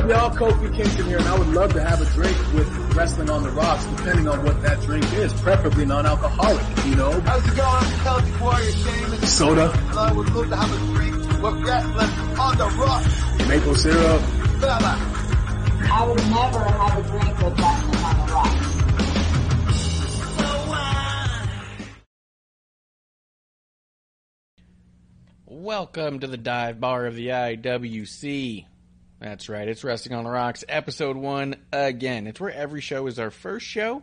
up, y'all? Kofi Kingston here, and I would love to have a drink with Wrestling on the Rocks, depending on what that drink is, preferably non-alcoholic, you know? How's it going? I'm Celtic Warrior Shane. Soda, And I would love to have a drink with Wrestling on the Rocks. maple syrup, Fella. I would never have a drink with wrestling on the rocks. Welcome to the dive bar of the IWC. That's right, it's Wrestling on the Rocks, episode one again. It's where every show is our first show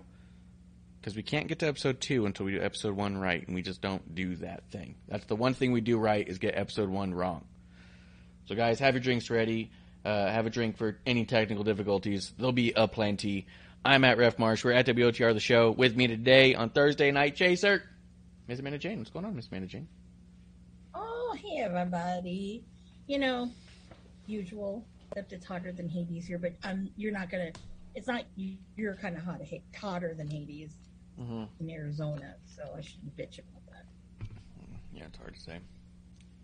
because we can't get to episode two until we do episode one right, and we just don't do that thing. That's the one thing we do right is get episode one wrong. So, guys, have your drinks ready. Uh, have a drink for any technical difficulties. There'll be a plenty. I'm at Ref Marsh. We're at WOTR the show. With me today on Thursday Night Chaser, Miss Amanda Jayne. What's going on, Miss Amanda Jayne? Oh, hey everybody. You know, usual, except it's hotter than Hades here, but um, you're not gonna, it's not, you- you're kind of hot, hotter than Hades Mm-hmm. in Arizona, so I shouldn't bitch about that. Yeah, it's hard to say.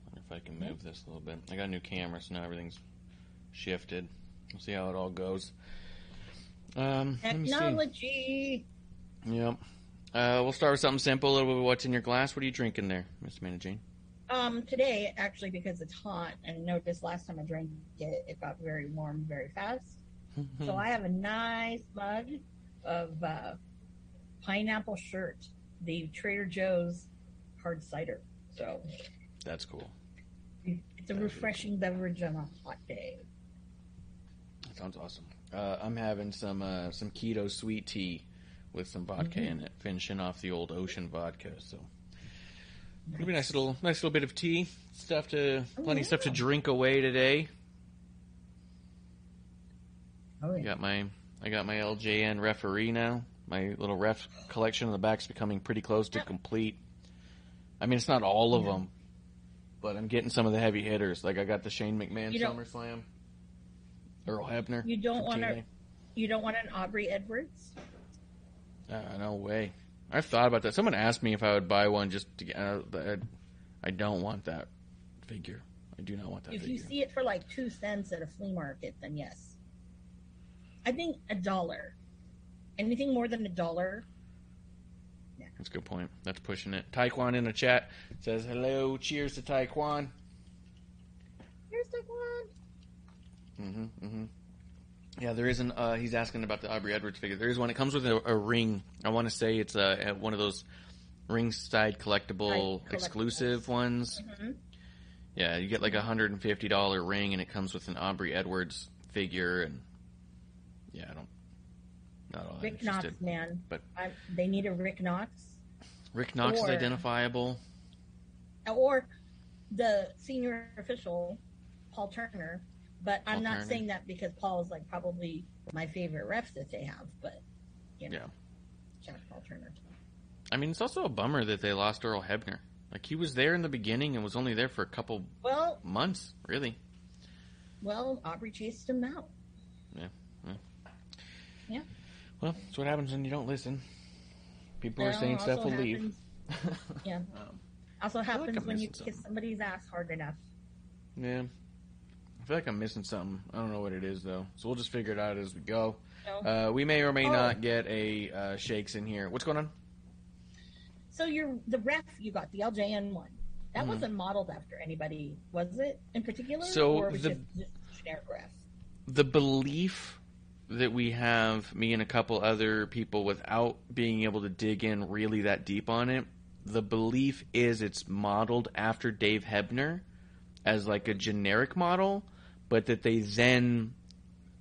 wonder if I can move this a little bit. I got a new camera, so now everything's shifted. We'll see how it all goes. Um, let me see. Technology. Yep. Uh, we'll start with something simple. A little bit of what's in your glass. What are you drinking there, Miss Amanda Jayne? Um, today, actually, because it's hot, and notice last time I drank it, it got very warm very fast. So I have a nice mug of uh, pineapple shirt, the Trader Joe's hard cider. So That's cool. it's a refreshing beverage on a hot day. That sounds awesome. Uh, I'm having some uh, some keto sweet tea with some vodka in it, finishing off the old ocean vodka. So it'll be a nice little nice little bit of tea. Stuff to plenty of stuff to drink away today. Oh, I got my I got my LJN referee now. My little ref collection in the back's becoming pretty close to complete. I mean, it's not all of them, but I'm getting some of the heavy hitters. Like I got the Shane McMahon SummerSlam, Earl Hebner. You don't want to. You don't want an Aubrey Edwards. Uh, no way. I've thought about that. Someone asked me if I would buy one just to get. Uh, I, I don't want that figure. I do not want that If figure. you see it for like two cents at a flea market, then yes. I think a dollar. Anything more than a dollar. That's a good point. That's pushing it. Taekwon in the chat says hello. Cheers to Taekwon. Here's one. Mm-hmm, mm-hmm. Yeah, there isn't. Uh, he's asking about the Aubrey Edwards figure. There is one. It comes with a, a ring. I want to say it's uh, one of those ringside collectible exclusive ones. Mhm. Yeah, you get like a hundred and fifty dollar ring, and it comes with an Aubrey Edwards figure. And yeah, I don't. Not all Rick Knox, man. But I, they need a Rick Knox. Rick Knox is identifiable. Or the senior official, Paul Turner. But I'm not saying that because Paul is like probably my favorite ref that they have. But, you know, Yeah. Paul Turner. I mean, it's also a bummer that they lost Earl Hebner. Like he was there in the beginning and was only there for a couple Well, months, really. well, Aubrey chased him out. Yeah. yeah. Yeah. Well, that's what happens when you don't listen. People are saying stuff will leave. Yeah. Um, Also feel like happens when you kiss somebody's ass hard enough. yeah. I feel like I'm missing something. I don't know what it is though. So we'll just figure it out as we go. Uh, we may or may Oh. not get a uh, shakes in here. What's going on? so you're the ref you got the LJN one. That Mhm. wasn't modeled after anybody, was it in particular? So or was the- it just, just generic ref? the belief that we have, me and a couple other people, without being able to dig in really that deep on it, the belief is it's modeled after Dave Hebner as like a generic model, but that they then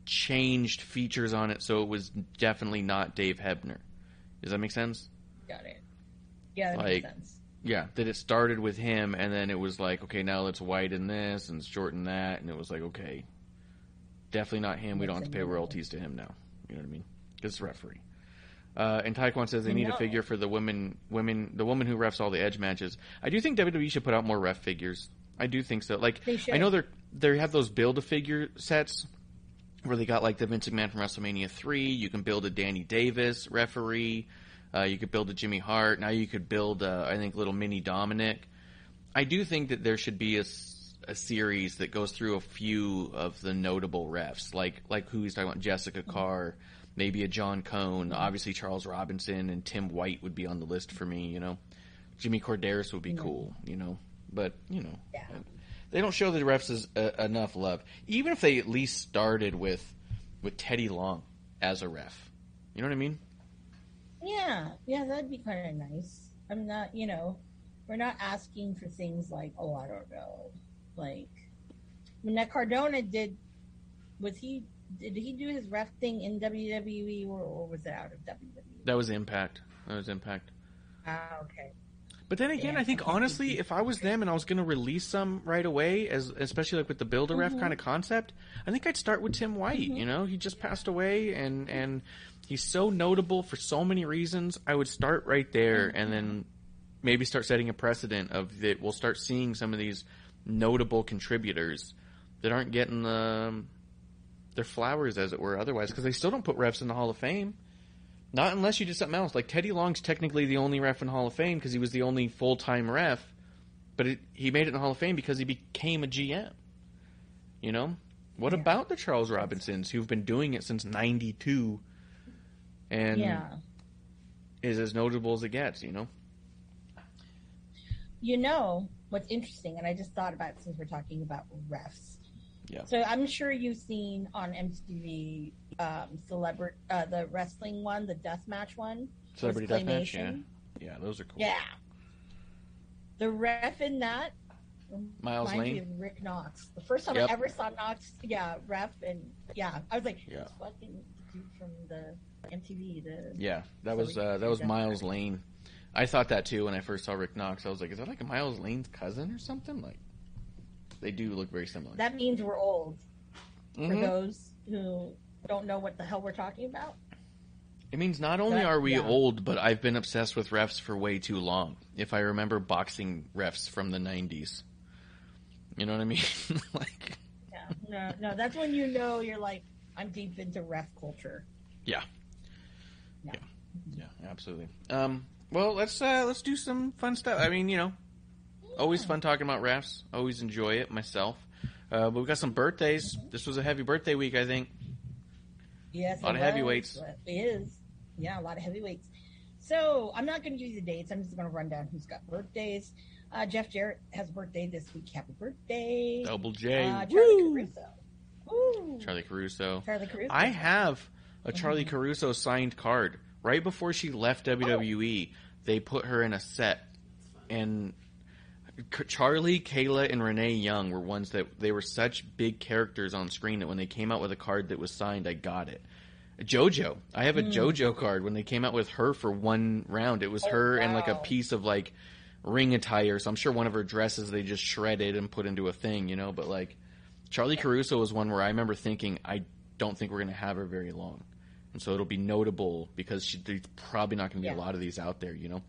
changed features on it so it was definitely not Dave Hebner. Does that make sense? Got it. Yeah, that Like- makes sense. Yeah, that it started with him and then it was like, okay, now let's widen this and shorten that, and it was like, okay, definitely not him. We don't have to pay royalties to him now. You know what I mean? it's referee. Uh, and Taekwon says they need a figure for the women, women, the woman who refs all the edge matches. I do think WWE should put out more ref figures. I do think so. Like. I know they're they have those build a figure sets where they got like the Vince McMahon from WrestleMania three. You can build a Danny Davis referee. Uh, you could build a Jimmy Hart. Now you could build, uh, I think, little mini Dominic. I do think that there should be a, a series that goes through a few of the notable refs, like like who he's talking about, Jessica Carr, maybe a John Cone, obviously Charles Robinson and Tim White would be on the list for me. You know, Jimmy Korderas would be cool. You know, but you know, Yeah. They don't show the refs as, uh, enough love. Even if they at least started with with Teddy Long as a ref, you know what I mean? Yeah, yeah, that'd be kind of nice. I'm not, you know, we're not asking for things like, oh, I don't know, like when that Cardona did, was he? Did he do his ref thing in WWE or, or was it out of? WWE? That was Impact. That was Impact. Ah, okay. But then again, Yeah, I think honestly, if I was them and I was going to release some right away, as especially like with the build a ref mm-hmm. kind of concept, I think I'd start with Tim White. Mm-hmm. You know, he just passed away, and and he's so notable for so many reasons. I would start right there, mm-hmm. and then maybe start setting a precedent of that. We'll start seeing some of these notable contributors that aren't getting the their flowers, as it were, otherwise, because they still don't put refs in the Hall of Fame. Not unless you did something else. Like Teddy Long's technically the only ref in Hall of Fame because he was the only full time ref, but it, he made it in the Hall of Fame because he became a GM. You know, what Yeah. about the Charles Robinsons who've been doing it since '92 and yeah. is as notable as it gets? You know, You know what's interesting, and I just thought about it since we're talking about refs. Yeah. So I'm sure you've seen on MTV um, celebra- uh, the wrestling one, the death match one. Celebrity with Deathmatch. Yeah, yeah, those are cool. Yeah. The ref in that Mills Lane. Rick Knox. The first time Yep. I ever saw Knox, yeah, ref, and yeah, I was like, Yeah. "It's fucking dude from the MTV. The Yeah, that was uh, that was. Mills Lane. I thought that too when I first saw Rick Knox. I was like, is that like a Mills Lane's cousin or something? Like, they do look very similar. that means we're old. For Mhm. those who don't know what the hell we're talking about, It means not only That- are we yeah. old, but I've been obsessed with refs for way too long. If I remember boxing refs from the '90s, you know what I mean? like, yeah, no, no, that's when you know you're like, I'm deep into ref culture. yeah, Yeah. yeah, yeah, absolutely. Um, well, let's uh, let's do some fun stuff. I mean, you know, always fun talking about refs. Always enjoy it myself. Uh, but we got some birthdays. This was a heavy birthday week, I think. Yes, A lot it of heavyweights. It is. Yeah, a lot of heavyweights. So I'm not going to give you the dates. I'm just going to run down who's got birthdays. Uh, Jeff Jarrett has a birthday this week. Happy birthday. Double J. Uh, Charly Woo! Caruso. Woo. Charly Caruso. Charly Caruso. I have a Charly Caruso signed card. Right before she left WWE, they put her in a set, and C- Charly, Kayla, and Renee Young were ones that they were such big characters on screen that when they came out with a card that was signed, I got it. JoJo, I have a hmm. JoJo card. When they came out with her for one round, it was Oh, her and like a piece of like ring attire. So I'm sure one of her dresses they just shredded and put into a thing, you know. But like Charly Caruso was one where I remember thinking, I don't think we're going to have her very long. And so it'll be notable because she, there's probably not going to be Yeah. a lot of these out there, you know?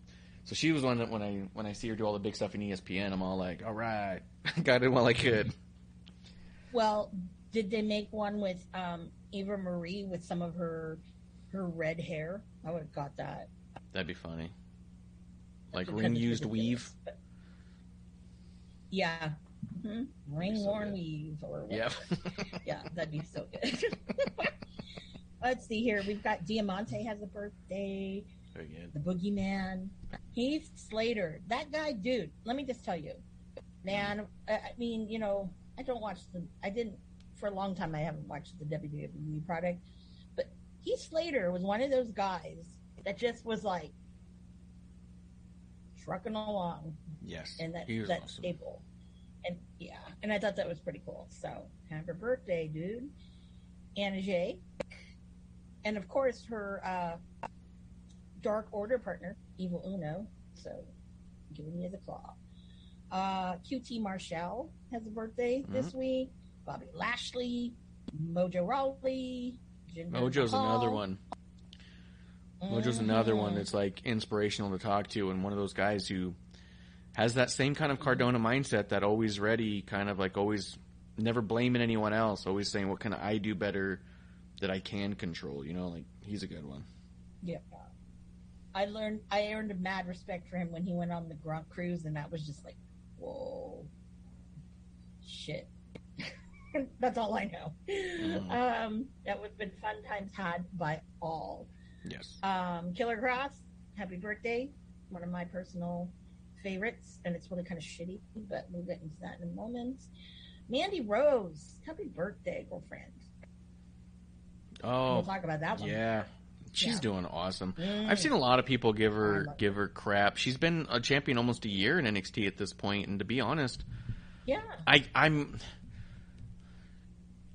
So she was one that when I when I see her do all the big stuff in ESPN, I'm all like, all right, got it while I could. Well, did they make one with um, Eva Marie with some of her her red hair? I would have got that. That'd be funny. Like ring used weave. but- Yeah. hmm Ring so worn good. weave or Yeah. yeah, that'd be so good. Let's see here. We've got Diamante has a birthday. Very good. The Boogeyman. Heath Slater. That guy, dude. Let me just tell you, man. I I mean, you know, I don't watch the. I didn't for a long time. I haven't watched the WWE product, but Heath Slater was one of those guys that just was like trucking along Yes. and that that awesome. staple. And yeah, and I thought that was pretty cool. So happy birthday, dude. Anna Jay. And of course her uh Dark Order partner, Evil Uno. So giving me the claw. Uh QT Marshall has a birthday Mm-hmm. this week. Bobby Lashley, Mojo Rawley, Jinder Mojo's another Mahal. one. Mojo's another one that's like inspirational to talk to, and one of those guys who has that same kind of Cardona mindset, that always ready, kind of like always never blaming anyone else, always saying, "What can I do better that I can control?" You know, like he's a good one. Yeah. I learned I earned a mad respect for him when he went on the Grunt cruise and that was just like, whoa. Shit. That's all I know. Um, that would have been fun times had by all. Yes. Um, Killer Kross, happy birthday. One of my personal favorites, and it's really kind of shitty, but we'll get into that in a moment. Mandy Rose, happy birthday, girlfriend. Oh, We'll talk about that one. yeah. She's Yeah. doing awesome. Mm. I've seen a lot of people give her give her crap. She's been a champion almost a year in NXT at this point, and to be honest, Yeah. I, I'm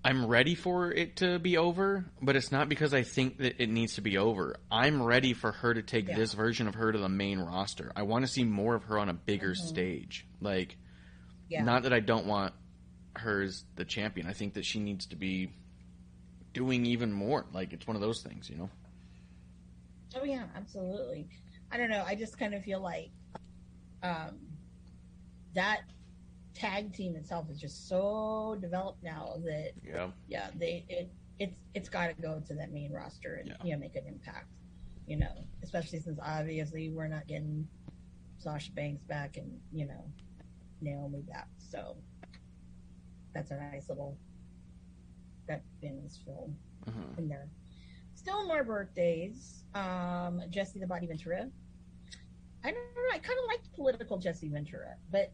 I'm ready for it to be over, but it's not because I think that it needs to be over. I'm ready for her to take Yeah. this version of her to the main roster. I want to see more of her on a bigger stage. Like, Yeah. not that I don't want her as the champion. I think that she needs to be doing even more. Like, it's one of those things, you know. Oh yeah, absolutely. I don't know. I just kind of feel like um, that tag team itself is just so developed now that Yeah. yeah, they it it's it's got to go to that main roster and Yeah. you know make an impact. You know, especially since obviously we're not getting Sasha Banks back and you know Naomi back, so that's a nice little that Vince film Mhm. in there. Still more birthdays. Um, Jesse the Body Ventura. I don't know. I kind of liked political Jesse Ventura, but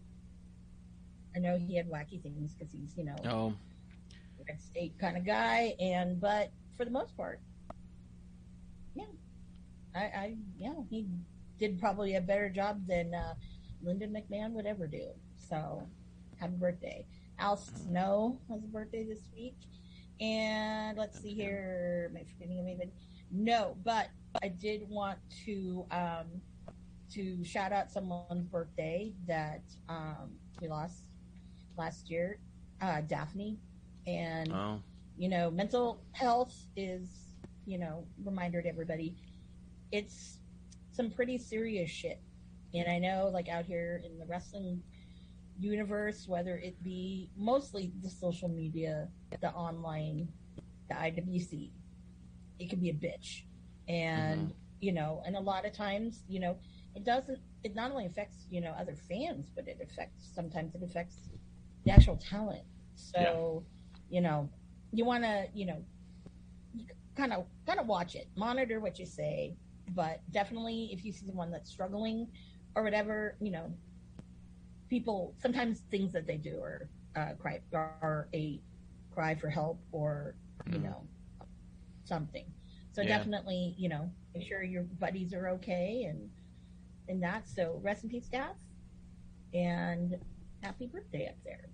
I know he had wacky things because he's you know Oh, red state kind of guy. And but for the most part, yeah, I, I yeah he did probably a better job than uh, Linda McMahon would ever do. So happy birthday, Al Snow has a birthday this week. And let's see here. Am I forgetting anything? No, but I did want to um, to shout out someone's birthday that um, we lost last year, uh, Daffney, and oh, you know, mental health is you know reminder to everybody. It's some pretty serious shit, and I know like out here in the wrestling universe, whether it be mostly the social media, the online, the IWC, it can be a bitch. And, mm-hmm. you know, and a lot of times, you know, it doesn't, it not only affects, you know, other fans, but it affects, sometimes it affects the actual talent. So, you know, you want to, you know, kind of, kind of watch it, monitor what you say, but definitely if you see someone that's struggling or whatever, you know, people sometimes things that they do are uh, cry are a cry for help or you Mhm. know something. So Yeah. definitely, you know, make sure your buddies are okay and and that. So rest in peace, staff, and happy birthday up there.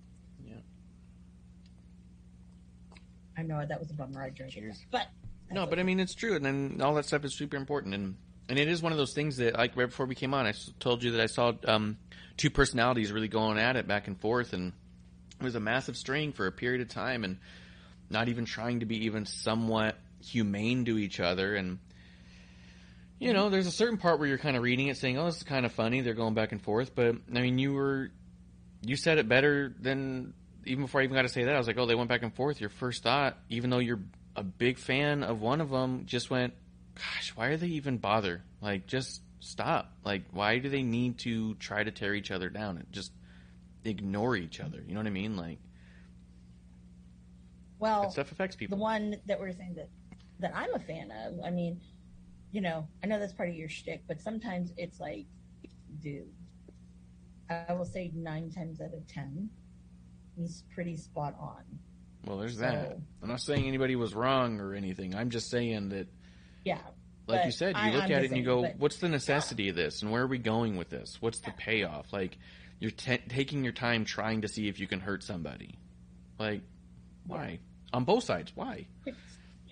Yeah. I know that was a bummer. I drank it, Cheers. but No, but I mean it's true, and then all that stuff is super important, and and it is one of those things that like right before we came on, I told you that I saw um, two personalities really going at it back and forth, and it was a massive strain for a period of time, and not even trying to be even somewhat humane to each other, and you know, there's a certain part where you're kind of reading it, saying, "Oh, this is kind of funny." They're going back and forth, but I mean, you were you said it better than even before I even got to say that. I was like, "Oh, they went back and forth." Your first thought, even though you're a big fan of one of them, just went, "Gosh, why are they even bother? Like, just stop. Like, why do they need to try to tear each other down and just ignore each other? You know what I mean? Like, well, that stuff affects people. the one that we're saying that that I'm a fan of. I mean, you know, I know that's part of your shtick, but sometimes it's like, dude, I will say nine times out of ten, he's pretty spot on. well, there's so- that. I'm not saying anybody was wrong or anything. I'm just saying that Yeah, like you said, you I- look I'm at it and you go, but- "What's the necessity of this? And where are we going with this? What's the payoff?" Like you're t- taking your time trying to see if you can hurt somebody. Like, why? On both sides, why? quit,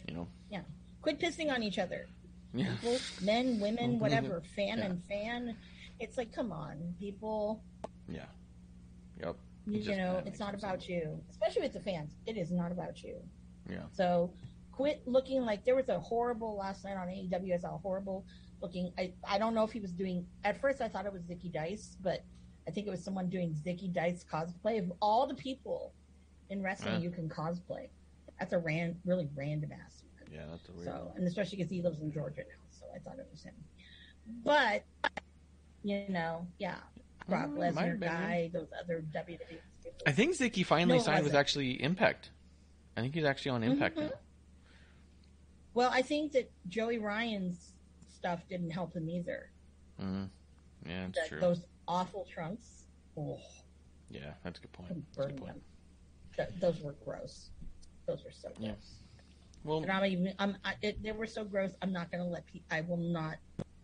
You know? yeah, quit pissing on each other. Yeah. People, men, women, whatever, fan Yeah. and fan. It's like, come on, people. Yeah. Yep. You, just- know, it's not about sense. you, especially with the fans. It is not about you. Yeah. So quit looking like there was a horrible last night on AEW. Saw a horrible looking. I, I don't know if he was doing. At first, I thought it was Zicky Dice, but I think it was someone doing Zicky Dice cosplay. Of all the people in wrestling, you can cosplay. That's a ran really random ass. Yeah, that's a weird. So, and especially because he lives in Georgia now, so I thought it was him. But you know, yeah, Brock Mm, it might have Lesnar guy, those other WWE. I think Zicky finally No, signed with wasn't. actually Impact. I think he's actually on Impact Mhm. now. Well, I think that Joey Ryan's stuff didn't help him either. Mm. Yeah, That true. those awful trunks. Oh, Yeah, that's a good point. That's a burn good point. them. Th- those were gross. Those were so gross. Yeah. Well, And I'm even. I'm. I, it, they were so gross. I'm not going to let. Pe- I will not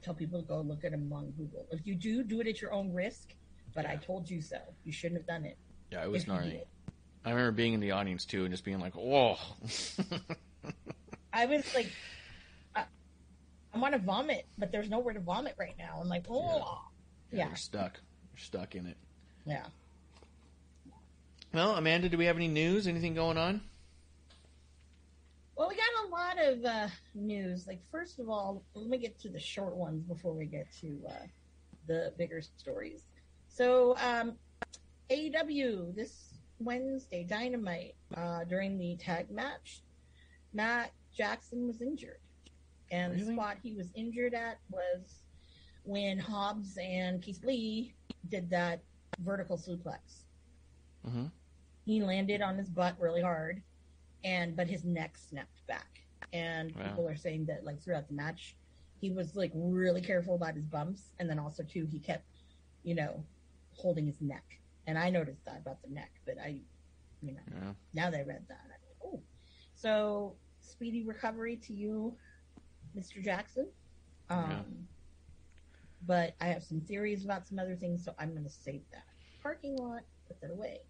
tell people to go look at them on Google. If you do, do it at your own risk. But I told you so. You shouldn't have done it. yeah, it was gnarly. I remember being in the audience too and just being like, "Whoa." I was like, I, I want to vomit, but there's nowhere to vomit right now. I'm like, oh, yeah, You're stuck. You're stuck in it. yeah. Well, Amanda, do we have any news? Anything going on? Well, we got a lot of uh, news. Like, first of all, let me get to the short ones before we get to uh, the bigger stories. So, um, AEW this Wednesday, Dynamite, uh, during the tag match, Matt Jackson was injured. And the spot he was injured at was when Hobbs and Keith Lee did that vertical suplex. Mm-hmm. He landed on his butt really hard, and but his neck snapped back. And Wow. people are saying that like throughout the match, he was like really careful about his bumps, and then also too he kept, you know, holding his neck. And I noticed that about the neck, but I, you know, Yeah. now that I read that, I'm like, oh, so speedy recovery to you, Mr. Jackson. Um, Yeah. But I have some theories about some other things, so I'm going to save that. Parking lot, put that away.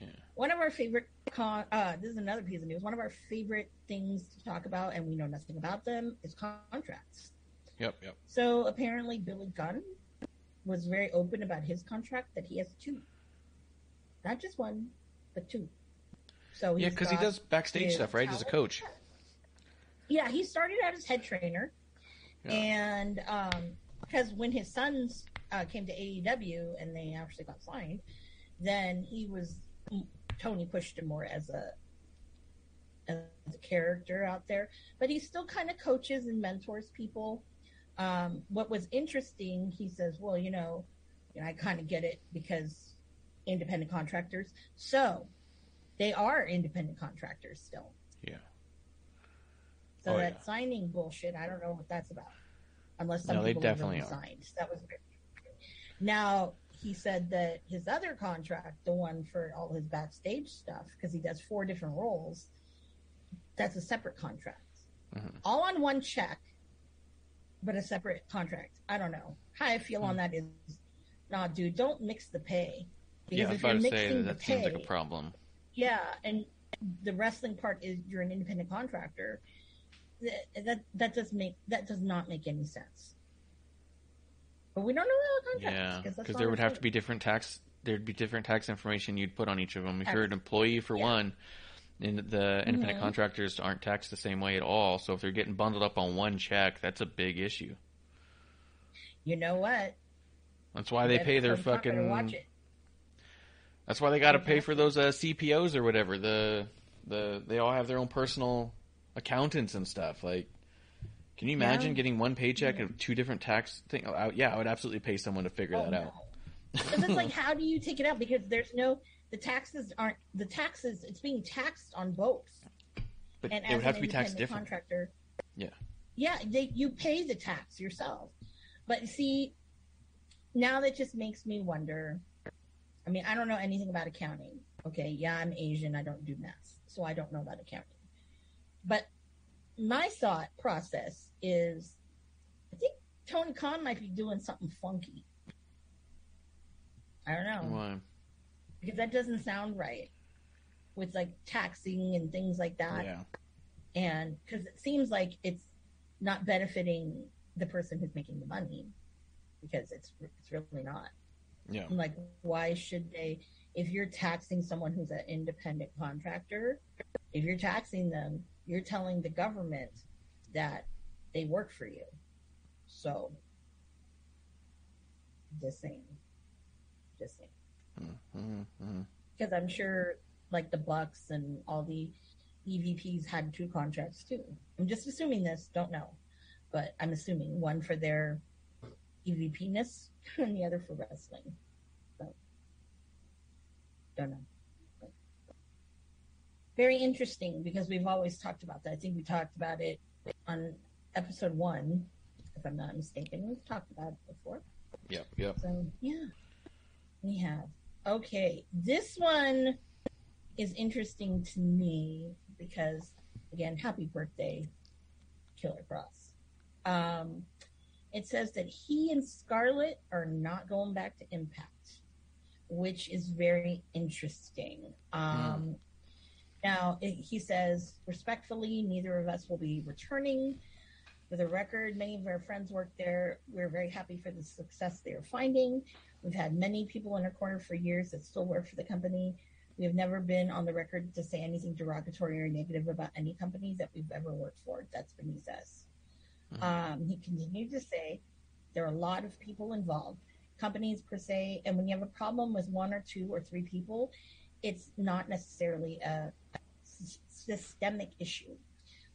Yeah. One of our favorite con- uh, this is another piece of news. One of our favorite things to talk about, and we know nothing about them, is contracts. Yep. Yep. So apparently, Billy Gunn was very open about his contract that he has two, not just one, but two. So Yeah, because he does backstage stuff, right? As a coach. Yeah, he started out as head trainer, Yeah. and um, because when his sons uh, came to AEW and they actually got signed, then he was Tony pushed him more as a as a character out there, but he still kind of coaches and mentors people. Um, what was interesting, he says, well, you know, you know I kind of get it because independent contractors. So they are independent contractors still. Yeah. So Oh, that yeah. signing bullshit, I don't know what that's about. Unless some No, they people definitely signed. That was. Now he said that his other contract, the one for all his backstage stuff, because he does four different roles, that's a separate contract. Mhm. All on one check, but a separate contract. I don't know. How I feel on that is, nah, dude, don't mix the pay. Hmm. Yeah, if you're mixing that, the that seems like a problem. yeah, and the wrestling part is you're an independent contractor. That does make that does not make any sense. But we don't know the contracts Yeah, because there would have to be different tax. There'd be different tax information you'd put on each of them. If you're an employee for yeah. one, and the independent Mhm. contractors aren't taxed the same way at all. So if they're getting bundled up on one check, that's a big issue. You know what? That's why they pay their I'm not gonna Watch fucking. That's why they got to pay for those uh, CPAs or whatever. The the they all have their own personal accountants and stuff. Like, can you imagine Yeah. getting one paycheck of two different tax things? Oh, yeah, I would absolutely pay someone to figure Oh, that no. out. Because it's like, how do you take it out? Because there's no the taxes aren't the taxes. It's being taxed on both. But and it would have to be taxed different. Contractor, Yeah. yeah, they you pay the tax yourself, but see, now that just makes me wonder. I mean, I don't know anything about accounting. Okay, yeah, I'm Asian. I don't do math, so I don't know about accounting. But my thought process is, I think Tony Khan might be doing something funky. I don't know Why? because that doesn't sound right with like taxing and things like that Yeah. and because it seems like it's not benefiting the person who's making the money because it's it's really not Yeah. I'm like why should they if you're taxing someone who's an independent contractor if you're taxing them you're telling the government that they work for you so just saying just saying hmm hmm because I'm sure like the Bucks and all the EVPs had two contracts too. I'm just assuming this, don't know, but I'm assuming one for their EVP-ness and the other for wrestling. So don't know. Very interesting because we've always talked about that. I think we talked about it on episode one, if I'm not mistaken. We've talked about it before. Yep, yep. So yeah, we have. Okay, this one is interesting to me because again, happy birthday, Killer Kross. Um, it says that he and Scarlett are not going back to Impact, which is very interesting. Um, Now, he says, respectfully, neither of us will be returning. For the record, many of our friends work there. We're very happy for the success they are finding. We've had many people in our corner for years that still work for the company. We have never been on the record to say anything derogatory or negative about any company that we've ever worked for. That's what he says. Um, he continued to say there are a lot of people involved, companies per se, and when you have a problem with one or two or three people, it's not necessarily a systemic issue.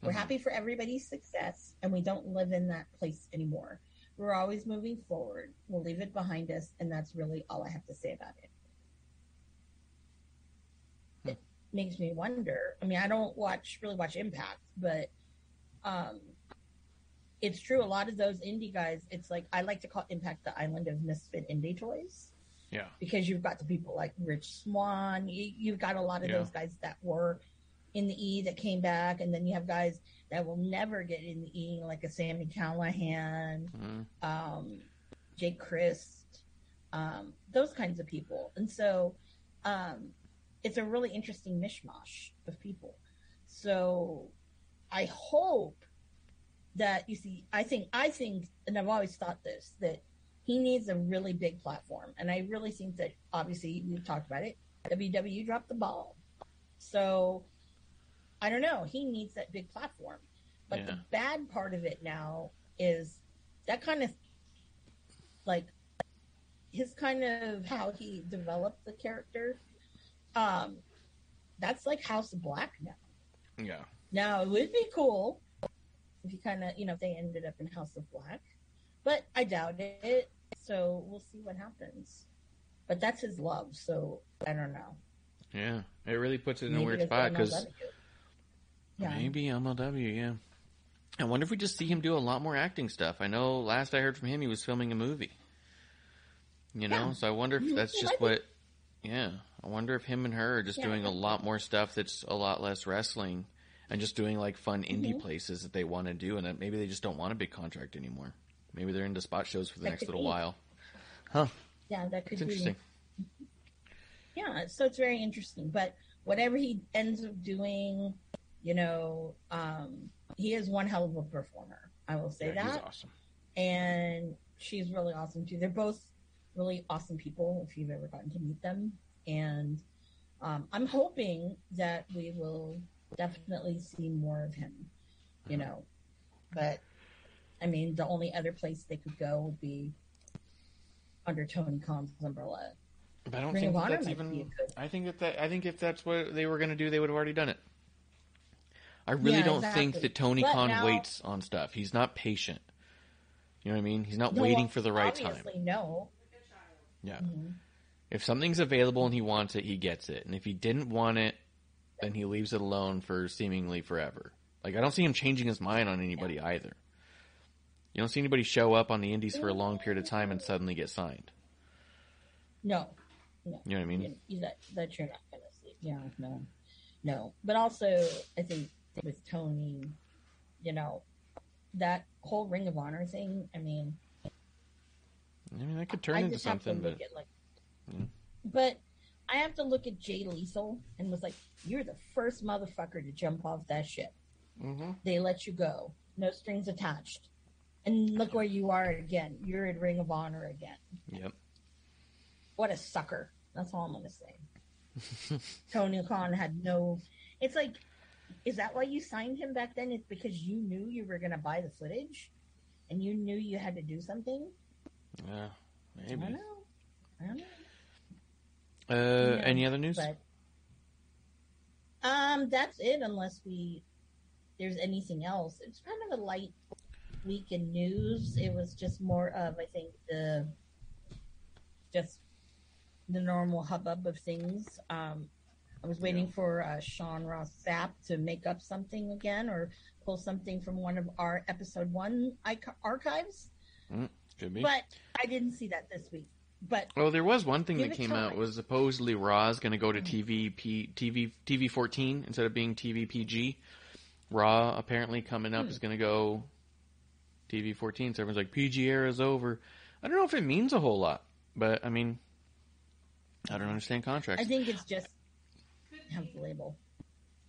We're Mhm. happy for everybody's success, and we don't live in that place anymore. We're always moving forward. We'll leave it behind us, and that's really all I have to say about it. It makes me wonder. I mean, I don't watch really watch Impact, but um, it's true. A lot of those indie guys, it's like I like to call Impact the island of misfit indie toys Yeah. because you've got the people like Rich Swann. You, you've got a lot of Yeah. those guys that were in the E that came back, and then you have guys that will never get in the E, like a Sami Callihan, Mhm. um, Jake Crist, um, those kinds of people. And so um, it's a really interesting mishmash of people. So I hope that you see, I think, I think, and I've always thought this, that he needs a really big platform. And I really think that obviously we've talked about it. WW dropped the ball. So I don't know. He needs that big platform. But the bad part of it now is that kind of like his kind of how he developed the character. Um, that's like House of Black now. Yeah. Now it would be cool if you kind of, you know, if they ended up in House of Black, but I doubt it. So we'll see what happens. But that's his love, so I don't know. Yeah. It really puts it in a weird spot because. Yeah, maybe MLW, yeah. I wonder if we just see him do a lot more acting stuff. I know last I heard from him, he was filming a movie. You know, Yeah. so I wonder if Mhm. that's just might be. what. Yeah, I wonder if him and her are just Yeah. doing a lot more stuff that's a lot less wrestling, and just doing like fun indie Mhm. places that they want to do, and that maybe they just don't want a big contract anymore. Maybe they're into spot shows for the That next little be. while. Huh? yeah, that could It's be. interesting. Yeah, so it's very interesting. But whatever he ends up doing, you know, um, he is one hell of a performer. I will say Yeah, he's that. awesome. and she's really awesome too. They're both really awesome people if you've ever gotten to meet them, and um, I'm hoping that we will definitely see more of him. You know, but I mean, the only other place they could go would be under Tony Khan's umbrella. But I don't Ring think that's even. be a good- I think that, that I think if that's what they were going to do, they would have already done it. I really Yeah, don't exactly. think that Tony But Khan now- waits on stuff. He's not patient. You know what I mean? He's not No, waiting for the right time. No. Yeah. Mhm. If something's available and he wants it, he gets it. And if he didn't want it, then he leaves it alone for seemingly forever. Like I don't see him changing his mind on anybody either. You don't see anybody show up on the indies for a long period of time and suddenly get signed. No. No. You know what I mean? that that you're not going to see. Yeah, no, no. But also, I think with Tony, you know, that whole Ring of Honor thing. I mean, I mean, that could turn I into just have to something, but like, Yeah. but I have to look at Jay Lethal and was like, "You're the first motherfucker to jump off that ship. Mhm. They let you go, no strings attached." And look where you are again. You're at Ring of Honor again. yep. what a sucker. That's all I'm gonna say. Tony Khan had no. It's like, is that why you signed him back then? It's because you knew you were gonna buy the footage, and you knew you had to do something. Yeah, I maybe. don't know. I don't know. Uh, any other news? But um, that's it. Unless we there's anything else. It's kind of a light week in news. It was just more of I think the just the normal hubbub of things. Um, I was waiting for uh, Sean Ross Sapp to make up something again or pull something from one of our episode one archives, mm, Could be. but I didn't see that this week. But Well, there was one thing that came time. out was supposedly Raw is going to go to mm. TV P, TV TV 14 instead of being TV PG. Raw apparently coming up hmm. is going to go TV 14. So everyone's like PG era is over. I don't know if it means a whole lot, but I mean, I don't understand contracts. I think it's just have the label.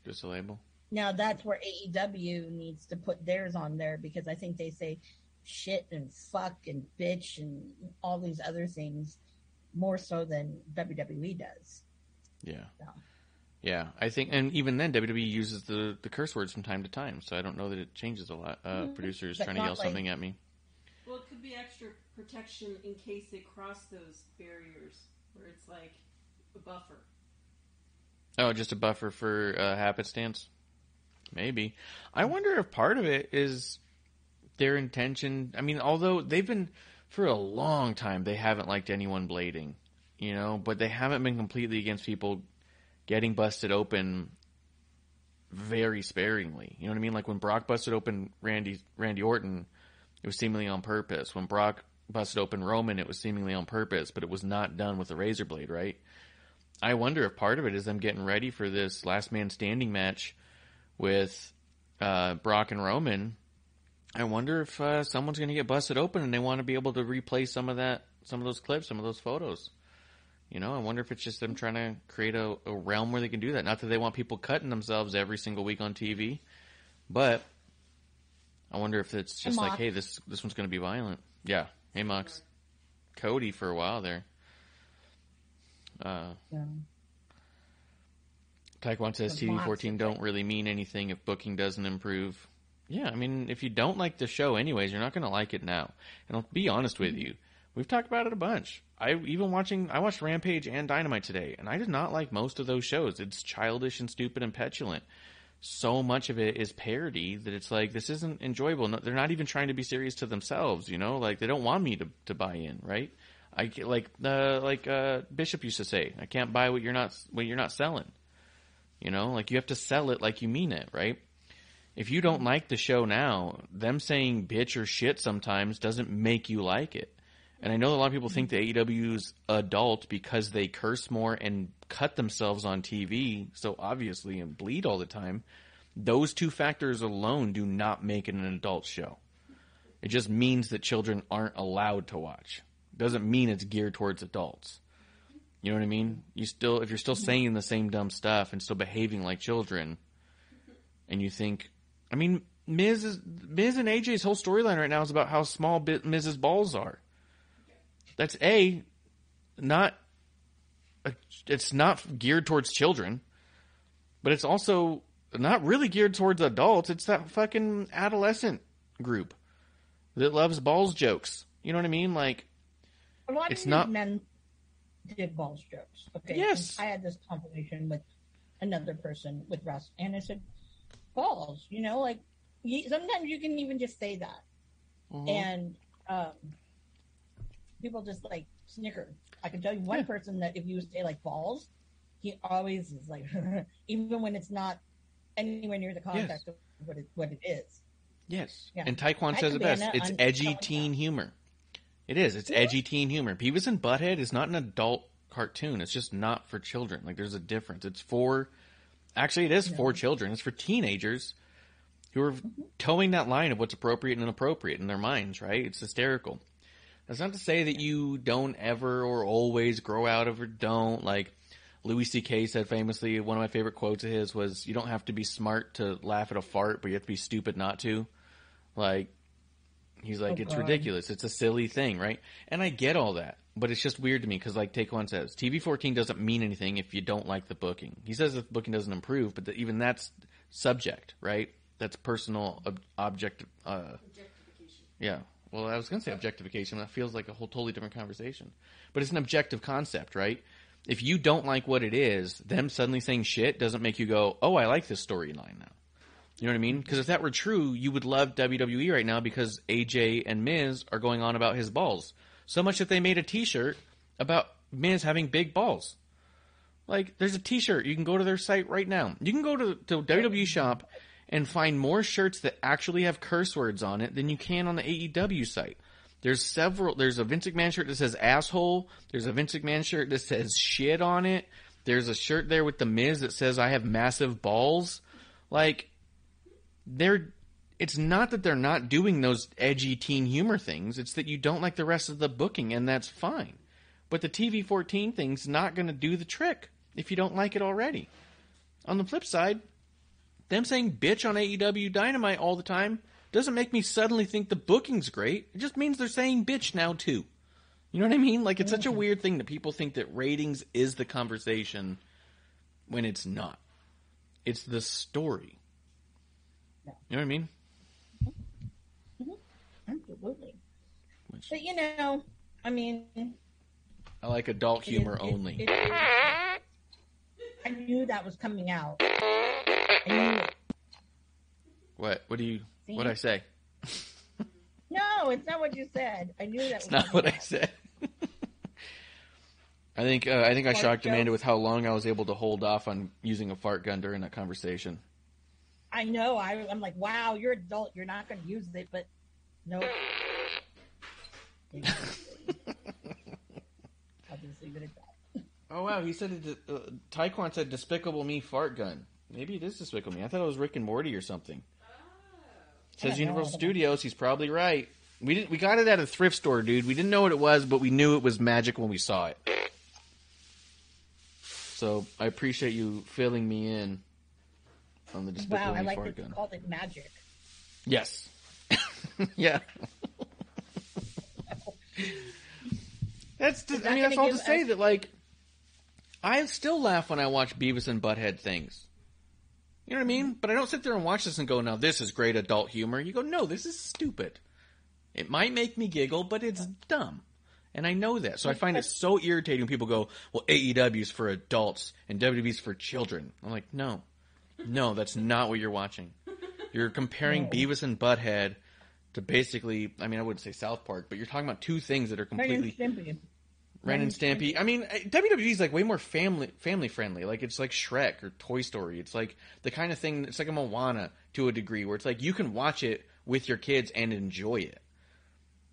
Just a label. Now that's where AEW needs to put theirs on there because I think they say shit and fuck and bitch and all these other things more so than WWE does. Yeah. So, Yeah, I think, and even then, WWE uses the, the curse words from time to time, so I don't know that it changes a lot. Uh, Producers But trying to yell like- something at me. Well, it could be extra protection in case they cross those barriers where it's like a buffer. Oh, just a buffer for uh, happenstance? Maybe. I wonder if part of it is their intention. I mean, although they've been, for a long time, they haven't liked anyone blading, you know, but they haven't been completely against people getting busted open very sparingly. You know what I mean? Like when Brock busted open Randy Randy Orton, it was seemingly on purpose. When Brock busted open Roman, it was seemingly on purpose, but it was not done with a razor blade, right? I wonder if part of it is them getting ready for this last man standing match with uh, Brock and Roman. I wonder if uh, someone's going to get busted open and they want to be able to replay some of that, some of those clips, some of those photos. You know, I wonder if it's just them trying to create a, a realm where they can do that. Not that they want people cutting themselves every single week on TV, but I wonder if it's just like, hey, this this one's going to be violent. Yeah, hey Mox, Cody for a while there. Uh, yeah. Taekwondo says TV 14 don't really mean anything if booking doesn't improve. Yeah, I mean, if you don't like the show, anyways, you're not going to like it now. And I'll be honest with you, we've talked about it a bunch. I even watching, I watched Rampage and Dynamite today, and I did not like most of those shows. It's childish and stupid and petulant. So much of it is parody that it's like this isn't enjoyable. No, they're not even trying to be serious to themselves, you know. Like they don't want me to to buy in, right? I like uh, like uh, Bishop used to say, I can't buy what you're not what you're not selling. You know, like you have to sell it like you mean it, right? If you don't like the show now, them saying bitch or shit sometimes doesn't make you like it. And I know a lot of people think that AEW's adult because they curse more and cut themselves on TV so obviously and bleed all the time. Those two factors alone do not make it an adult show. It just means that children aren't allowed to watch. Doesn't mean it's geared towards adults. You know what I mean? You still, if you're still saying the same dumb stuff and still behaving like children, and you think, I mean, Miz is Miz and AJ's whole storyline right now is about how small bit Miz's balls are. That's a not. A, it's not geared towards children, but it's also not really geared towards adults. It's that fucking adolescent group that loves balls jokes. You know what I mean? Like, A lot It's of not- men did balls jokes. Okay. Yes. I had this conversation with another person with Russ, and I said, balls. You know, like you, sometimes you can even just say that, and um, people just like snicker. I can tell you one Yeah. person that if you say like balls, he always is like, even when it's not anywhere near the context of what it what it is. Yes. Yeah. And Taekwon says it best. It's edgy teen humor. It is. It's edgy teen humor. Beavis and Butthead is not an adult cartoon. It's just not for children. Like there's a difference. It's for actually it is for children. It's for teenagers who are towing that line of what's appropriate and inappropriate in their minds, right? It's hysterical. That's not to say that you don't ever or always grow out of or don't. Like Louis C.K. said famously, one of my favorite quotes of his was, "You don't have to be smart to laugh at a fart, but you have to be stupid not to." Like he's like, Oh, it's God. ridiculous. It's a silly thing, right? And I get all that, but it's just weird to me because, like Taekwon says, TV fourteen doesn't mean anything if you don't like the booking. He says the booking doesn't improve, but the, even that's subject, right? That's personal ob- object. Uh, Objectification. yeah. Well, I was going to say objectification. That feels like a whole totally different conversation. But it's an objective concept, right? If you don't like what it is, them suddenly saying shit doesn't make you go, "Oh, I like this storyline now." You know what I mean? Because if that were true, you would love WWE right now because AJ and Miz are going on about his balls so much that they made a T-shirt about Miz having big balls. Like, there's a T-shirt. You can go to their site right now. You can go to to WWE shop and find more shirts that actually have curse words on it than you can on the AEW site. There's several. There's a Vince McMahon shirt that says asshole. There's a Vince McMahon shirt that says shit on it. There's a shirt there with the Miz that says I have massive balls. Like, they're. It's not that they're not doing those edgy teen humor things. It's that you don't like the rest of the booking, and that's fine. But the TV 14 thing's not going to do the trick if you don't like it already. On the flip side, them saying bitch on AEW Dynamite all the time doesn't make me suddenly think the booking's great. It just means they're saying bitch now too. You know what I mean? Like it's such a weird thing that people think that ratings is the conversation when it's not. It's the story. You know what I mean? Absolutely. Which- But you know, I mean, I like adult humor it- only. it- it- I knew that was coming out. I knew it. what? What do you? What I say? No, it's not what you said. I knew that was It's not what I said. I think uh, I think I shocked Amanda with how long I was able to hold off on using a fart gun during that conversation. I know. I, I'm like, wow, you're adult. You're not going to use it, but no. I'll just leave it at that. Oh wow, he said it. Uh, Taekwon said "Despicable Me fart gun." Maybe it is Despicable Me. I thought it was Rick and Morty or something. It says I don't know. Universal Studios. He's probably right. We didn't. We got it at a thrift store, dude. We didn't know what it was, but we knew it was magic when we saw it. So I appreciate you filling me in on the Despicable Wow, I like fart that you gun. called it magic. Yes. yeah. that's just, I mean that's all to give say that like I still laugh when I watch Beavis and Butthead things. You know what I mean? But I don't sit there and watch this and go, "Now this is great adult humor." You go, "No, this is stupid." It might make me giggle, but it's dumb. And I know that. So I find it so irritating when people go, "Well, AEW's for adults and WWE's for children." I'm like, "No. No, that's not what you're watching." You're comparing Beavis and Butthead to basically, I mean, I wouldn't say South Park, but you're talking about two things that are completely. Ren and Stimpy. Ren and Stampy. I mean, WWE's like way more family family friendly. Like it's like Shrek or Toy Story. It's like the kind of thing. It's like a Moana to a degree, where it's like you can watch it with your kids and enjoy it.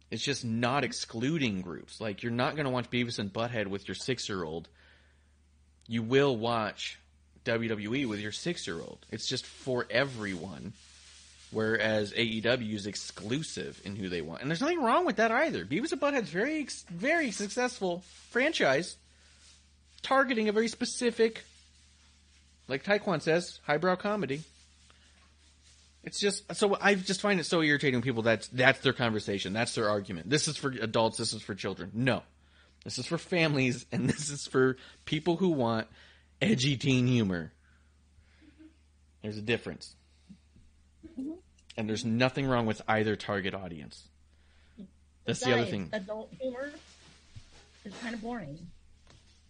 It's just not excluding groups. Like you're not going to watch Beavis and Butthead with your six year old. You will watch WWE with your six year old. It's just for everyone. Whereas AEW is exclusive in who they want, and there's nothing wrong with that either. Beavis and Butthead's very, very successful franchise, targeting a very specific, like Taekwon says, highbrow comedy. It's just so I just find it so irritating people that's that's their conversation, that's their argument. This is for adults, this is for children. No, this is for families, and this is for people who want edgy teen humor. There's a difference. And there's nothing wrong with either target audience. That's the other thing. Adult humor is kind of boring.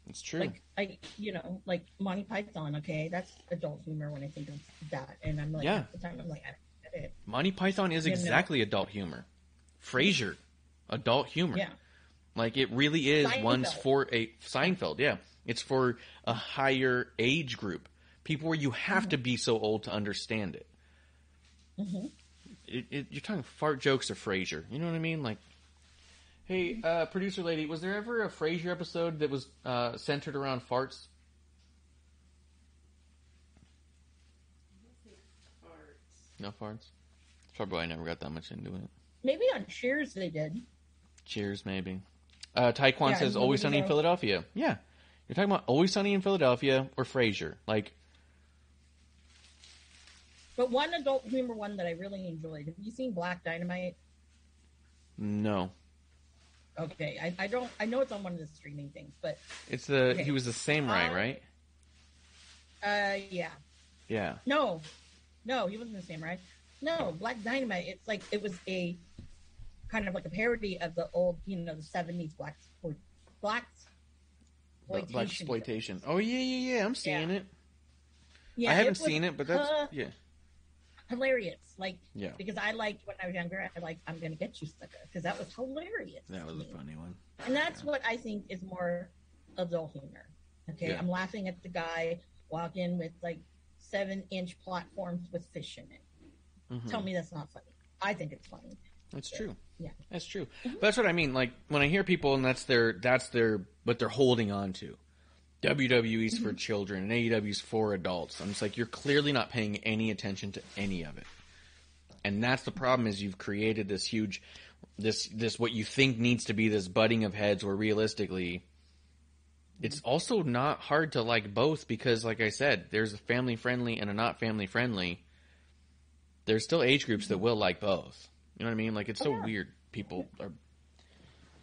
It's true. Like, I, you know, like Monty Python. Okay, that's adult humor when I think of that, and I'm like, Yeah. at the time, I'm like, I don't get it. Monty Python is You know. exactly adult humor. Frasier, adult humor. Yeah, Like it really is Seinfeld. one's for a Seinfeld, yeah. It's for a higher age group. People where you have Mm-hmm. to be so old to understand it. It, it. You're talking fart jokes of Frasier. You know what I mean? Like, hey, uh, producer lady, was there ever a Frasier episode that was uh, centered around farts? Farts. No farts. Probably I never got that much into it. maybe on Cheers they did. Cheers, maybe. Uh, Taekwon Yeah, says Always Sunny in. Philadelphia. Yeah. You're talking about Always Sunny in Philadelphia or Frasier. Like, But one adult humor one that I really enjoyed. Have you seen Black Dynamite? no. Okay, I, I don't. I know it's on one of the streaming things, but It's the, Okay. he was the samurai, I- right? uh, yeah, Yeah. no, no, he wasn't the samurai. No, Black Dynamite. It's like it was a kind of like a parody of the old, you know, the seventies black exploit- black Black exploitation. exploitation. Oh, yeah, yeah, yeah. I'm seeing Yeah. it. Yeah, I haven't was, seen it, but that's, uh, yeah. hilarious. Like Yeah. because I liked when I was younger. I like I'm gonna get you sucker because that was hilarious. That was a funny one. and that's what I think is more adult humor. Okay, Yeah. I'm laughing at the guy walking with like seven inch platforms with fish in it. Mhm. Tell me that's not funny. I think it's funny. That's true. Yeah. That's true. But that's what I mean. Like when I hear people and that's their that's their what they're holding on to. WWE's for mm-hmm. children and AEW's for adults. I'm just like you're clearly not paying any attention to any of it. And that's the problem is you've created this huge this this what you think needs to be this butting of heads where realistically it's also not hard to like both because like I said, there's a family friendly and a not family friendly. There's still age groups that mm-hmm. will like both. You know what I mean? Like it's so yeah. weird. People are I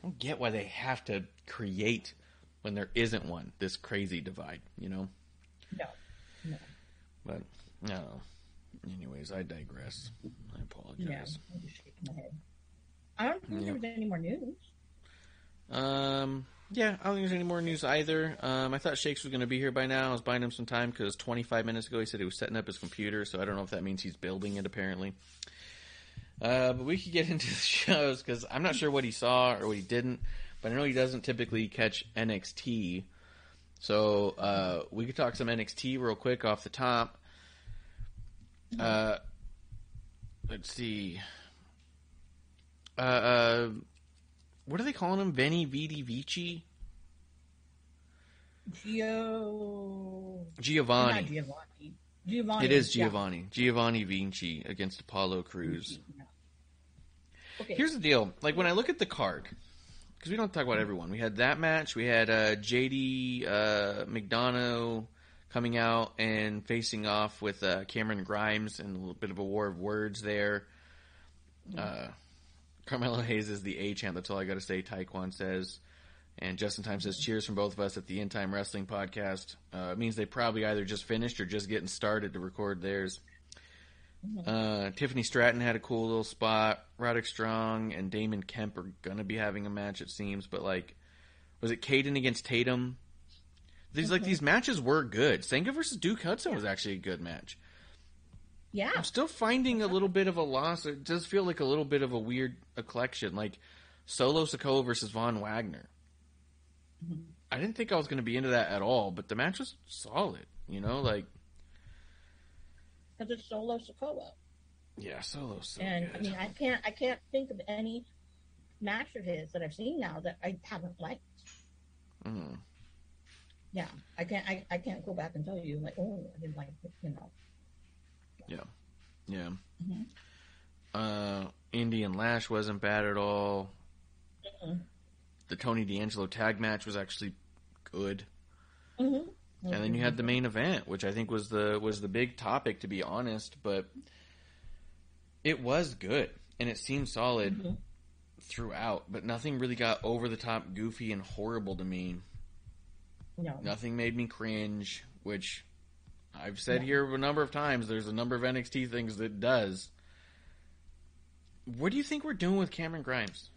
don't get why they have to create when there isn't one. This crazy divide, you know. No. No. But no. Anyways, I digress. I Yeah. apologize. I'm just shaking my head. I don't think Yeah. there was any more news. Um. Yeah, I don't think there's any more news either. Um, I thought Shakes was going to be here by now. I was buying him some time because 25 minutes ago he said he was setting up his computer, so I don't know if that means he's building it apparently. Uh, but we could get into the shows because I'm not sure what he saw or what he didn't, but I know he doesn't typically catch NXT. So uh, we could talk some NXT real quick off the top. Uh, let's see. Uh, uh, what are they calling him? Veni Vidi Vici? Gio. Giovanni. Giovanni. Giovanni. It is yeah. Giovanni. Giovanni Vinci against Apollo Crews. Yeah. Okay. Here's the deal. Like when I look at the card, because we don't talk about everyone. We had that match. We had uh, JD uh, McDonagh coming out and facing off with uh, Cameron Grimes and a little bit of a war of words there. Uh, Carmelo Hayes is the A champ. That's all I got to say. Taekwon says. And Justin Time says, cheers from both of us at the In Time Wrestling Podcast. Uh, it means they probably either just finished or just getting started to record theirs. Mm-hmm. Uh, Tiffany Stratton had a cool little spot. Roderick Strong and Damon Kemp are gonna be having a match, it seems. But like, was it Kayden against Tatum? These like mm-hmm. these matches were good. Sanga versus Duke Hudson was actually a good match. yeah. I'm still finding a little bit of a loss. It does feel like a little bit of a weird a collection, like Solo Sikoa versus Von Wagner. Mm-hmm. I didn't think I was going to be into that at all, but the match was solid. You know, like Because it's solo Sikoa. yeah, Solo. so and I mean, I can't, I can't think of any match of his that I've seen now that I haven't liked. Mm. Yeah, I can't, I, I can't go back and tell you like, oh, I didn't like it, you know. Yeah. Mhm. Uh, Indian Lash wasn't bad at all. Mhm. The Tony D'Angelo tag match was actually good. Mm-hmm. And then you had the main event, which I think was the was the big topic to be honest, but it was good and it seemed solid Mhm. throughout, but nothing really got over the top goofy and horrible to me. no, Nothing made me cringe, which I've said No. here a number of times. There's a number of NXT things that does. What do you think we're doing with Cameron Grimes?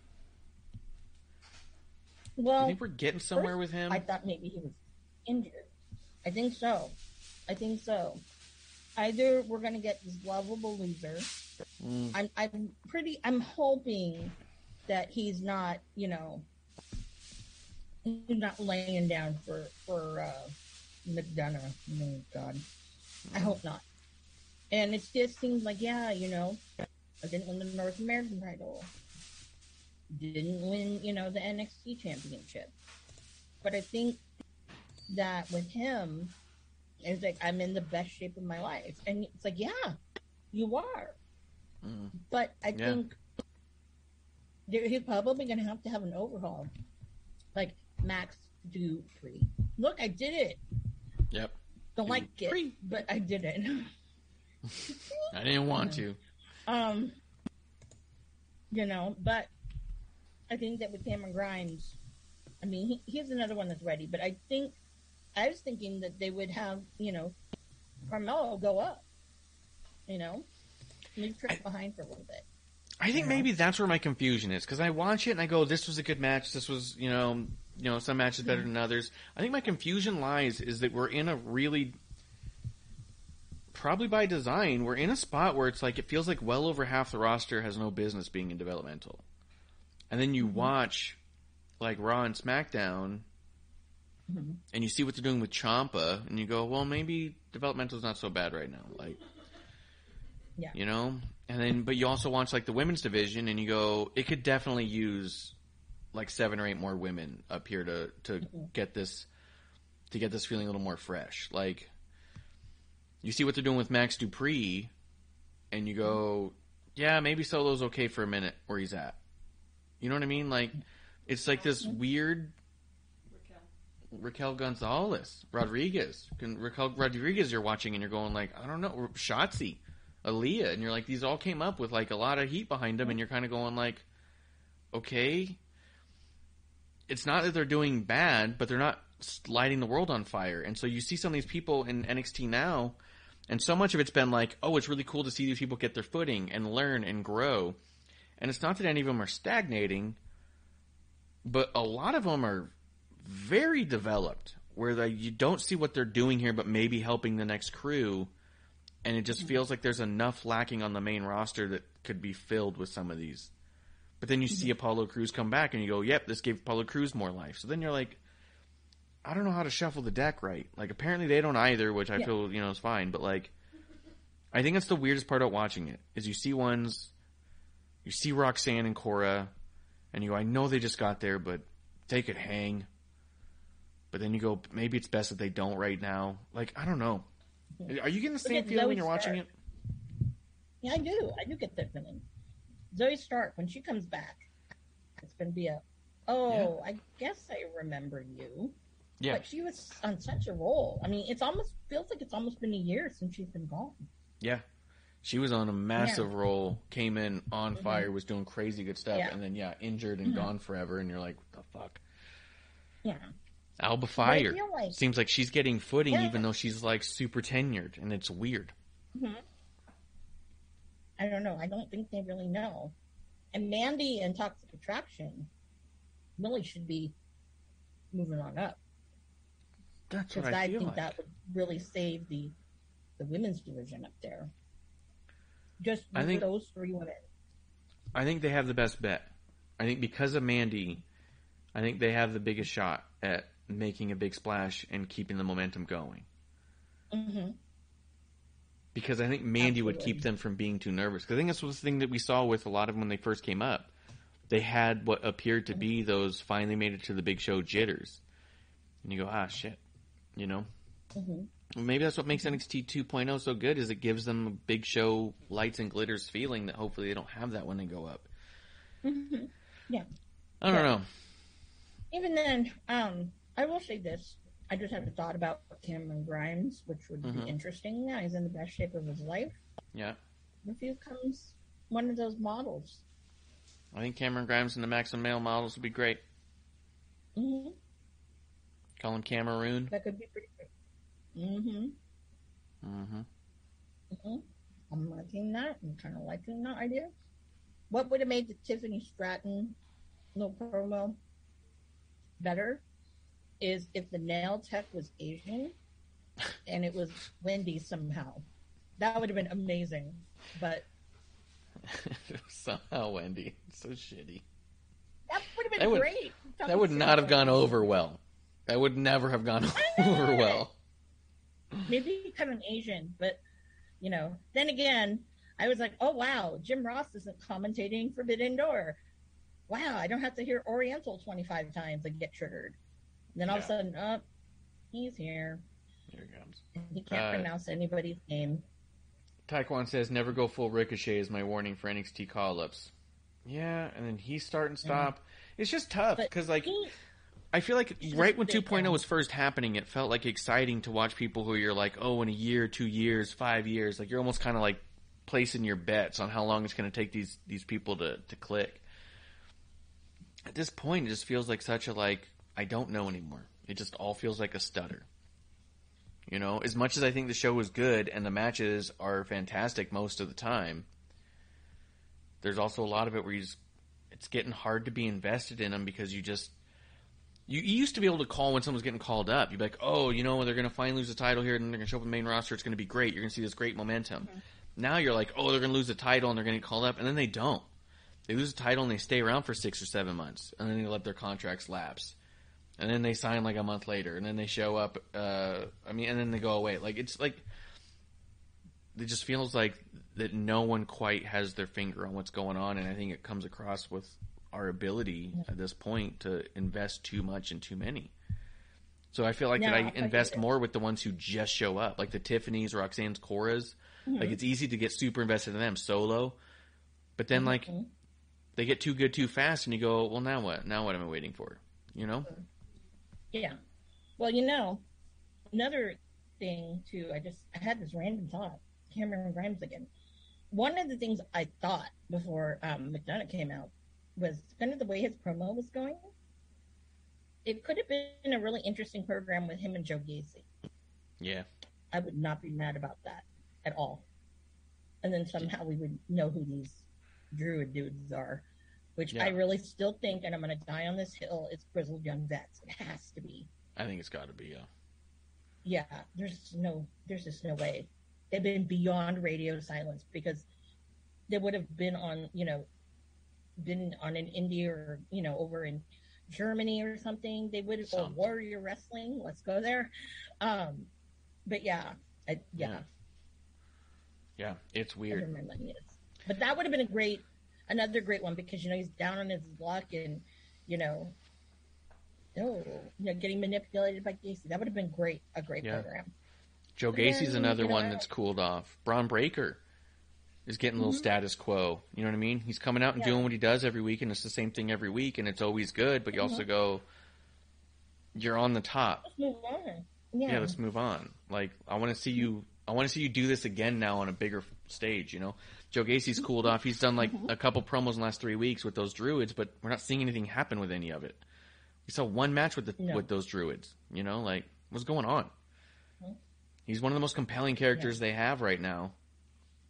Do you think we're getting somewhere with him? I thought maybe he was injured. I think so. I think so. Either we're gonna get this lovable loser. Mm. I'm I'm pretty I'm hoping that he's not, you know he's not laying down for for uh McDonagh. Oh God. I hope not. And it just seems like, yeah, you know, I didn't win the North American title. Didn't win, you know, the NXT championship. But I think that with him, it's like I'm in the best shape of my life. And it's like, yeah, you are. Mm. But I Yeah. think he's probably going to have to have an overhaul. Like Max Dupri. Look, I did it. Yep. Don't like it, but I did it. I didn't want to. um, you know, but I think that with Cameron Grimes, I mean, he, he's another one that's ready. But I think I was thinking that they would have, you know, Carmelo go up. You know, maybe trick behind for a little bit. I think Yeah. maybe that's where my confusion is because I watch it and I go, "This was a good match. This was, you know, you know, some matches better than others." I think my confusion lies is that we're in a really, probably by design, we're in a spot where it's like it feels like well over half the roster has no business being in developmental, and then you mm-hmm. watch like Raw and SmackDown, Mm-hmm. and you see what they're doing with Champa, and you go, well, maybe developmental's not so bad right now. Like, Yeah. you know, and then but you also watch like the women's division, and you go, it could definitely use like seven or eight more women up here to to mm-hmm. get this to get this feeling a little more fresh. Like, you see what they're doing with Max Dupri, and you go, mm-hmm. yeah, maybe Solo's okay for a minute where he's at. You know what I mean? Like, it's like this weird Raquel. Gonzalez, Rodriguez, Can- Raquel Rodriguez. You're watching and you're going like, I don't know, Shotzi, Aaliyah, and you're like, these all came up with like a lot of heat behind them, and you're kind of going like, okay, it's not that they're doing bad, but they're not lighting the world on fire. And so you see some of these people in NXT now, and so much of it's been like, oh, it's really cool to see these people get their footing and learn and grow. And it's not that any of them are stagnating, but a lot of them are very developed, where they, you don't see what they're doing here, but maybe helping the next crew. And it just feels like there's enough lacking on the main roster that could be filled with some of these. But then you see Apollo Crews come back and you go, yep, this gave Apollo Crews more life. So then you're like, I don't know how to shuffle the deck right. Like apparently they don't either, which I Yeah. feel, you know, is fine. But like, I think that's the weirdest part about watching it is you see ones, you see Roxanne and Cora, and you go, I know they just got there, but they could hang. But then you go, maybe it's best that they don't right now. Like I don't know. Are you getting the same feeling when you're watching it? Yeah, I do. I do get that feeling. Zoey Stark, when she comes back, it's going to be a, oh, I guess I remember you. Yeah. But she was on such a roll. I mean, it's almost feels like it's almost been a year since she's been gone. Yeah. She was on a massive roll, came in on mm-hmm. fire, was doing crazy good stuff, Yeah. and then yeah, injured and mm-hmm. gone forever, and you're like, what the fuck? Yeah. Alba Fyre seems like she's getting footing, Yeah. even though she's like super tenured, and it's weird. Mm-hmm. I don't know. I don't think they really know. And Mandy and Toxic Attraction really should be moving on up That's because what I, I, think like. that would really save the the women's division up there. Just I think- those three women. I think they have the best bet. I think because of Mandy, I think they have the biggest shot at making a big splash and keeping the momentum going. hmm because I think Mandy would keep them from being too nervous. 'Cause I think that's the thing that we saw with a lot of them when they first came up. They had what appeared to be those finally made it to the big show jitters, and you go, ah, shit, you know. hmm Maybe that's what makes NXT 2.0 so good is it gives them a big show lights and glitters feeling that hopefully they don't have that when they go up. hmm Yeah. I don't Yeah. know. Even then, um, I will say this. I just had a thought about Cameron Grimes, which would Mhm. be interesting. Now he's in the best shape of his life. Yeah, If he becomes one of those models, I think Cameron Grimes and the Maximum Male models would be great. Mm-hmm. Call him Cameroon. that could be pretty good. Mm hmm hmm hmm I'm liking that. I'm kind of liking that idea. What would have made the Tiffany Stratton little promo better is if the nail tech was Asian and it was Wendy somehow. That would have been amazing. But Somehow Wendy, so shitty. that would have been That would- great. That would not have gone over well. That would never have gone over well. Maybe become an Asian, but you know. Then again, I was like, oh wow, Jim Ross isn't commentating Forbidden Door. Wow, I don't have to hear Oriental twenty five times and get triggered. Then all of a sudden, up, he's here. Here it comes. He can't Uh, pronounce anybody's name. Taekwon says, "Never go full Ricochet" is my warning for NXT call-ups. Yeah, and then he start and stop. It's just tough because, like, he, I feel like right when 2.0 now. was first happening, it felt like exciting to watch people who you're like, oh, in a year, two years, five years, like you're almost kind of like placing your bets on how long it's going to take these these people to to click. At this point, it just feels like such a like I don't know anymore. It just all feels like a stutter. You know, as much as I think the show is good and the matches are fantastic most of the time, there's also a lot of it where you just, it's getting hard to be invested in them because you just you, you used to be able to call when someone's getting called up. You'd be like, oh, you know, they're going to finally lose the title here, and they're going to show up in the main roster. It's going to be great. You're going to see this great momentum. Mm-hmm. Now you're like, oh, they're going to lose the title, and they're going to get called up, and then they don't. They lose the title, and they stay around for six or seven months, and then they let their contracts lapse. And then they sign like a month later, and then they show up. Uh, I mean, and then they go away. Like it's like it just feels like that no one quite has their finger on what's going on, and I think it comes across with our ability at this point to invest too much in too many. So I feel like No, that I I invest it. more with the ones who just show up, like the Tiffany's, Roxanne's, Cora's. Like it's easy to get super invested in them solo, but then like they get too good too fast, and you go, well, now what? Now what am I waiting for? You know? Yeah. Well, you know, another thing too. I just I had this random thought. Cameron Grimes again. One of the things I thought before um, McDonagh came out was kind of the way his promo was going. It could have been a really interesting program with him and Joe Gacy. Yeah. I would not be mad about that at all. And then somehow we would know who these druid dudes are, which Yeah. I really still think, and I'm going to die on this hill, it's grizzled young vets. It has to be. I think it's got to be. Yeah. Yeah, there's no, there's just no way. They've been beyond radio silence because they would have been on, you know, been on an indie or you know over in Germany or something. They would or Something. Warrior Wrestling. Let's go there. Um, but yeah, I, yeah, Yeah. Yeah, it's weird. remember my years. But that would have been a great, another great one because you know he's down on his luck and you know, oh, you know, getting manipulated by Gacy. That would have been great, a great Yeah. program. Joe But then, Gacy's another you know, one that's cooled off. Bron Breakker is getting a little mm-hmm. status quo. You know what I mean? He's coming out and Yeah. doing what he does every week, and it's the same thing every week, and it's always good. But you mm-hmm. also go, you're on the top. Let's move on. Yeah, Yeah, let's move on. Like I want to see you. I want to see you do this again now on a bigger stage. You know, Joe Gacy's cooled off. He's done like a couple promos in the last three weeks with those druids, but we're not seeing anything happen with any of it. We saw one match with the No. with those druids. You know, like what's going on? He's one of the most compelling characters they have right now,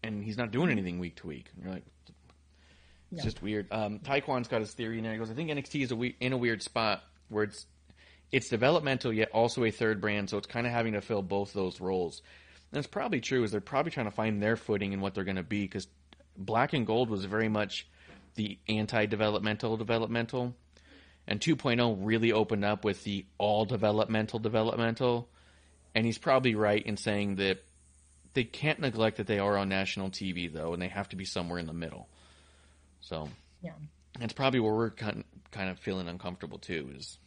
and he's not doing anything week to week. And you're like, it's No. just weird. Um, Taekwon's got his theory in there. He goes, I think NXT is a we- in a weird spot where it's it's developmental yet also a third brand, so it's kind of having to fill both those roles. It's probably true, is they're probably trying to find their footing in what they're going to be because Black and Gold was very much the anti-developmental developmental, and 2.0 really opened up with the all developmental developmental. And he's probably right in saying that they can't neglect that they are on national TV though, and they have to be somewhere in the middle. So yeah, that's probably where we're kind kind of feeling uncomfortable too. Is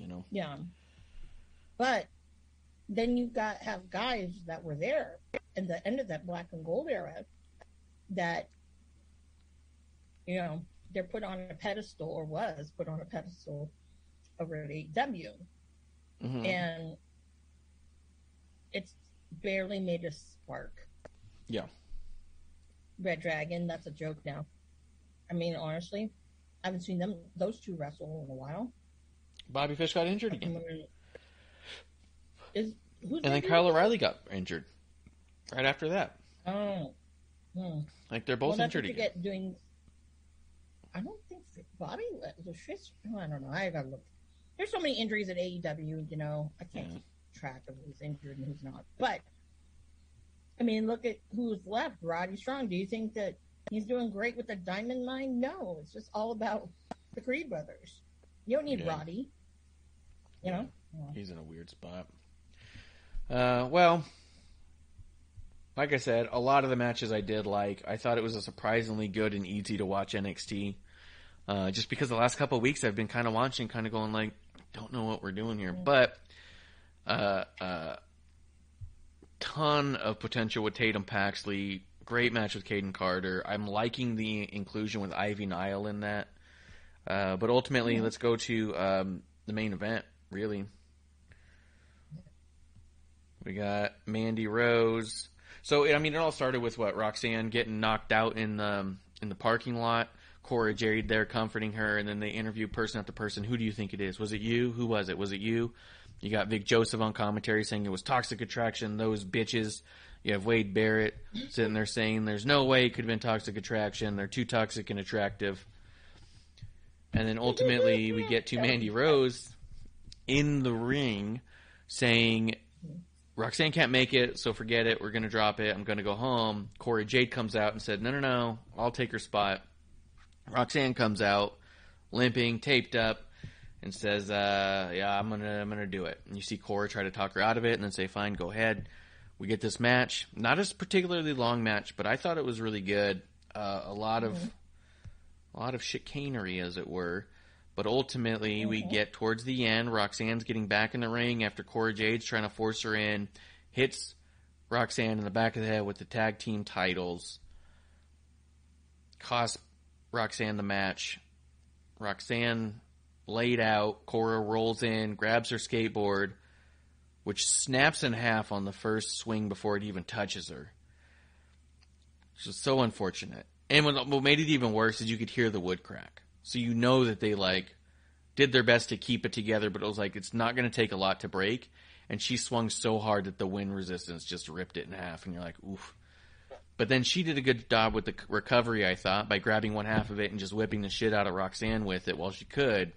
you know yeah. But then you got have guys that were there in the end of that black and gold era that you know they're put on a pedestal or was put on a pedestal over at AEW Mhm. and it's barely made a spark. yeah Red Dragon, that's a joke now. I mean, honestly, I haven't seen them those two wrestle in a while. Bobby Fish got injured again, Is who's and then? Kyle O'Reilly got injured right after that. Oh, hmm. Like they're both that's injured again. doing. I don't think Bobby was oh, I don't know. I gotta look. There's so many injuries at AEW. You know, I can't Yeah. keep track of who's injured and who's not. But I mean, look at who's left. Roddy Strong. Do you think that he's doing great with the Diamond Mine? No, it's just all about the Creed brothers. You don't need Yeah. Roddy. You know. He's in a weird spot. Uh, well, like I said, a lot of the matches I did like. I thought it was a surprisingly good and easy to watch NXT. Uh, just because the last couple of weeks I've been kind of watching, kind of going like, don't know what we're doing here, but uh, uh, ton of potential with Tatum Paxley. Great match with Kayden Carter. I'm liking the inclusion with Ivy Nile in that. Uh, but ultimately, let's go to um, the main event. Really, we got Mandy Rose. So I mean, it all started with what Roxanne getting knocked out in the um, in the parking lot. Cora Jade there comforting her, and then they interview person after person. Who do you think it is? Was it you? Who was it? Was it you? You got Vic Joseph on commentary saying it was toxic attraction. Those bitches. You have Wade Barrett sitting there saying there's no way it could have been toxic attraction. They're too toxic and attractive. And then ultimately we get to Mandy Rose in the ring saying Roxanne can't make it, so forget it. We're going to drop it. I'm going to go home. Cora Jade comes out and said, no, no, no, I'll take her spot. Roxanne comes out, limping, taped up, and says, uh, "Yeah, I'm gonna I'm gonna do it." And you see Cora try to talk her out of it, and then say, "Fine, go ahead." We get this match, not a particularly long match, but I thought it was really good. Uh, a lot of a lot of chicanery, as it were. But ultimately, we mm-hmm. get towards the end. Roxanne's getting back in the ring after Cora Jade's trying to force her in, hits Roxanne in the back of the head with the tag team titles, cost Roxanne the match. Roxanne laid out. Cora rolls in, grabs her skateboard, which snaps in half on the first swing before it even touches her. Which is so unfortunate. And what made it even worse is you could hear the wood crack. So you know that they like did their best to keep it together, but it was like it's not going to take a lot to break. And she swung so hard that the wind resistance just ripped it in half, and you're like, oof. But then she did a good job with the recovery, I thought, by grabbing one half of it and just whipping the shit out of Roxanne with it while she could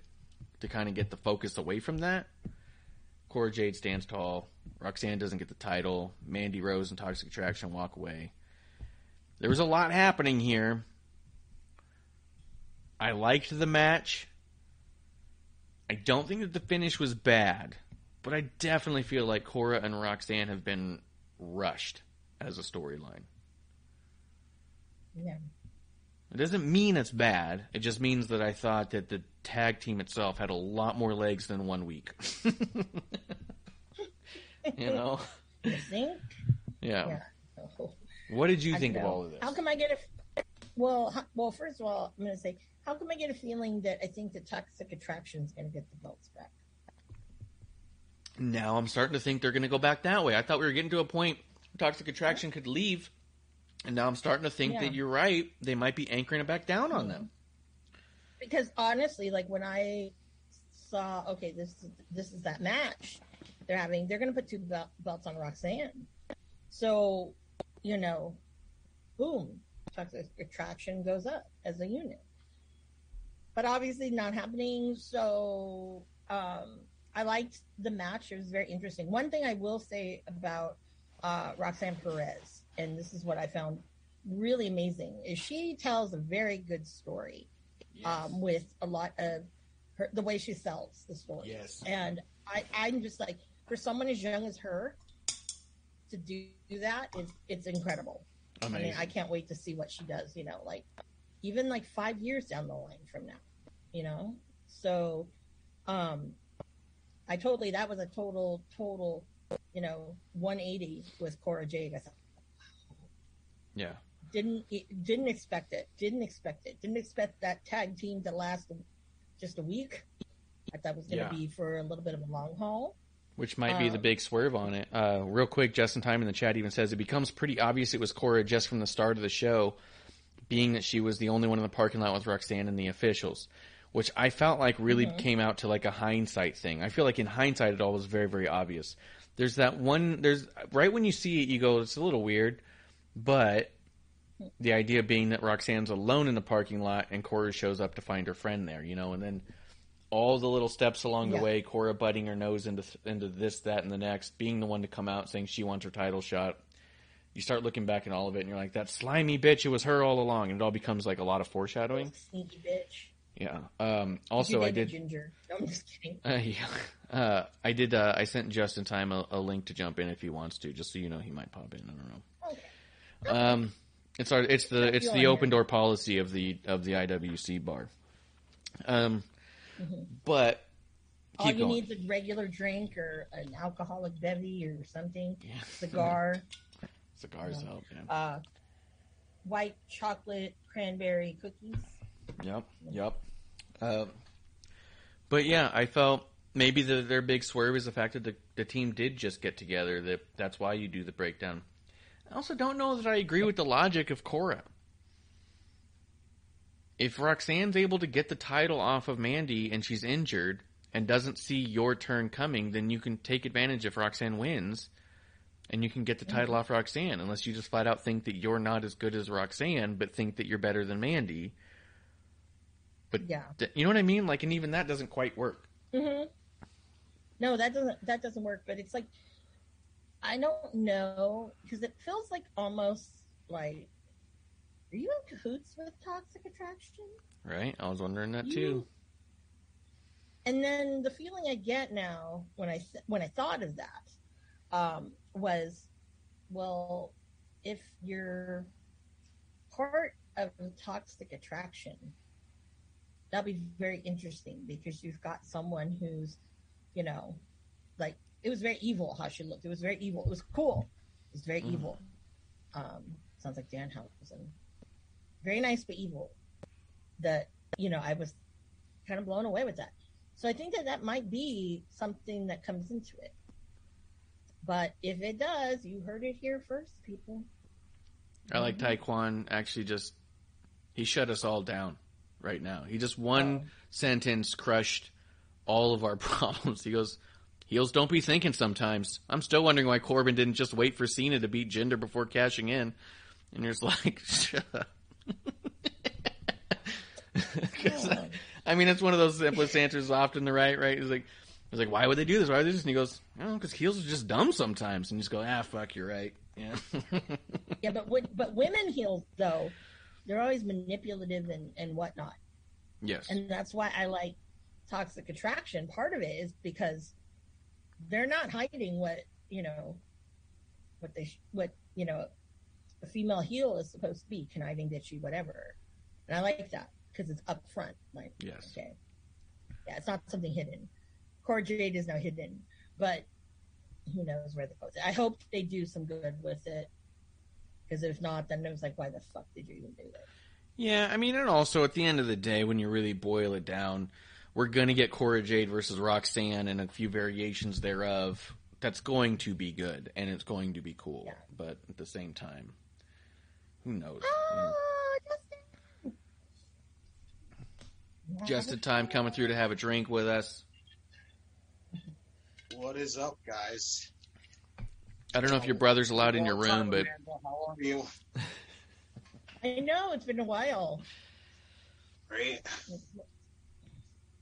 to kind of get the focus away from that. Cora Jade stands tall. Roxanne doesn't get the title. Mandy Rose and Toxic Attraction walk away. There was a lot happening here. I liked the match. I don't think that the finish was bad, but I definitely feel like Cora and Roxanne have been rushed as a storyline. Yeah. It doesn't mean it's bad. It just means that I thought that the tag team itself had a lot more legs than one week. you know? You think? Yeah. Yeah. Oh. What did you I think of all of this? How come I get a? Well, well, first of all, I'm going to say, how come I get a feeling that I think the toxic attraction is going to get the belts back? Now I'm starting to think they're going to go back that way. I thought we were getting to a point where Toxic Attraction could leave, and now I'm starting to think Yeah. that you're right. They might be anchoring it back down on them. Because honestly, like when I saw, okay, this this is that match they're having, they're going to put two bel- belts on Roxanne. So, you know, boom, toxic attraction goes up as a unit. But obviously not happening. So um, I liked the match. It was very interesting. One thing I will say about uh, Roxanne Perez, and this is what I found really amazing, is she tells a very good story um, with a lot of her, the way she sells the story. Yes. And I, I'm just like, for someone as young as her to do that, it's, it's incredible. I mean, I can't wait to see what she does, you know, like even like five years down the line from now, you know? So, um, I totally, that was a total, total, you know, 180 with Cora Jade. I thought, yeah. didn't, didn't expect it. Didn't expect it. Didn't expect that tag team to last just a week. I thought it was going to Yeah. be for a little bit of a long haul. Which might be the Um, big swerve on it. Uh, real quick, Justin Time in the chat even says it becomes pretty obvious it was Cora just from the start of the show, being that she was the only one in the parking lot with Roxanne and the officials, which I felt like really mm-hmm. came out to like a hindsight thing. I feel like in hindsight it all was very very obvious. There's that one. There's right when you see it, you go, it's a little weird, but the idea being that Roxanne's alone in the parking lot and Cora shows up to find her friend there, you know, and then all the little steps along the Yeah. way, Cora butting her nose into into this, that, and the next, being the one to come out saying she wants her title shot. You start looking back at all of it, and you're like, "That slimy bitch! It was her all along." And it all becomes like a lot of foreshadowing. Sneaky bitch. Yeah. Um, also, I did. Ginger. No, I'm just kidding. Uh, yeah. Uh, I did. Uh, I sent Justin Time a, a link to jump in if he wants to, just so you know he might pop in. I don't know. Okay. Um, it's our it's the it's the open door policy of the of the IWC bar. Um, but All you going. need is a regular drink or an alcoholic bevy or something, Yeah. cigar, Cigars help. Yeah. uh, white chocolate cranberry cookies. Yep. Yep. Um, but yeah, I felt maybe the, their big swerve is the fact that the, the team did just get together. That that's why you do the breakdown. I also don't know that I agree with the logic of Cora. If Roxanne's able to get the title off of Mandy and she's injured and doesn't see your turn coming, then you can take advantage if Roxanne wins and you can get the title off Roxanne unless you just flat out think that you're not as good as Roxanne but think that you're better than Mandy. But Yeah. you know what I mean? Like, and even that doesn't quite work. Mm-hmm. No, that doesn't that doesn't work. But it's like I don't know because it feels like almost like are you in cahoots with toxic attraction? Right? I was wondering that You- too. and then the feeling I get now when I th- when I thought of that um, was, well, if you're part of a toxic attraction, that'd be very interesting because you've got someone who's, you know, like it was very evil how she looked. It was very evil. It was cool. It was very Mhm. evil. Um, sounds like Danhausen. Very nice but evil. That you know, I was kind of blown away with that. So I think that that might be something that comes into it. But if it does, you heard it here first, people. I like Taekwon actually just he shut us all down right now. He just one Oh. sentence crushed all of our problems. He goes, "Heels don't be thinking sometimes." I'm still wondering why Corbin didn't just wait for Cena to beat Jinder before cashing in. And you're just like, shut up. Oh. I mean, it's one of those simplest answers often the right, right? It's like, it's like, why would they do this? Why would they do this? And he goes, oh, because heels are just dumb sometimes. And you just go, ah, fuck, you're right. Yeah. Yeah, but but women heels though, they're always manipulative and and whatnot, yes. and that's why I like toxic attraction. Part of it is because they're not hiding what you know, what they sh- what you know, a female heel is supposed to be conniving, bitchy, whatever, and I like that because it's upfront. Like, Yes. okay, yeah, it's not something hidden. Cora Jade is now hidden, but who knows where that goes. I hope they do some good with it. Because if not, then it was like, why the fuck did you even do that? Yeah, I mean, and also at the end of the day, when you really boil it down, we're going to get Cora Jade versus Roxanne and a few variations thereof. That's going to be good and it's going to be cool. Yeah. But at the same time, who knows? Oh, Justin. Just in time coming through to have a drink with us. What is up, guys? I don't know if your brother's allowed in your room, but How are you? I know it's been a while. Great.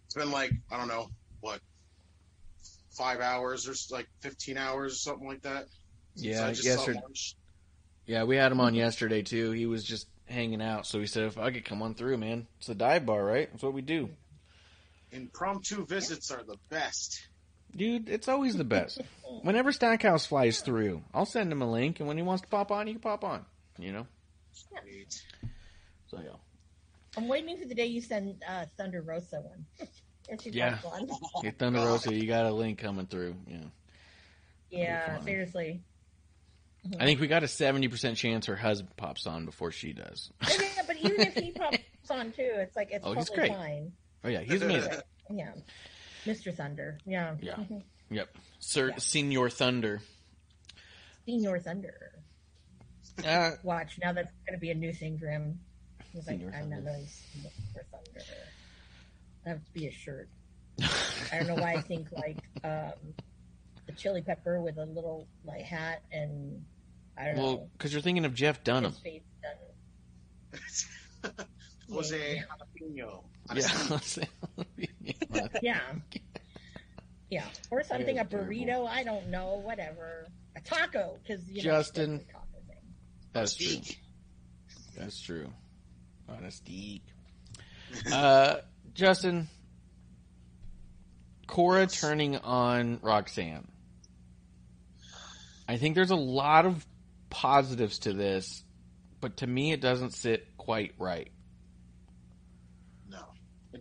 It's been like I don't know what, five hours or like fifteen hours or something like that. Yeah, I yesterday- yeah, we had him on yesterday too. He was just hanging out, so he said, "If I could come on through, man, it's a dive bar, right? That's what we do." Impromptu visits are the best. Dude, it's always the best. Whenever Stackhouse flies through, I'll send him a link, and when he wants to pop on, he can pop on. You know? Great. So yeah. I'm waiting for the day you send uh, Thunder Rosa one. Yeah. Hey, Thunder Rosa, you got a link coming through. Yeah. Yeah, seriously. I think we got a seventy percent chance her husband pops on before she does. Yeah, but even if he pops on too, it's like it's Oh, he's totally great. fine. Oh yeah, he's amazing. Yeah, Mr. Thunder. Yeah. Yeah. Yep, Sir Yeah. Senior Thunder. Senior Thunder. Uh, Watch now. That's going to be a new thing for him. He's like, I'm not Thunder. really Senior Thunder. That have to be a shirt. I don't know why I think like um, the chili pepper with a little like hat and I don't well, know. because you're thinking of Jeff Dunham. His. Jose Yeah. Jalapeno. Yeah. Yeah. Yeah. Or something, Yeah, a terrible. burrito, I don't know, whatever. A taco, because, you Justin. it's a taco thing. That's true. That's true. On a steak. Uh, Justin, Cora Yes. turning on Roxanne. I think there's a lot of positives to this, but to me, it doesn't sit quite right.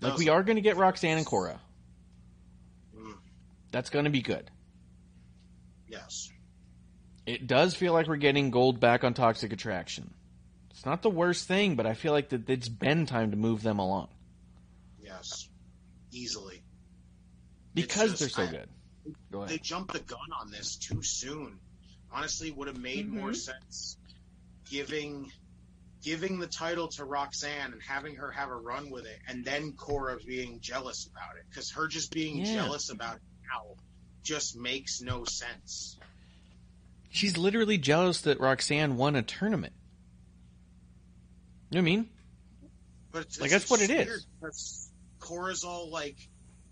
No. It Like we doesn't. are going to get Roxanne and Cora. Mm, That's going to be good. yes. It does feel like we're getting gold back on Toxic Attraction. It's not the worst thing, but I feel like that it's been time to move them along Yes. Easily. because just- they're so I- good. Go They jumped the gun on this too soon. Honestly, would have made more Mhm. sense giving giving the title to Roxanne and having her have a run with it, and then Cora being jealous about it. Because her just being Yeah. jealous about it now just makes no sense. She's literally jealous that Roxanne won a tournament. You know what I mean? But it's, Like, it's that's what it is. Cora's all like,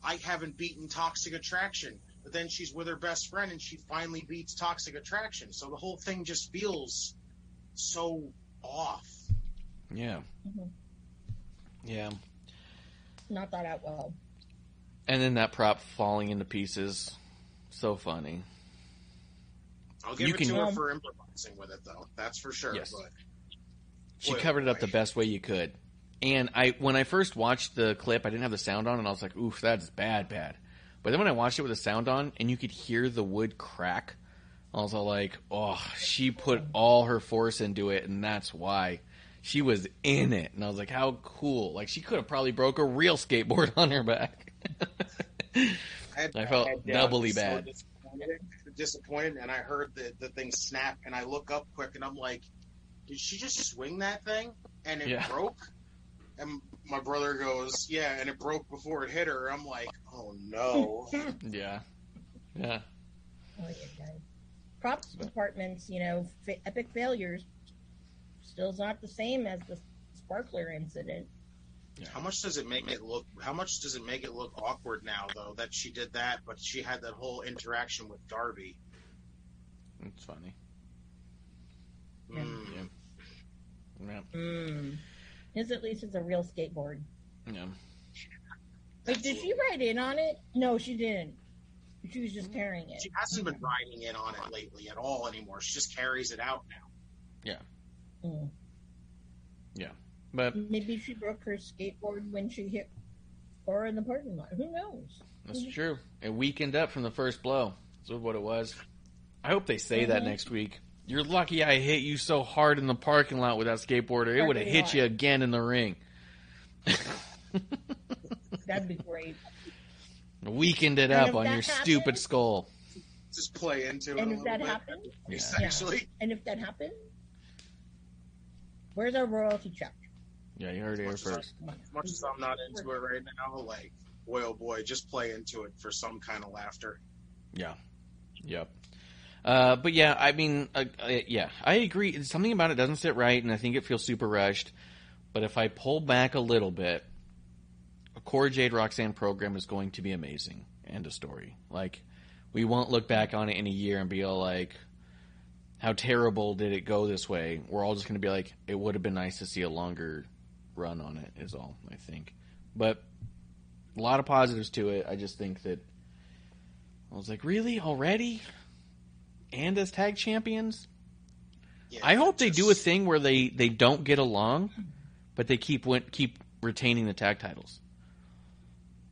I haven't beaten Toxic Attraction. But then she's with her best friend and she finally beats Toxic Attraction. So the whole thing just feels so off. Yeah. Mhm. Yeah. Not thought out well. And then that prop falling into pieces. So funny. I'll give You it can- to her Um, for improvising with it, though. That's for sure. Yes. But She Boy, oh covered it up boy. the best way you could. And I when I first watched the clip, I didn't have the sound on and I was like, "Oof, that's bad, bad." But then when I watched it with the sound on and you could hear the wood crack, I was all like, "Oh, she put all her force into it and that's why." She was in it, and I was like, "How cool!" Like she could have probably broke a real skateboard on her back. had I felt head down, uh, doubly so bad. Disappointed, disappointed, and I heard the, the thing snap, and I look up quick, and I'm like, did she just swing that thing? And it Yeah. broke? And my brother goes, yeah, and it broke before it hit her. I'm like, oh no. yeah, yeah, Oh. Props departments, you know, fa- epic failures. Still's not the same as the sparkler incident. How much does it make it look? How much does it make it look awkward now, though, that she did that, but she had that whole interaction with Darby? it's funny. Yeah. Mm. Yeah, Mm. His at least is a real skateboard. yeah. Wait, did she ride in on it? No, she didn't. She was just carrying it. She hasn't been riding in on it lately at all anymore. She just carries it out now. Mm. But Maybe she broke her skateboard when she hit or in the parking lot. Who knows? That's true. It weakened up from the first blow. That's what it was. I hope they say that Mhm. next week. You're lucky I hit you so hard in the parking lot with that skateboarder. It would have hit lot. you again in the ring. That'd be great. Weakened it And up on your happens- stupid skull. Just play into it And a if little that bit. happens, Yeah. Essentially. and if that happens, where's our royalty check? Yeah, you heard it here Much first. Come. As much as I'm not into it right now, like, boy, oh boy, just play into it for some kind of laughter. Yeah. Yep. Uh, but yeah, I mean, uh, uh, yeah, I agree. Something about it doesn't sit right, and I think it feels super rushed. But if I pull back a little bit, a Cora Jade Roxanne program is going to be amazing. End of story. Like, we won't look back on it in a year and be all like, how terrible did it go this way? We're all just going to be like, it would have been nice to see a longer run on it, is all, I think. But a lot of positives to it. I just think that I was like, really? Already? And as tag champions? Yeah, I hope they do a thing where they, they don't get along, but they keep win- keep retaining the tag titles.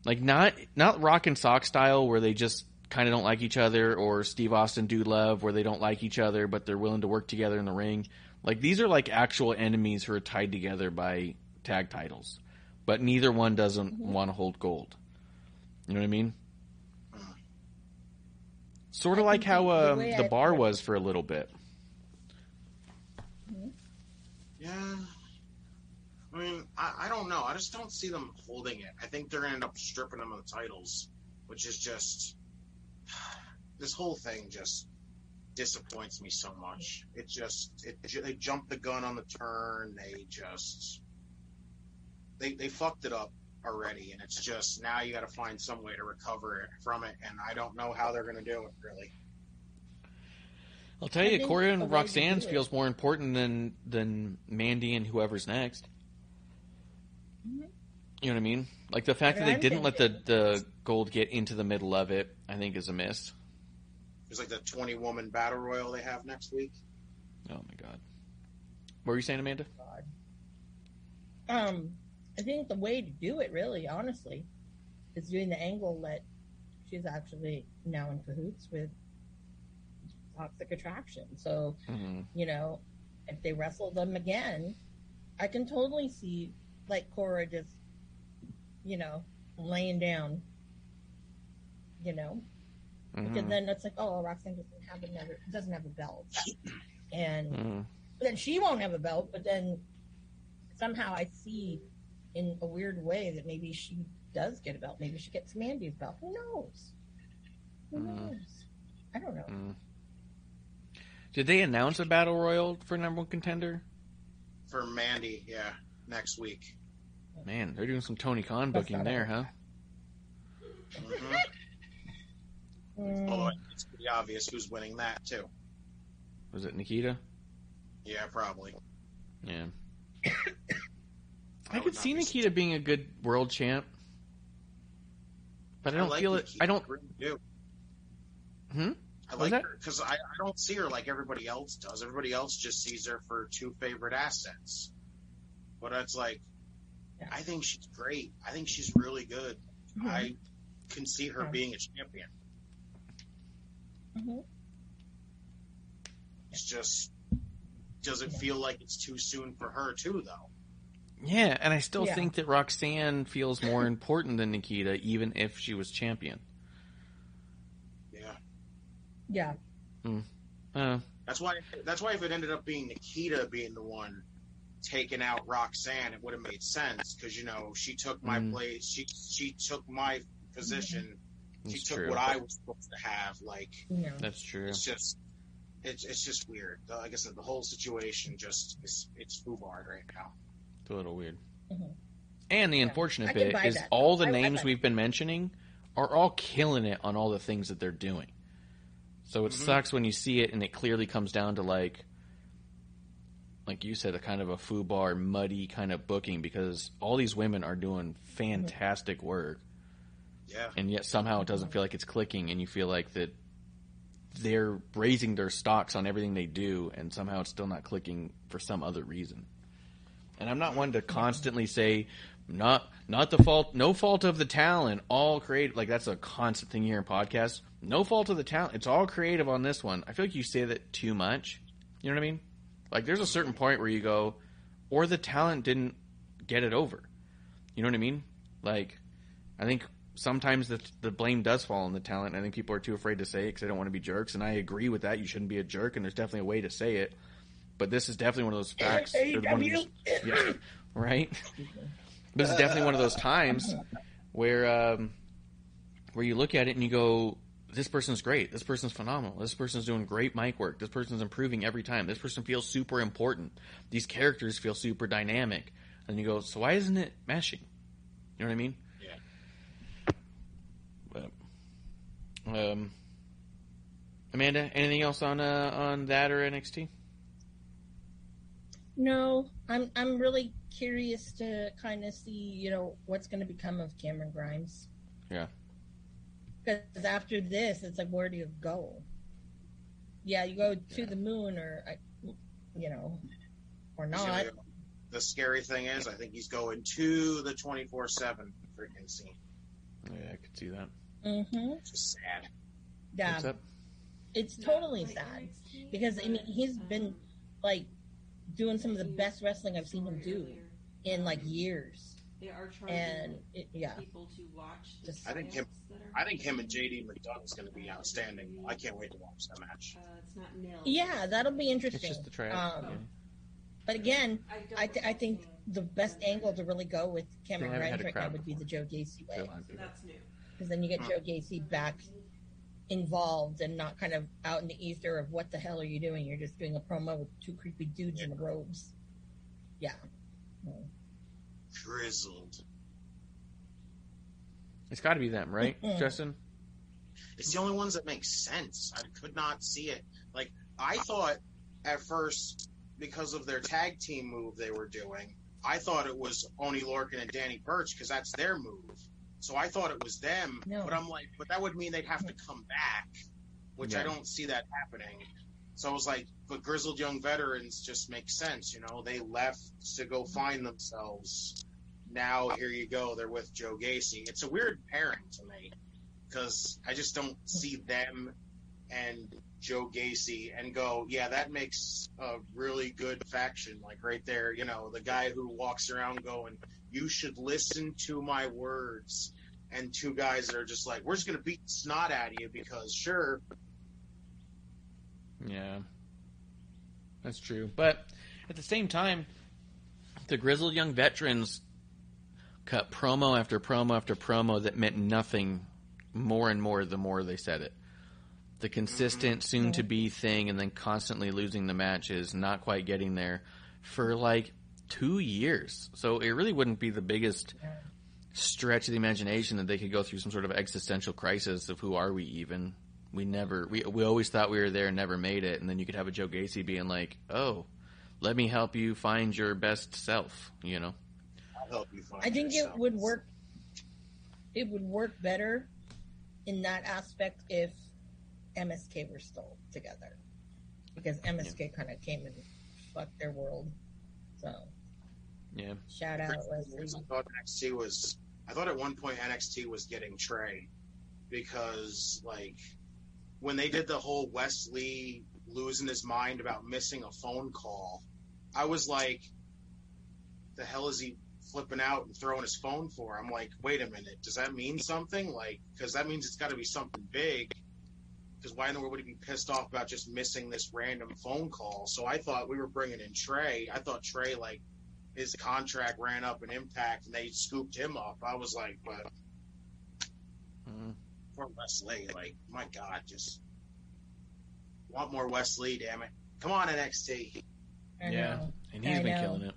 Like not not Rock and Sock style where they just kind of don't like each other, or Steve Austin Dude Love where they don't like each other but they're willing to work together in the ring. Like these are like actual enemies who are tied together by tag titles, but neither one doesn't want to hold gold. You know what I mean? Sort of I like how the- the um, the bar was for a little bit. Yeah. I mean, I, I don't know. I just don't see them holding it. I think they're going to end up stripping them of the titles, which is just. This whole thing just disappoints me so much. It just. It, they jumped the gun on the turn. They just. They, they fucked it up already, and it's just now you got to find some way to recover it from it, and I don't know how they're going to do it, really. I'll tell you, think Corey and way to Roxanne's feels more important than than Mandy and whoever's next. You know what I mean? Like the fact But that they didn't let the the gold get into the middle of it, I think, is a miss. There's like the 20 woman battle royal they have next week. Oh my god. What were you saying, Amanda? God. Um, I think the way to do it, really, honestly, is doing the angle that she's actually now in cahoots with Toxic Attraction. So, Mhm. you know, if they wrestle them again, I can totally see like Cora just, you know, laying down, you know, because Mhm. then it's like, oh, Roxanne doesn't have another, doesn't have a belt, and Mhm. then she won't have a belt, but then somehow I see in a weird way that maybe she does get a belt. Maybe she gets Mandy's belt. Who knows? Who Mhm. knows? I don't know. Mhm. Did they announce a battle royal for number one contender? For Mandy, yeah, next week. Man, they're doing some Tony Khan booking there, it. huh? hmm Mm, Although it's pretty obvious who's winning that too. Was it Nikita? Yeah, probably. Yeah. I I could not see be Nikita being a good world champ. but I don't like feel it. I don't. really do. Hmm? I like her because I, I don't see her like everybody else does. Everybody else just sees her for two favorite assets. But it's like, Yeah. I think she's great. I think she's really good. Mhm. I can see her Yeah. being a champion. Mhm. It's just doesn't Yeah. feel like it's too soon for her too, though. Yeah, and I still Yeah. think that Roxanne feels more important than Nikita, even if she was champion. Yeah, Yeah. Uh, that's why. That's why if it ended up being Nikita being the one taking out Roxanne, it would have made sense because you know she took my Mm. place. She she took my position. She took true. what I was supposed to have. Like Yeah. That's true. it's just. It's, it's just weird. The- Like I said, the whole situation just is it's foobarred right now. It's a little weird. Mhm. And the Yeah. unfortunate I bit is that. all the I- I names buy we've been mentioning are all killing it on all the things that they're doing. So it Mhm. sucks when you see it and it clearly comes down to like like you said, a kind of a foobar, muddy kind of booking because all these women are doing fantastic work. Yeah, and yet somehow it doesn't feel like it's clicking and you feel like that they're raising their stocks on everything they do and somehow it's still not clicking for some other reason. And i'm not one to constantly say not not the fault no fault of the talent all creative like that's a constant thing here in podcasts. No fault of the talent it's all creative on this one. I feel like you say that too much. You know what i mean like there's a certain point where you go or the talent didn't get it over you know what i mean like I think sometimes the the blame does fall on the talent. I think people are too afraid to say it because they don't want to be jerks, and I agree with that. You shouldn't be a jerk, and there's definitely a way to say it. But this is definitely one of those facts. or one of those- yeah, right. But it's definitely one of those times where um, where you look at it and you go, "This person's great. This person's phenomenal. This person's doing great mic work. This person's improving every time. This person feels super important. These characters feel super dynamic." And you go, "So why isn't it meshing?" You know what I mean? Yeah. But, um, Amanda, anything else on uh, on that or NXT? No, I'm I'm really curious to kind of see, you know, what's going to become of Cameron Grimes. Yeah. Because after this, it's like, where do you go? Yeah, you go to the moon, or you know, or not. go- The scary thing is, I think he's going to the twenty four seven freaking scene. Yeah, I could see that. Mm-hmm. It's just sad. Yeah, What's up? it's totally sad because I mean he's been like doing some of the best wrestling I've seen him do in like years, They are charging and it, yeah, people to watch. The Just- I think him- stunts that are I think him and JD McDonagh is going to be outstanding. I can't wait to watch that match. Uh, it's not nil. yeah, that'll be interesting. It's interesting. just the tryout. Um, yeah. But again, I, I, th- I think the best angle to really go with Cameron They Grimes right now would be the Joe Gacy way, So that's new. because then you get Joe Gacy back involved and not kind of out in the ether of what the hell are you doing? You're just doing a promo with two creepy dudes in robes. Yeah. Grizzled. It's got to be them, right, Justin? It's the only ones that make sense. I could not see it. Like I thought at first because of their tag team move they were doing, I thought it was Oni Lorcan and Danny Burch because that's their move. So I thought it was them. No. But I'm like, but that would mean they'd have to come back, which I don't see that happening. So I was like, but grizzled young veterans just make sense. You know, they left to go find themselves. Now here you go. They're with Joe Gacy. It's a weird pairing to me because I just don't see them and Joe Gacy and go, yeah, that makes a really good faction. Like right there, you know, the guy who walks around going, you should listen to my words. And two guys that are just like, we're just going to beat snot out of you because sure. Yeah, that's true. But at the same time, the grizzled young veterans cut promo after promo after promo that meant nothing more and more the more they said it. The consistent, mm-hmm. soon to be thing, and then constantly losing the matches, not quite getting there for like two years. So it really wouldn't be the biggest stretch of the imagination that they could go through some sort of existential crisis of who are we even. We never, we, we always thought we were there and never made it. And then you could have a Joe Gacy being like, oh, let me help you find your best self, you know? I'll help you find I think it would work. it would work better in that aspect if MSK were still together, because MSK kind of came and fucked their world. So Yeah. shout out I Leslie. thought NXT was. I thought at one point NXT was getting Trey because like when they did the whole Wes Lee losing his mind about missing a phone call, I was like, the hell is he flipping out and throwing his phone for? I'm like, wait a minute, does that mean something? Like, because that means it's got to be something big. Because why in the world would he be pissed off about just missing this random phone call? So I thought we were bringing in Trey. I thought Trey like his contract ran up in Impact and they scooped him up. I was like, but Mm. poor Wes Lee, like my God, just want more Wes Lee, damn it! Come on NXT. I Yeah. know. And he's I been know. killing it.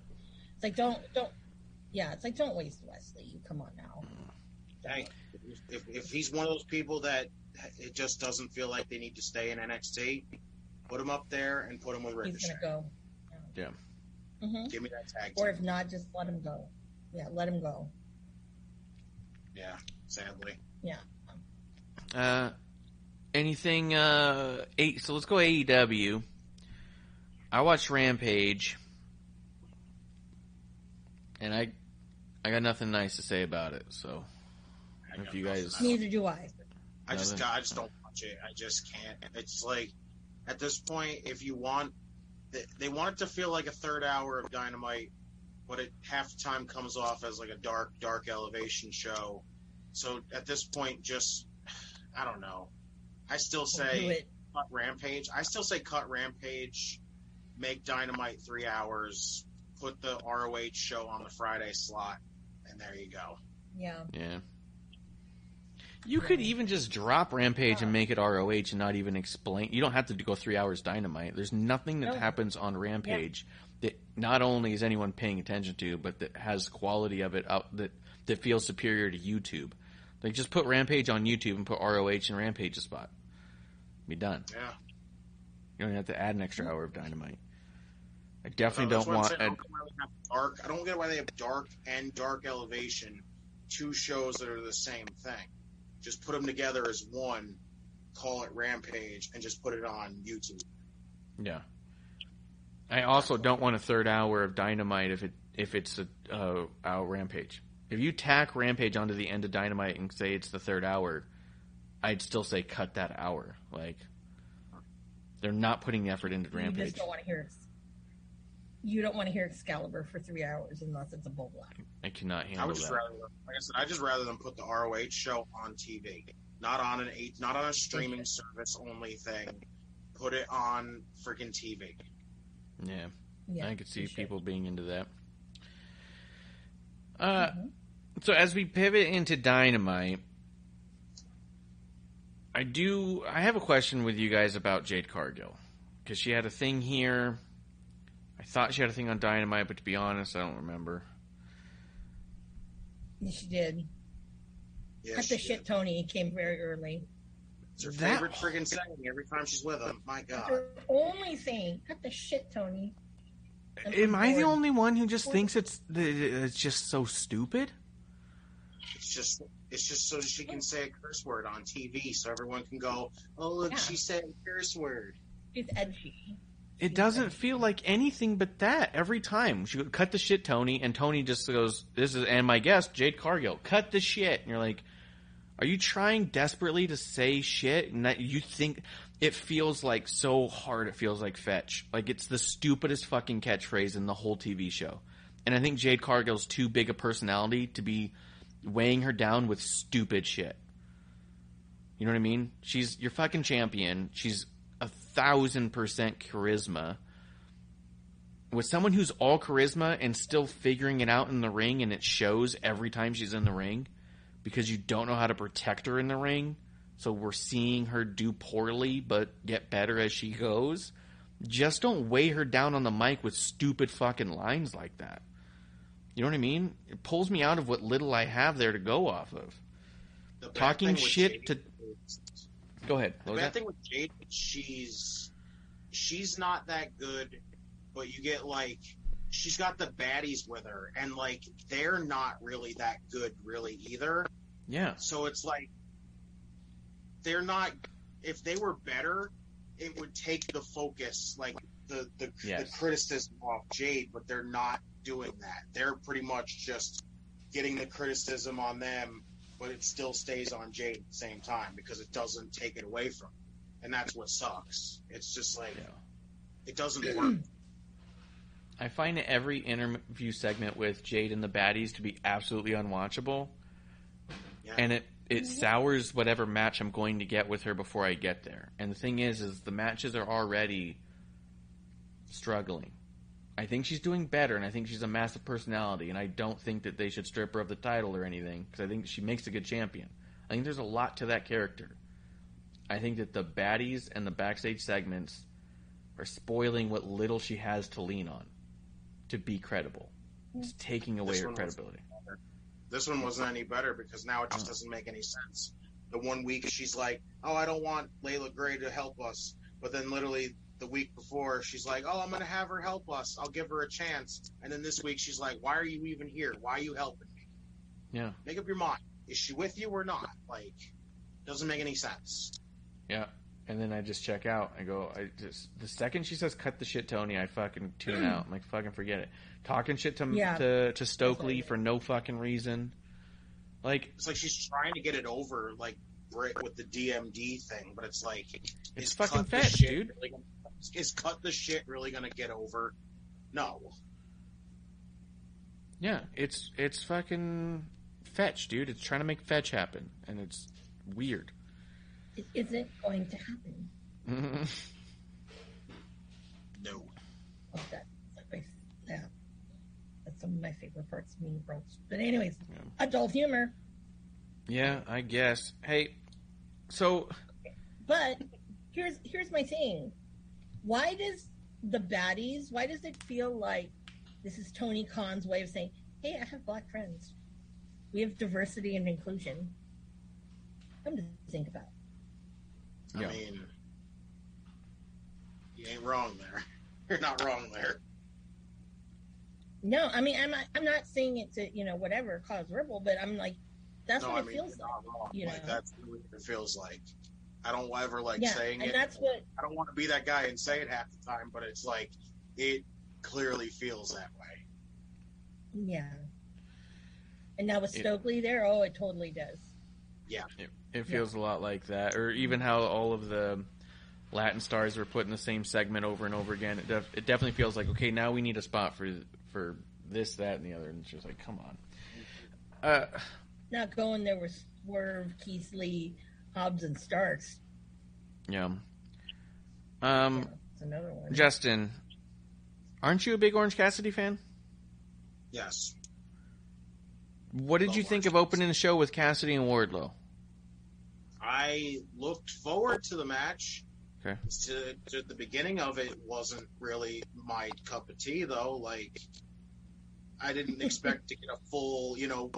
It's like don't don't. Yeah, it's like don't waste Wes Lee. You come on now. Hey, if if he's one of those people that it just doesn't feel like they need to stay in NXT, put him up there and put him with He's gonna go. Yeah. hmm Give me that tag Or team. if not, just let him go. Yeah, let him go. Yeah, sadly. Yeah. Uh, anything? Uh, eight. So let's go AEW. I watched Rampage, and I, I got nothing nice to say about it. So I If you guys- Neither do I. I just Nothing. I just don't watch it. I just can't. It's like at this point, if you want, they, they want it to feel like a third hour of Dynamite, but it half the time comes off as like a dark, dark elevation show. So at this point, just I don't know. I still say cut Rampage. I still say cut Rampage. Make Dynamite three hours. Put the ROH show on the Friday slot, and there you go. Yeah. yeah. You could even just drop Rampage and make it ROH and not even explain. You don't have to go three hours Dynamite. There's nothing that No. happens on Rampage that not only is anyone paying attention to, but that has quality of it out that that feels superior to YouTube. Like just put Rampage on YouTube and put ROH in Rampage's spot. Be done. Yeah. You don't have to add an extra hour of Dynamite. I definitely No, don't what I'm want. saying. I a- don't why they have dark. I don't get why they have dark and dark elevation, two shows that are the same thing. Just put them together as one. Call it Rampage and just put it on YouTube. Yeah. I also don't want a third hour of Dynamite if it if it's a uh, hour Rampage. If you tack Rampage onto the end of Dynamite and say it's the third hour, I'd still say cut that hour. Like they're not putting the effort into You Rampage. just don't want to hear. Ex- you don't want to hear Excalibur for three hours unless it's a bull black. I cannot handle I would just that. rather, like I said, I just rather them put the ROH show on TV, not on an eight, not on a streaming service only thing. Put it on freaking TV. Yeah, Yeah, I could see you should. people being into that. Uh, Mhm. so as we pivot into Dynamite, I do. I have a question with you guys about Jade Cargill because she had a thing here. I thought she had a thing on Dynamite, but to be honest, I don't remember. She did. Yeah, Cut she the shit, Tony. Came very early. It's her That- favorite friggin' saying every time she's with him. My God. Her only thing. Cut the shit, Tony. I'm Am I the only one who just thinks it's it's just so stupid? It's just it's just so she can say a curse word on TV so everyone can go, Oh look, Yeah. she said a curse word. She's edgy. It doesn't feel like anything but that every time. She cut the shit, Tony, and Tony just goes, "This is." And my guest, Jade Cargill, cut the shit. And you're like, are you trying desperately to say shit? And that you think it feels like so hard. It feels like fetch. Like it's the stupidest fucking catchphrase in the whole TV show. And I think Jade Cargill's too big a personality to be weighing her down with stupid shit. You know what I mean? She's your fucking champion. She's thousand percent charisma. With someone who's all charisma and still figuring it out in the ring, and it shows every time she's in the ring because you don't know how to protect her in the ring. So we're seeing her do poorly but get better as she goes. Just don't weigh her down on the mic with stupid fucking lines like that. You know what I mean? It pulls me out of what little I have there to go off of. The Talking shit to- Go ahead. The bad that? thing with Jade, she's she's not that good, but you get like she's got the baddies with her, and like they're not really that good, really either. Yeah. So it's like they're not. If they were better, it would take the focus, like the the, Yes. the criticism off Jade. But they're not doing that. They're pretty much just getting the criticism on them, but it still stays on Jade at the same time because it doesn't take it away from. Them. And that's what sucks. It's just like Yeah. it doesn't work. I find every interview segment with Jade and the baddies to be absolutely unwatchable, Yeah. and it it mm-hmm. sours whatever match I'm going to get with her before I get there. And the thing is, is the matches are already struggling. I think she's doing better, and I think she's a massive personality, and I don't think that they should strip her of the title or anything because I think she makes a good champion. I think there's a lot to that character. I think that the baddies and the backstage segments are spoiling what little she has to lean on to be credible. It's taking away her credibility. This one wasn't any better because now it just uh-huh. doesn't make any sense. The one week she's like, "Oh, I don't want Leila Grey to help us," but then literally the week before she's like, "Oh, I'm gonna have her help us. I'll give her a chance." And then this week she's like, "Why are you even here? Why are you helping me? Yeah. Make up your mind. Is she with you or not?" Like, doesn't make any sense. Yeah. And then I just check out. I go, I just the second she says "cut the shit, Tony," I fucking tune out. I'm like, fucking forget it. Talking shit to Yeah. to, to Stokely for no fucking reason. Like It's like she's trying to get it over, like with the DMD thing, but it's like, It's is fucking cut fetch, dude. Really gonna, is cut the shit really gonna get over? No. yeah, it's it's fucking fetch, dude. It's trying to make fetch happen, and it's weird. It isn't going to happen. No. Oh, that, that makes- yeah. That's some of my favorite parts of Mean Girls. But anyways, adult humor. yeah, I guess. Hey, so But here's here's my thing. Why does the baddies? Why does it feel like this is Tony Khan's way of saying, "Hey, I have black friends. We have diversity and inclusion." Something to think about. Yeah. I mean, you ain't wrong there. You're not wrong there. No, I mean, I'm not. I'm not saying it to you know whatever cause ripple, but I'm like, that's no, what I it mean, feels like. not wrong. you like that's what it feels like. I don't ever like yeah, saying and it. that's what. I don't want to be that guy and say it half the time, but it's like it clearly feels that way. Yeah. And now with It- Stokely there, oh, it totally does. It, it feels a lot like that, or even how all of the Latin stars were put in the same segment over and over again. It, def- it definitely feels like okay, now we need a spot for for this, that, and the other. And it's just like, come on. Uh, Not going there with Swerve, Keith Lee, Hobbs, and Starks. yeah. Um, It's another one. Justin, aren't you a big Orange Cassidy fan? Yes. What did Love you think Orange of opening the show with Cassidy and Wardlow? I looked forward to the match. Okay. To, to the beginning of it wasn't really my cup of tea though. Like I didn't expect to get a full, you know,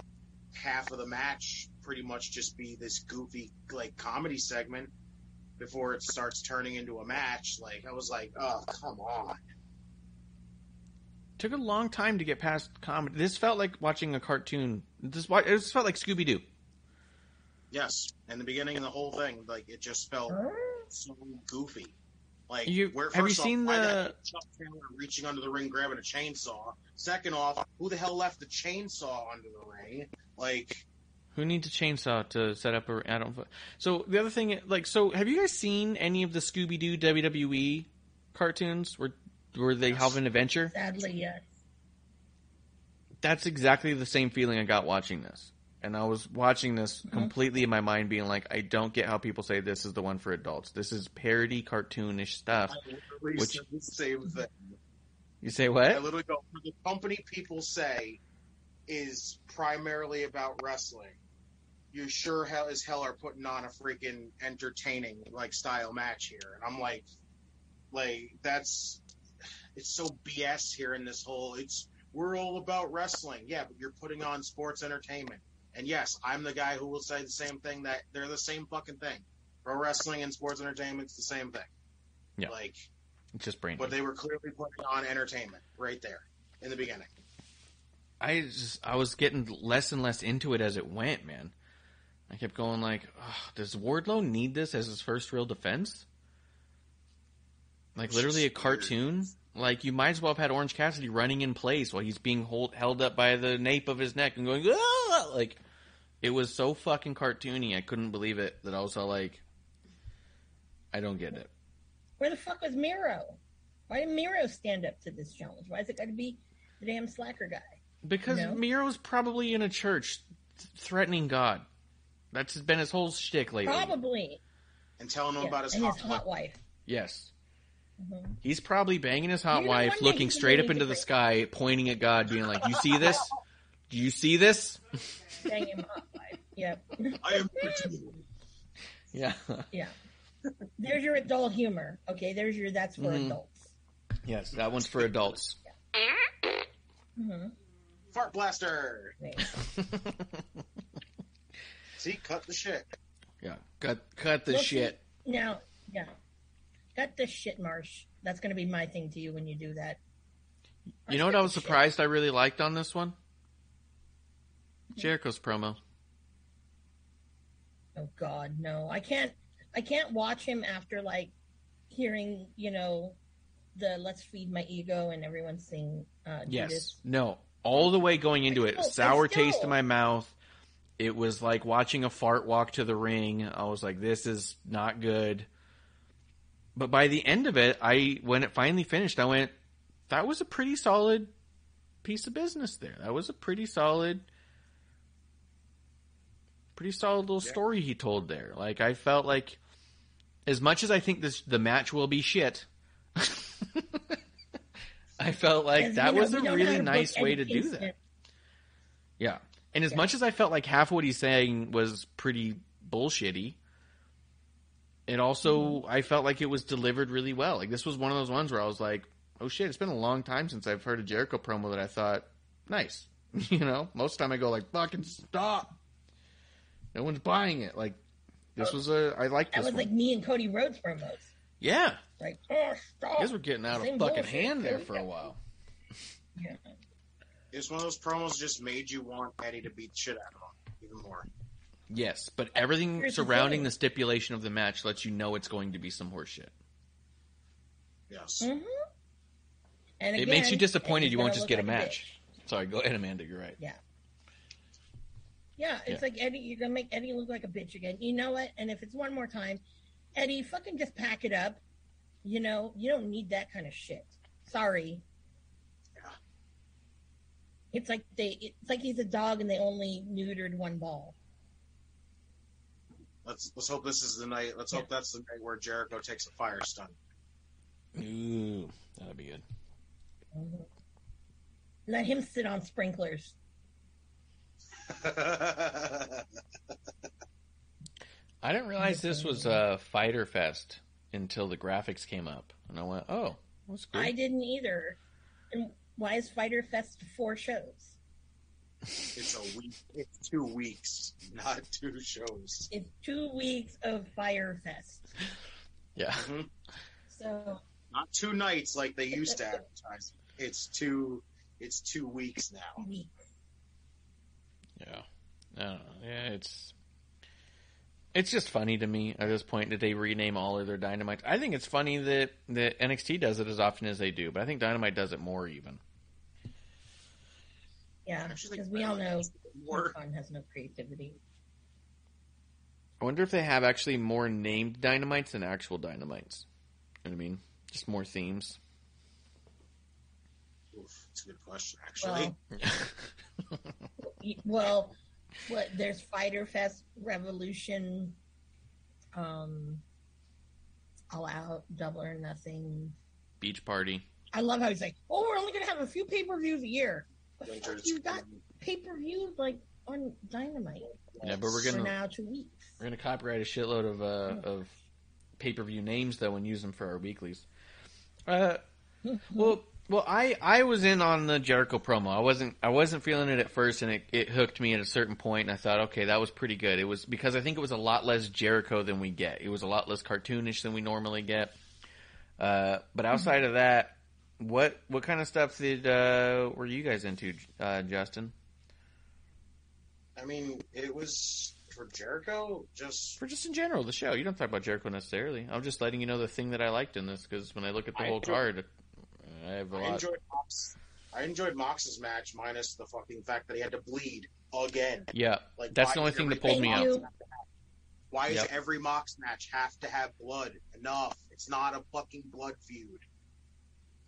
half of the match pretty much just be this goofy like comedy segment before it starts turning into a match. Like I was like, oh come on. Took a long time to get past comedy. This felt like watching a cartoon. This wa- it just felt like Scooby Doo. Yes. In the beginning of the whole thing, like it just felt so goofy. Like, You- where, have you off, seen the- heck Chuck Taylor reaching under the ring, grabbing a chainsaw? Second off, who the hell left the chainsaw under the ring? Like, Who needs a chainsaw to set up a? I don't. So the other thing, like, so have you guys seen any of the Scooby Doo WWE cartoons where where they Yes. have an adventure? Sadly, yes. That's exactly the same feeling I got watching this. And I was watching this Mm-hmm. completely in my mind, being like, I don't get how people say this is the one for adults. This is parody cartoonish stuff. I Which- same thing. You say what? I literally go, the company people say is primarily about wrestling. You sure hell as hell are putting on a freaking entertaining like style match here, and I'm like, like that's it's so BS here in this whole. It's we're all about wrestling, yeah, but you're putting on sports entertainment, and yes, I'm the guy who will say the same thing that they're the same fucking thing. Pro wrestling and sports entertainment's the same thing. Yeah. Like, It's just brain. but they were clearly putting on entertainment right there in the beginning. I just I was getting less and less into it as it went, man. I kept going like, "Ugh, does Wardlow need this as his first real defense? Like It's literally a just weird. cartoon. Like you might as well have had Orange Cassidy running in place while he's being hold, held up by the nape of his neck and going, ah! like it was so fucking cartoony. I couldn't believe it. That I was all like, I don't get it. Where the fuck was Miro? Why didn't Miro stand up to this challenge? Why is it got to be the damn slacker guy? Because No? Miro's probably in a church th- threatening God. That's been his whole shtick lately. Probably. and telling him Yeah, about his and hot, his hot wife. Yes. Mhm. He's probably banging his hot You know, wife, looking straight up into the break- sky, pointing at God, being like, "You see this? Do you see this?" Dang him hot wife. Yep. I am pretty. Yeah. Yeah. There's your adult humor. Okay, there's your that's for Mhm. adults. yes, that one's for adults. hmm Fart blaster. See, cut the shit. yeah. Cut cut the Well, shit. Now, yeah. Cut the shit, Marsh. That's going to be my thing to you when you do that. You know what I the was shit. surprised I really liked on this one? Jericho's promo. Oh God, no! I can't. I can't watch him after like hearing you know the "Let's feed my ego" and everyone sing uh, Yes. Judas. No. All the way going into I it, still- I sour taste in my mouth. It was like watching a fart walk to the ring. I was like, this is not good. But by the end of it, I when it finally finished, I went, that was a pretty solid piece of business there. That was a pretty solid pretty solid little Yeah. story he told there. Like I felt like as much as I think this the match will be shit. I felt like that know, was a really nice way to do Kingston. that. Yeah. And as Yeah. much as I felt like half of what he's saying was pretty bullshitty, it also Mm-hmm. I felt like it was delivered really well. Like this was one of those ones where I was like, "Oh shit, it's been a long time since I've heard a Jericho promo that I thought nice." you know, most of the time I go like, "Fucking stop." No one's buying it. Like this was a I like That this was one. like me and Cody Rhodes promos. yeah. Like, oh, You stop. guys were getting out of fucking bullshit, hand there for a while. Yeah. It's one of those promos just made you want Eddie to beat the shit out of him even more. Yes, but everything Here's surrounding thing. the stipulation of the match lets you know it's going to be some horseshit. Yes. hmm And it makes you disappointed you won't just look get a like match. Sorry, go ahead, Amanda. You're right. Yeah. Yeah, it's Yeah. like Eddie. You're gonna make Eddie look like a bitch again. You know what? And if it's one more time, Eddie, fucking just pack it up. You know, you don't need that kind of shit. Sorry. Yeah. It's like they. It's like he's a dog and they only neutered one ball. Let's let's hope this is the night. Let's hope that's the night where Jericho takes a fire stun. Ooh, that'd be good. Mhm. Let him sit on sprinklers. I didn't realize this was a Fyter Fest until the graphics came up, and I went, "Oh, that's cool." I didn't either. And why is Fyter Fest four shows? it's a week. It's two weeks, not two shows. It's two weeks of Fire Fest. Yeah, Mhm. So Not two nights like they used to advertise. It's two. It's two weeks now. weeks. yeah, I don't know. Yeah, it's it's just funny to me at this point that they rename all of their dynamites. I think it's funny that that NXT does it as often as they do, but I think Dynamite does it more even. Yeah, because we all know More. Khan has no creativity. I wonder if they have actually more named dynamites than actual dynamites. You know what I mean? Just more themes. Oof, it's a good question, actually. Well, well, what there's Fyter Fest, Revolution, um, All Out, Double or Nothing. Beach party. I love how he's like, "Oh, we're only gonna have a few pay per views a year." But fuck, Winter's you got pay per view like on Dynamite Yeah, but we're for gonna now two weeks. we're gonna copyright a shitload of uh, of pay per view names though and use them for our weeklies. Uh, well, well, I I was in on the Jericho promo. I wasn't I wasn't feeling it at first, and it, it hooked me at a certain point, and I thought, okay, that was pretty good. It was because I think it was a lot less Jericho than we get. It was a lot less cartoonish than we normally get. Uh, but outside of that, what what kind of stuff did uh, were you guys into, uh, Justin? I mean, it was for Jericho, just For just in general, the show. You don't talk about Jericho necessarily. I'm just letting you know the thing that I liked in this because when I look at the I whole enjoyed- card, I have a I lot. enjoyed Mox. I enjoyed Mox's match minus the fucking fact that he had to bleed again. yeah, Like that's the only thing that pulled me out. Why does Yep. every Mox match have to have blood? Enough. It's not a fucking blood feud.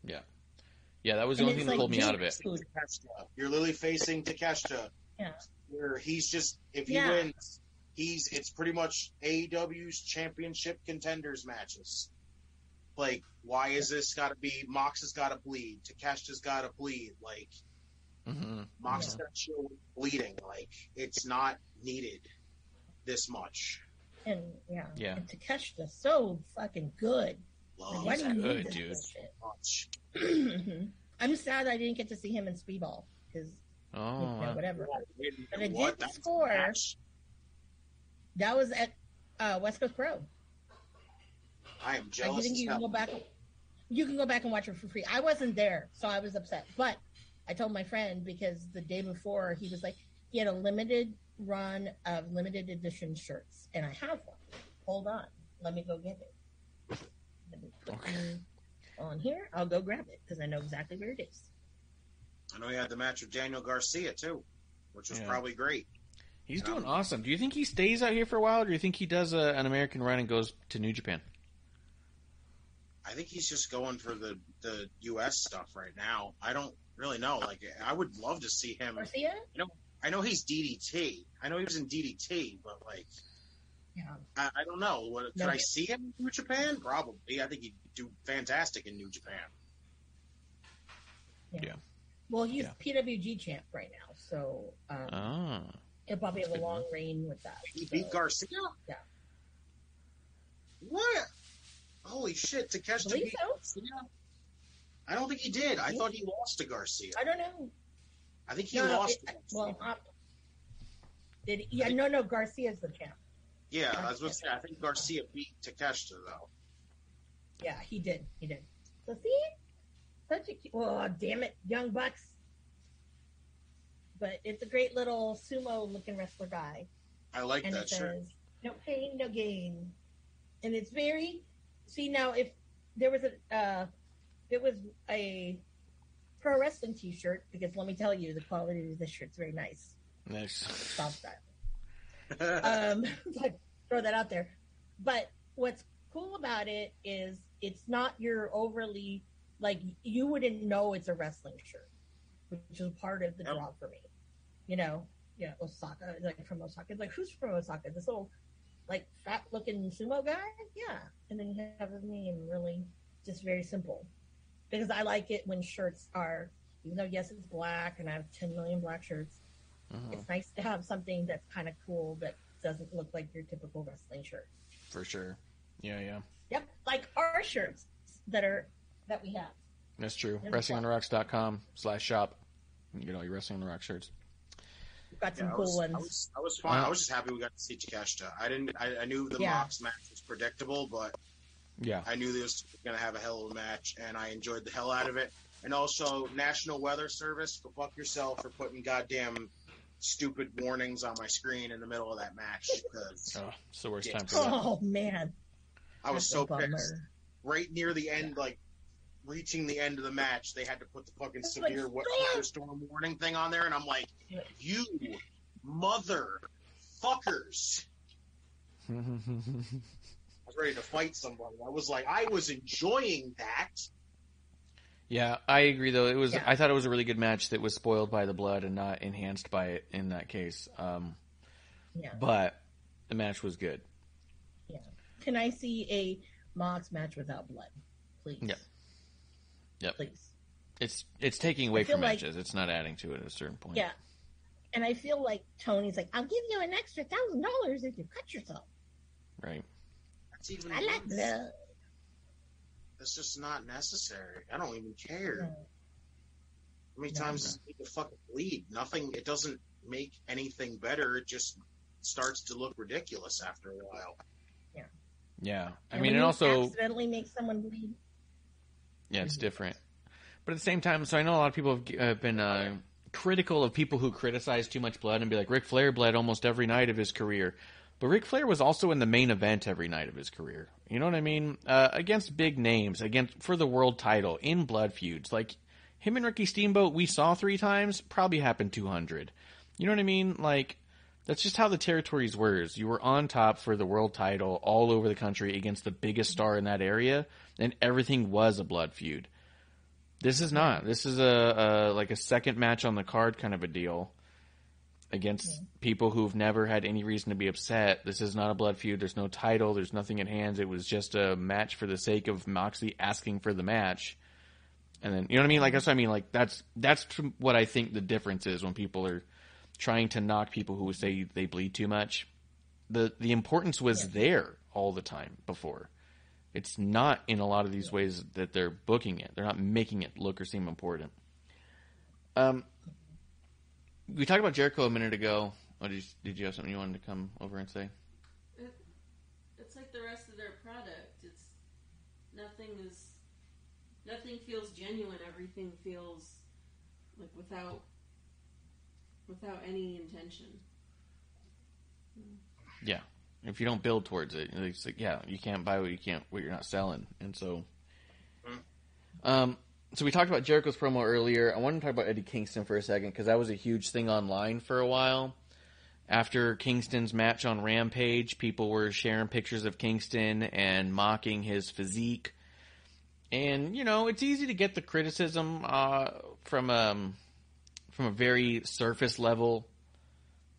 Yeah, Yeah, that was the And only it's thing that pulled me out of it. juice food. Takeshita. You're literally facing Takeshita. Yeah. Where he's just if he Yeah. wins, he's it's pretty much AEW's championship contenders matches. Like, why is this got to be Mox has got to bleed, Takeshita's got to bleed, like hmm Mox Yeah. has got to show bleeding, like it's not needed this much. And yeah, Yeah. and Takeshita's so fucking good. Like, Love why do you good, need this dude. I'm sad I didn't get to see him in Speedball because Oh, you know, whatever. Wait, But I what? did That's score. match? That was at uh, West Coast Pro. I am I jealous. think you can go back. You can go back and watch it for free. I wasn't there, so I was upset. But I told my friend because the day before he was like, he had a limited run of limited edition shirts, and I have one. Hold on, let me go get it. Let me put Okay. on here. I'll go grab it because I know exactly where it is. I know he had the match with Daniel Garcia too, which was Yeah. probably great. He's doing Um, awesome. Do you think he stays out here for a while, or do you think he does a, an American run and goes to New Japan? I think he's just going for the the U.S. stuff right now. I don't really know. Like, I would love to see him. Garcia? I know he's DDT. I know he was in DDT, but like, Yeah. I, I don't know. What, could No, I see him in New Japan? Probably. I think he'd do fantastic in New Japan. Yeah. Well, he's Yeah. PWG champ right now, so um, Ah, he'll probably have a good to long reign with that. He so- beat Garcia. Yeah. What? Holy shit! I Takeshita believe beat so. Garcia. I don't think he did. I Yeah. thought he lost to Garcia. I don't know. I think he No, no, lost. it- to Garcia. well, not, did he, yeah, no, no. Garcia's the champ. Yeah, I was going to say. I think Garcia beat Takeshita though. Yeah, he did. He did. So see, such a cute. Oh, damn it, young bucks. But it's a great little sumo-looking wrestler guy, I like and that it shirt. says "No pain, no gain," and it's very. See now, if there was a, uh, it was a pro wrestling T-shirt, because let me tell you, the quality of this shirt's very nice, nice. soft style. Um, throw that out there. But what's cool about it is it's not your overly like you wouldn't know it's a wrestling shirt, which is part of the Yep. draw for me. You know, yeah, Osaka, like from Osaka. It's like who's from Osaka? This little like fat looking sumo guy? Yeah. And then you have his name really just very simple. Because I like it when shirts are even though yes it's black and I have ten million black shirts, Mhm, it's nice to have something that's kind of cool that doesn't look like your typical wrestling shirt. For sure. Yeah, yeah. Yep, like our shirts that are that we have. That's true. There's a WrestlingOnTheRocks.com slash shop. You get all your Wrestling on the Rock shirts. We've got some Yeah, I cool was, ones. I was, I was fine. Uh, I was just happy we got to see Takeshita. I didn't. I, I knew the Yeah. Mox match was predictable, but Yeah. I knew this was going to have a hell of a match, and I enjoyed the hell out of it. And also, National Weather Service, go fuck yourself for putting goddamn stupid warnings on my screen in the middle of that match because Oh, it's the worst Yeah. time for oh, that. Oh man, I was That's so pissed. Right near the end, like reaching the end of the match, they had to put the fucking It's like, severe stop! storm warning thing on there, and I'm like, you mother fuckers. I was ready to fight somebody. I was like, I was enjoying that. Yeah, I agree though. It was Yeah. I thought it was a really good match that was spoiled by the blood and not enhanced by it in that case. Um, yeah. but the match was good. Yeah. Can I see a Mox match without blood, please? Yeah. Yep. Please. It's it's taking away I feel from like- matches. It's not adding to it at a certain point. Yeah. And I feel like Tony's like, I'll give you an extra thousand dollars if you cut yourself. Right. I like blood. That's just not necessary. I don't even care. No. How many No. times does it fucking bleed? Nothing. It doesn't make anything better. It just starts to look ridiculous after a while. Yeah. Yeah. I And mean, it also accidentally makes someone bleed. Yeah, it's different. But at the same time, so I know a lot of people have, have been uh, critical of people who criticize too much blood and be like, Ric Flair bled almost every night of his career. But Ric Flair was also in the main event every night of his career. You know what I mean? Uh, against big names, against for the world title in blood feuds. Like him and Ricky Steamboat, we saw three times. Probably happened two hundred. You know what I mean? Like that's just how the territories were. You were on top for the world title all over the country against the biggest star in that area, and everything was a blood feud. This is not. This is a, a like a second match on the card kind of a deal against people who've never had any reason to be upset. This is not a blood feud. There's no title. There's nothing at hands. It was just a match for the sake of Moxley asking for the match. And then you know what I mean? Like that's what I mean. Like that's that's what I think the difference is when people are trying to knock people who say they bleed too much. The the importance was there all the time before. It's not in a lot of these ways that they're booking it. They're not making it look or seem important. Um, we talked about Jericho a minute ago. Oh, did you, did you have something you wanted to come over and say? It, it's like the rest of their product. It's nothing is nothing feels genuine. Everything feels like without without any intention. Yeah. If you don't build towards it, it's like, yeah, you can't buy what you can't what you're not selling, and so. Um, so we talked about Jericho's promo earlier. I wanted to talk about Eddie Kingston for a second because that was a huge thing online for a while. After Kingston's match on Rampage, people were sharing pictures of Kingston and mocking his physique. And you know, it's easy to get the criticism uh, from um, from a very surface level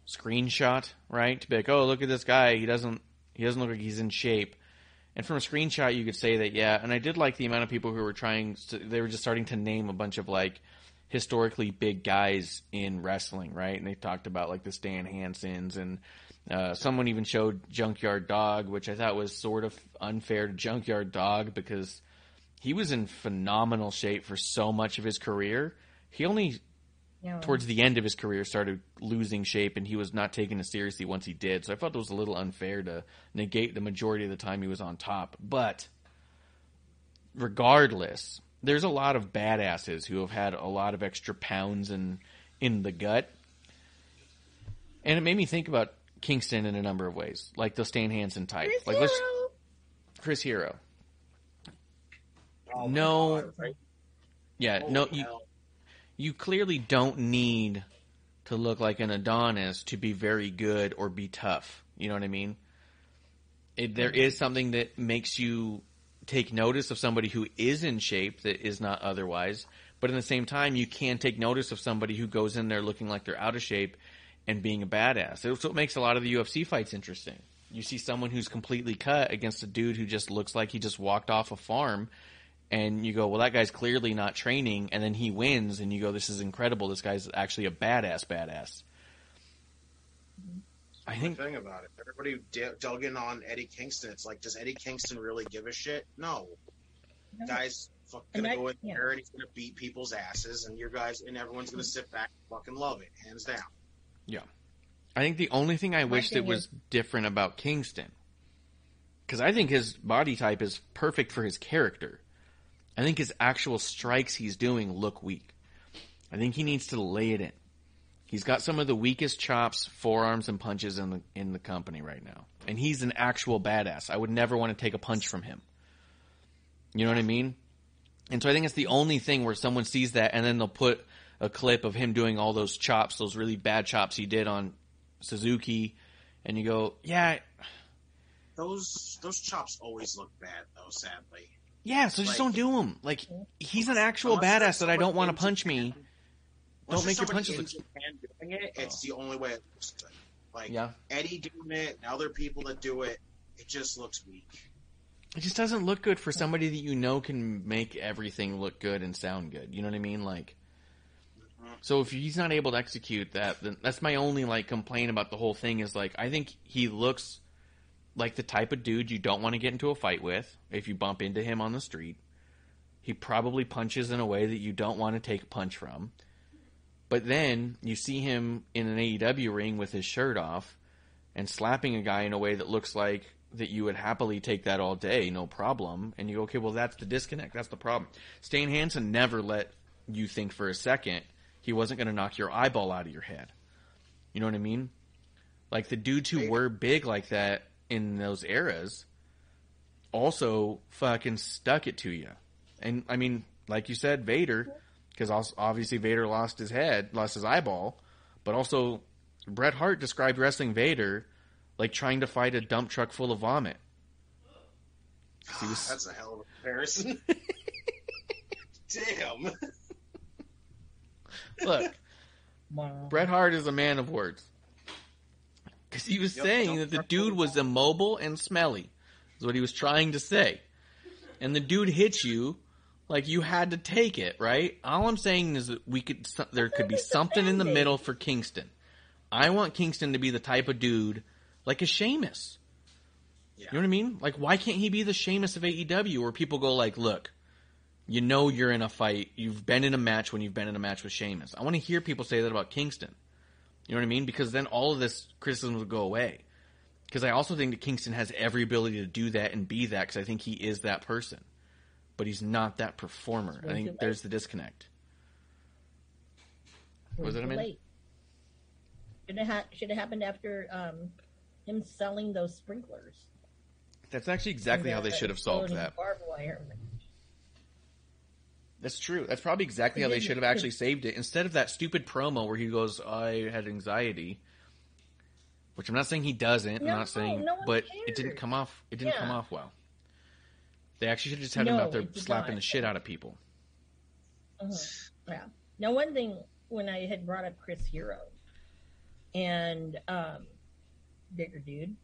screenshot, right? To be like, oh, look at this guy. He doesn't he doesn't look like he's in shape. And from a screenshot, you could say that, yeah. And I did like the amount of people who were trying. To, they were just starting to name a bunch of like historically big guys in wrestling, right? And they talked about like the Stan Hansens and uh, someone even showed Junkyard Dog, which I thought was sort of unfair to Junkyard Dog because he was in phenomenal shape for so much of his career. He only Yeah. towards the end of his career started losing shape and he was not taken as seriously once he did. So I felt it was a little unfair to negate the majority of the time he was on top. But regardless, there's a lot of badasses who have had a lot of extra pounds in in the gut. And it made me think about Kingston in a number of ways, like the Stan Hansen type. Chris like let's Hero. Chris Hero. Oh No. God, right? Yeah, Oh, no you hell. You clearly don't need to look like an Adonis to be very good or be tough. You know what I mean? It, there is something that makes you take notice of somebody who is in shape that is not otherwise, but in the same time, you can take notice of somebody who goes in there looking like they're out of shape and being a badass. It's what makes a lot of the UFC fights interesting. You see someone who's completely cut against a dude who just looks like he just walked off a farm and you go, well, that guy's clearly not training, and then he wins, and you go, this is incredible. This guy's actually a badass, badass. I the think, thing about it. Everybody d- dug in on Eddie Kingston. It's like, does Eddie Kingston really give a shit? No. No. Guys fucking gonna that- go in yeah. there and he's gonna beat people's asses, and your guys and everyone's gonna sit back and fucking love it, hands down. Yeah, I think the only thing I My wish that thing was different about Kingston, because I think his body type is perfect for his character. I think his actual strikes he's doing look weak. I think he needs to lay it in. He's got some of the weakest chops, forearms, and punches in the in the company right now, and he's an actual badass. I would never want to take a punch from him. You know what I mean? And so I think it's the only thing where someone sees that, and then they'll put a clip of him doing all those chops, those really bad chops he did on Suzuki, and you go, yeah, Those those chops always look bad though, sadly. Yeah. So just Like- don't do them. Like he's an actual badass that I don't want to punch me. Don't make your punches look- Japan doing it. It's Oh. the only way it looks good. Like Yeah, Eddie doing it, and other people that do it, it just looks weak. it just doesn't look good for somebody that you know can make everything look good and sound good. You know what I mean? Like, mm-hmm. so if he's not able to execute that, then that's my only like complaint about the whole thing. Is like I think he looks like the type of dude you don't want to get into a fight with if you bump into him on the street. He probably punches in a way that you don't want to take a punch from. But then you see him in an AEW ring with his shirt off and slapping a guy in a way that looks like that you would happily take that all day, no problem. And you go, okay, well, that's the disconnect. That's the problem. Stan Hansen never let you think for a second he He wasn't going to knock your eyeball out of your head. You know what I mean? Like the dudes who were big like that in those eras also fucking stuck it to you. And I mean, like you said, Vader, because obviously Vader lost his head, lost his eyeball, but also Bret Hart described wrestling Vader like trying to fight a dump truck full of vomit. He was- That's a hell of a comparison. Damn. Look, Wow. Bret Hart is a man of words. Because he was Yep, saying dump that the dude full of was immobile and smelly, is what he was trying to say. And the dude hit you like you had to take it, right? All I'm saying is that we could, there could be something in the middle for Kingston. I want Kingston to be the type of dude like a Sheamus. Yeah. You know what I mean? Like, why can't he be the Sheamus of AEW where people go like, look, you know you're in a fight. You've been in a match when you've been in a match with Sheamus. I want to hear people say that about Kingston. You know what I mean? Because then all of this criticism would go away. Because I also think that Kingston has every ability to do that and be that because I think he is that person. But he's not that performer. I think late. there's the disconnect. Was it a minute? late. Should have ha- should have happened after um, him selling those sprinklers. That's actually exactly how they should have solved that. Barbed wire. That's true. That's probably exactly how they should have actually saved it. Instead of that stupid promo where he goes, I had anxiety. Which I'm not saying he doesn't. No, I'm not saying, no but it didn't come off. It didn't Yeah. come off well. They actually should have just had him out there slapping not. the shit out of people. Mhm. Yeah. Now, one thing when I had brought up Chris Hero and um, bigger dude,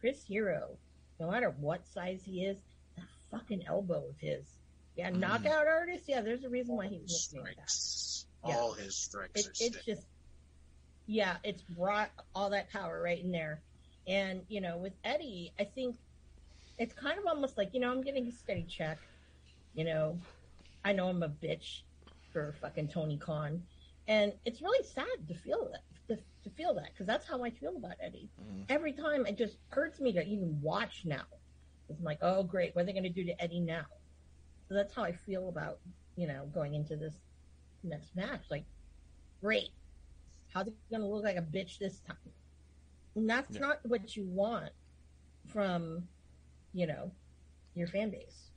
Chris Hero, no matter what size he is, that fucking elbow of his. Yeah, Mm. knockout artist. Yeah, there's a reason why he's nicknamed that. Yeah. All his strikes It, it's just, yeah, it's brought all that power right in there. And, you know, with Eddie, I think it's kind of almost like, you know, I'm getting a steady check. You know, I know I'm a bitch for fucking Tony Khan. And it's really sad to feel that, to, to feel that, because that's how I feel about Eddie. Every time it just hurts me to even watch now. It's like, oh, great, what are they going to do to Eddie now? So that's how I feel about, you know, going into this next match. Like, great. How's it going to look like a bitch this time? And that's Yeah. not what you want from, you know, your fan base.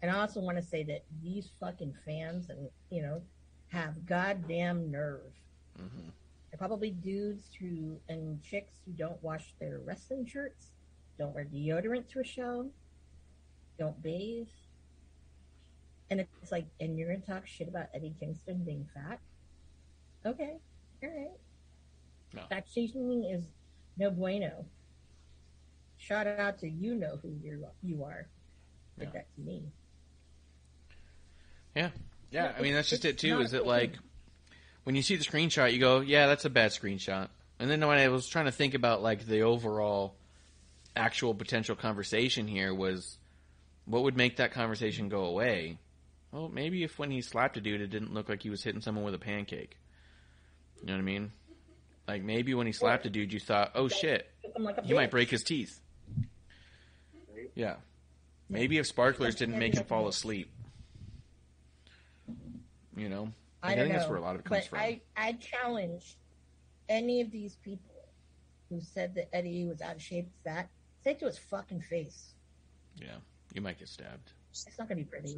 And I also want to say that these fucking fans and, you know, have goddamn nerve. hmm They're probably dudes who and chicks who don't wash their wrestling shirts, don't wear deodorant to a show, don't bathe. And it's like, and you're gonna talk shit about Eddie Kingston being fat? Okay, all right. No. Fat shaming is no bueno. Shout out to you know who you you are. Like Yeah. that to me. Yeah. Yeah, I mean, that's just it too, is it like, when you see the screenshot, you go, yeah, that's a bad screenshot. And then when I was trying to think about, like, the overall actual potential conversation here was, what would make that conversation go away? Well, maybe if when he slapped a dude, it didn't look like he was hitting someone with a pancake. You know what I mean? Like, maybe when he slapped a dude, you thought, oh shit, like he might break his teeth. Yeah. Maybe if sparklers didn't make him fall asleep. You know? I, don't think know, that's where a lot of it comes but from. I, I challenge any of these people who said that Eddie was out of shape, fat, say it to his fucking face. Yeah. You might get stabbed. It's not gonna be pretty.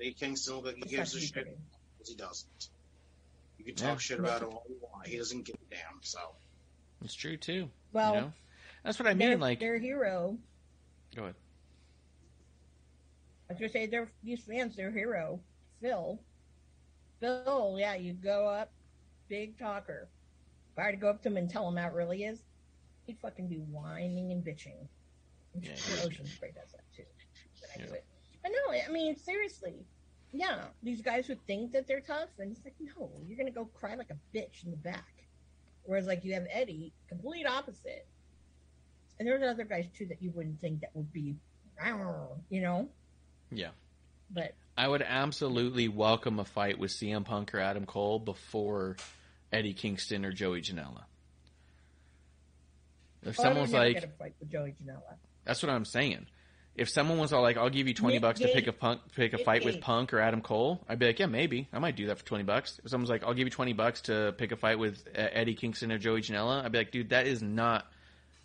Eddie Kingston look like he gives a shit because he doesn't. You can Yeah. talk shit about him all you want. He doesn't give a damn. So It's true too. Well, you know? That's what I mean. Like, their hero. go ahead. I was gonna say they're these fans, their hero, Phil. Phil, yeah, you go up, big talker. If I were to go up to him and tell him how it really is, he'd fucking be whining and bitching. I'm Yeah, sure he. Ocean Spray does that too. But Yeah. anyway, but no, I mean seriously, yeah, these guys who think that they're tough, and it's like, no, you're gonna go cry like a bitch in the back. Whereas like you have Eddie, complete opposite. And there's other guys too that you wouldn't think that would be, you know, Yeah. but I would absolutely welcome a fight with CM Punk or Adam Cole before Eddie Kingston or Joey Janela. If Oh, I someone's like, get a fight with Joey Janela. That's what I'm saying. If someone was all like, "I'll give you twenty Nick bucks to pick a punk, pick a fight with Punk or Adam Cole," I'd be like, "Yeah, maybe. I might do that for twenty bucks." If someone's like, "I'll give you twenty bucks to pick a fight with uh, Eddie Kingston or Joey Janela," I'd be like, "Dude, that is not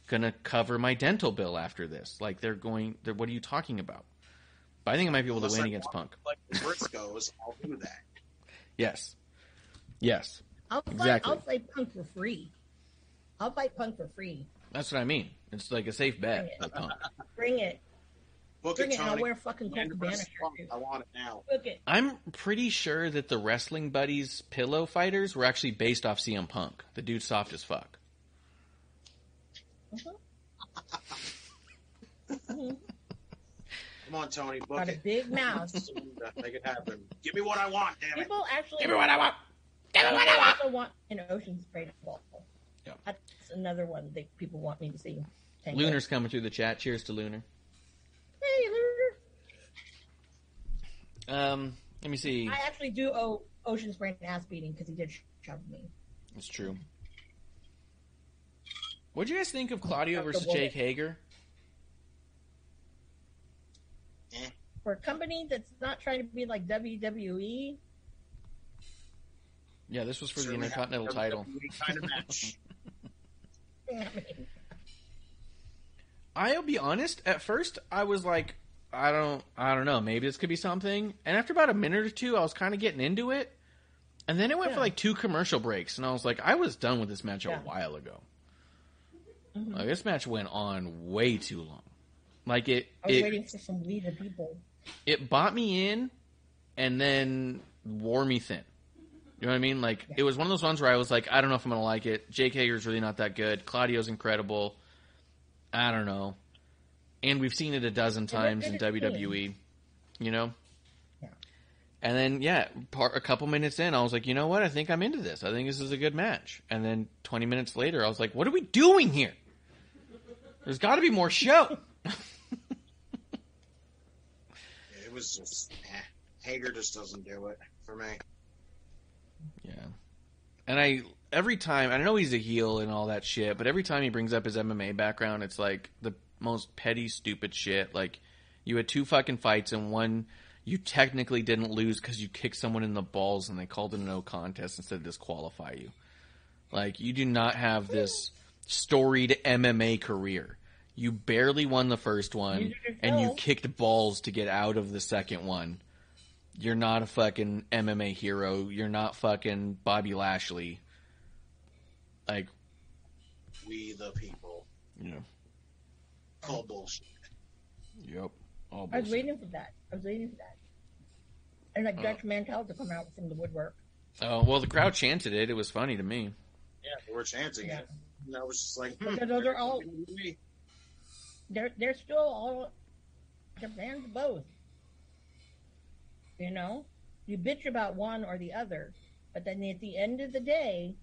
gonna cover my dental bill after this. Like, they're going. They're, what are you talking about?" But I think I might be able Unless to win I against Punk. Like the Briscoes, I'll do that. Yes, yes, I'll fight, Exactly. I'll fight Punk for free. I'll fight Punk for free. that's what I mean. It's like a safe bet with Punk. Bring it. Book Bring it, it. and I'll wear a fucking Colt Land Cabana shirt. Too. I want it now. Book it. I'm pretty sure that the Wrestling Buddies pillow fighters were actually based off CM Punk. The dude's soft as fuck. Mhm. Come on, Tony. Book Got a it. big mouth. Make it happen. Give me what I want, damn it. People actually. Give me what I want. Give me what I want. also want an ocean spray ball. Yeah. That's another one that people want me to see. Tango. Lunar's coming through the chat. Cheers to Lunar. Hey, Lunar. Um, let me see. I actually do owe Ocean Spray an ass beating because he did shove me. It's true. What do you guys think of Claudio versus Jake Hager? For a company that's not trying to be like WWE, Yeah, this was for the Intercontinental title. WWE Kind of match. I mean, I'll be honest. At first, I was like, I don't, I don't know. Maybe this could be something. And after about a minute or two, I was kind of getting into it. And then it went for like two commercial breaks, and I was like, I was done with this match a while ago. Mhm. Like this match went on way too long. Like it, I was it, waiting for some We the People. it bought me in, and then wore me thin. You know what I mean? Like it was one of those ones where I was like, I don't know if I'm gonna like it. Jake Hager's really not that good. Claudio's incredible. I don't know. And we've seen it a dozen times in good at WWE. You know. Yeah. And then yeah, part, a couple minutes in, I was like, you know what? I think I'm into this. I think this is a good match. And then 20 minutes later, I was like, what are we doing here? There's got to be more show. It was just, eh. Hager just doesn't do it for me. Yeah. And I every time I know he's a heel and all that shit, but every time he brings up his MMA background, it's like the most petty, stupid shit. Like you had two fucking fights and one you technically didn't lose because you kicked someone in the balls and they called it a no contest instead of disqualify you. Like you do not have this storied MMA career. You barely won the first one and you kicked balls to get out of the second one. You're not a fucking MMA hero. You're not fucking Bobby Lashley. Like, We the people. Yeah. know, Call bullshit. yep. All bullshit. I was waiting for that. I was waiting for that. And like Oh. Dutch Mantell to come out from the woodwork. Oh well, the crowd chanted it. It was funny to me. Yeah, they were chanting Yeah. it. And I was just like, Because hmm, those are all they're they're still all they're fans of both. You know? You bitch about one or the other, but then at the end of the day,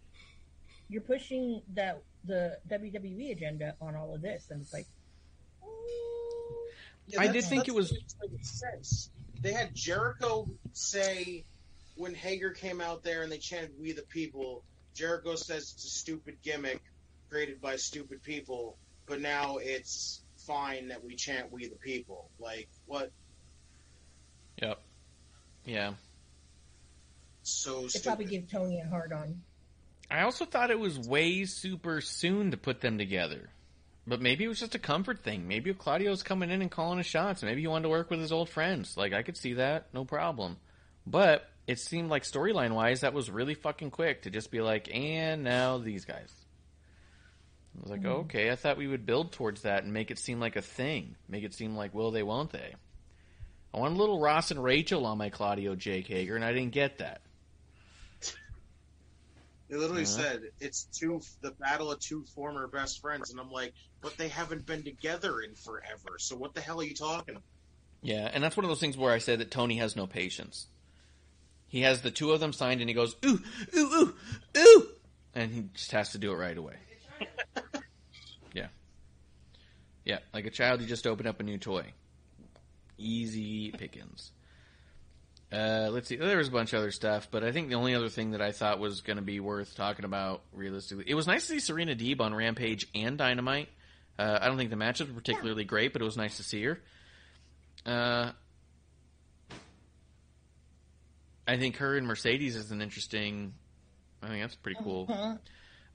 you're pushing that the WWE agenda on all of this, and it's like, Yeah, I did think it was- what makes like sense. They had Jericho say when Hager came out there and they chanted "We the People." Jericho says it's a stupid gimmick created by stupid people, but now it's fine that we chant "We the People." Like what? Yep. Yeah. So they stupid. probably give Tony a hard on. I also thought it was way super soon to put them together. But maybe it was just a comfort thing. Maybe Claudio's coming in and calling his shots, maybe he wanted to work with his old friends. Like I could see that, no problem. But it seemed like storyline wise, that was really fucking quick to just be like, and now these guys. I was like, hmm. okay, I thought we would build towards that and make it seem like a thing. Make it seem like, will they, won't they? I want a little Ross and Rachel on my Claudio Jake Hager, and I didn't get that. They literally Uh-huh. said it's two the battle of two former best friends, and I'm like, but they haven't been together in forever. So what the hell are you talking about? Yeah, and that's one of those things where I said that Tony has no patience. He has the two of them signed, and he goes ooh ooh ooh ooh, and he just has to do it right away. yeah, yeah, like a child who just opened up a new toy. Easy pickings. Uh, let's see. There was a bunch of other stuff, but I think the only other thing that I thought was going to be worth talking about, realistically, it was nice to see Serena Deeb on Rampage and Dynamite. Uh, I don't think the matches were particularly great, but it was nice to see her. Uh, I think her and Mercedes is an interesting. I think that's pretty cool. Mhm.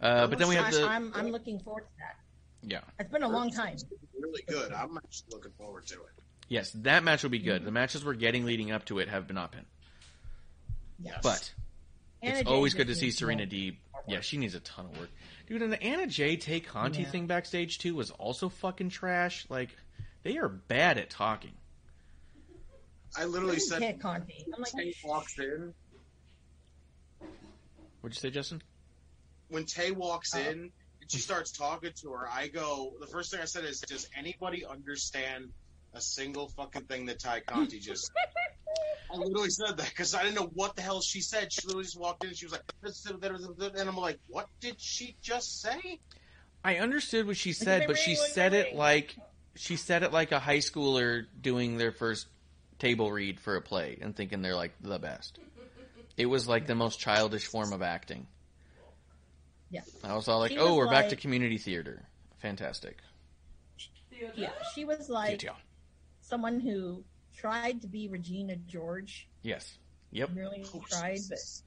Uh, but then we have the I'm, I'm looking forward to that. yeah. It's been a long time. Really good. I'm actually looking forward to it. Yes, that match will be Mm-hmm. good. The matches we're getting leading up to it have not been. Yes. But Anna it's Jay always good to see Serena more Deeb. Yeah, she needs a ton of work. Dude, and the Anna J. Tay Conti Yeah. thing backstage too was also fucking trash. Like, they are bad at talking. I literally said Ted Conti? I'm like, Tay walks in. What'd you say, Justin? When Tay walks Oh. in and she starts talking to her, I go. The first thing I said is, "Does anybody understand a single fucking thing that Tay Conti just?" I literally said that because I didn't know what the hell she said. She literally just walked in and she was like, and I'm like, "What did she just say?" I understood what she said, but she ring, ring, said it like she said it like a high schooler doing their first table read for a play and thinking they're like the best. It was like the most childish form of acting. Yeah. I was all like, She "Oh, we're back to community theater. Fantastic." Theodore? yeah, she was like Yeah. Someone who tried to be Regina George. Yes. Yep. Really Oh, tried, but Jesus.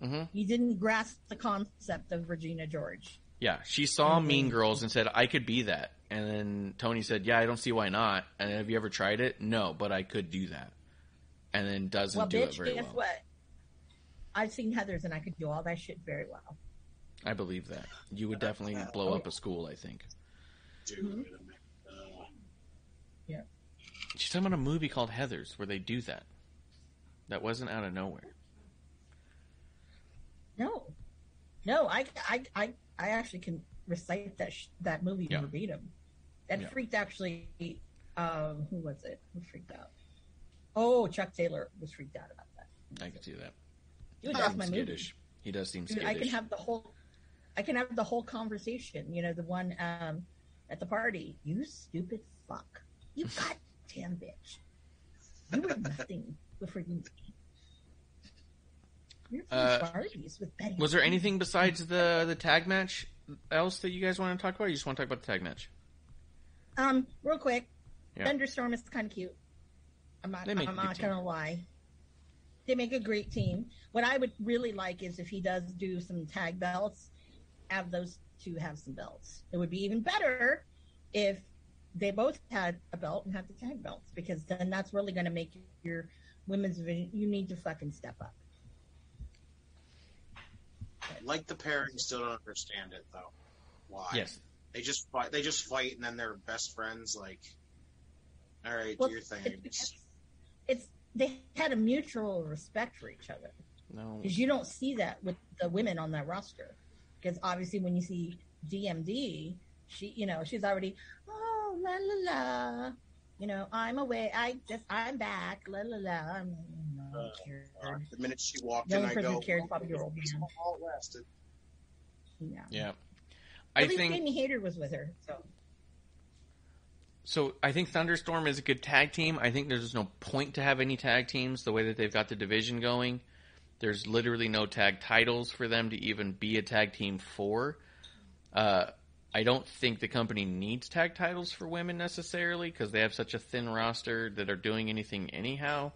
hmm you didn't grasp the concept of Regina George. Yeah, she saw Mhm. Mean Girls and said, "I could be that." And then Tony said, "Yeah, I don't see why not." And have you ever tried it? No, but I could do that. And then doesn't well, do it very guess well. what? I've seen Heather's and I could do all that shit very well. I believe that. You would definitely blow up a school. I think. Dude, Mhm. wait a minute. Uh, She's talking about a movie called Heather's where they do that. That wasn't out of nowhere. No, no, I, I, I, I actually can recite that sh- that movie Yeah. verbatim. That Yeah. freaked actually. Um, who was it? Who freaked out? Oh, Chuck Taylor was freaked out about that. I can see that. Dude, He that's my movie. He does seem Dude, skittish. I can have the whole, I can have the whole conversation. You know, the one um, at the party. You stupid fuck. You goddamn bitch. You were nothing before you. You're Uh, with Betty. Was there anything besides the the tag match else that you guys want to talk about? You just want to talk about the tag match? Um, real quick, Yeah. Thunderstorm is kind of cute. I'm not. They make a I'm not team. gonna lie. They make a great team. What I would really like is if he does do some tag belts, have those two have some belts. It would be even better if they both had a belt and had the tag belts because then that's really going to make your women's division. You need to fucking step up. like the pairing, still don't understand it though. Why? Yes. They just fight. They just fight, and then they're best friends. Like, all right, Well, do your thing. it's, it's they had a mutual respect for each other. No. because you don't see that with the women on that roster. Because obviously, when you see DMD, she, you know, she's already, oh la la la, you know, I'm away. I just, I'm back. La la la. I'm, no, Uh, cared. The minute she walked The in, I person go, who cares "Oh, about your old this is man." how it lasted. yeah. Yeah. At I least think Jamie Hayter was with her, so so. I think Thunderstorm is a good tag team. I think there's no point to have any tag teams the way that they've got the division going. There's literally no tag titles for them to even be a tag team for. Uh, I don't think the company needs tag titles for women necessarily because they have such a thin roster that are doing anything anyhow.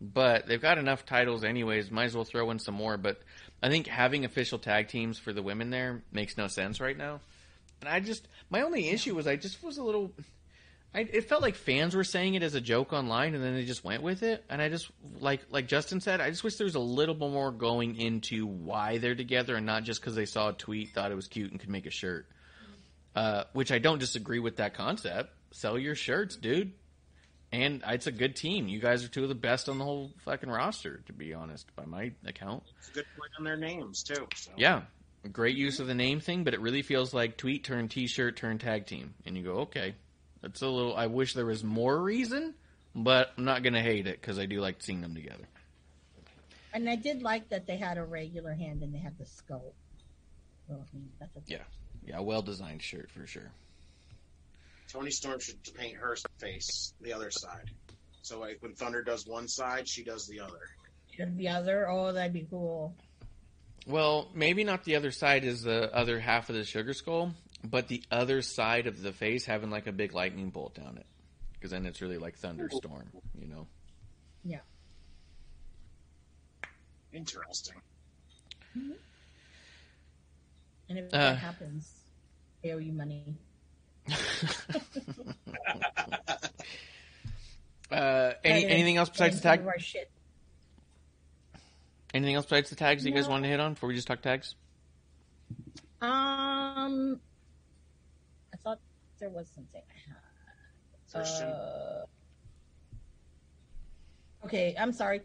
But they've got enough titles anyways. Might as well throw in some more. But I think having official tag teams for the women there makes no sense right now. And I just my only issue was I just was a little. I, it felt like fans were saying it as a joke online, and then they just went with it. And I just like like Justin said, I just wish there was a little bit more going into why they're together, and not just because they saw a tweet, thought it was cute, and could make a shirt. Uh, which I don't disagree with that concept. Sell your shirts, dude. And it's a good team. You guys are two of the best on the whole fucking roster, to be honest, by my account. It's a good point on their names too. So. Yeah, great use of the name thing, but it really feels like tweet turn T-shirt turn tag team, and you go, okay, that's a little. I wish there was more reason, but I'm not gonna hate it because I do like seeing them together. and I did like that they had a regular hand and they had the skull. Well, I mean, that's a, Yeah, yeah, well designed shirt for sure. Toni Storm should paint her face the other side. So like when Thunder does one side, she does the other. should be other. Oh, that'd be cool. Well, maybe not the other side is the other half of the sugar skull, but the other side of the face having like a big lightning bolt down it. because then it's really like thunderstorm, you know. Yeah. Interesting. And if Uh. that happens, they owe you money. Uh, any, anything else besides the some tag? shit. Anything else besides the tags that you guys No. wanted to hit on before we just talk tags? Um, I thought there was something Christian. Uh, okay, I'm sorry.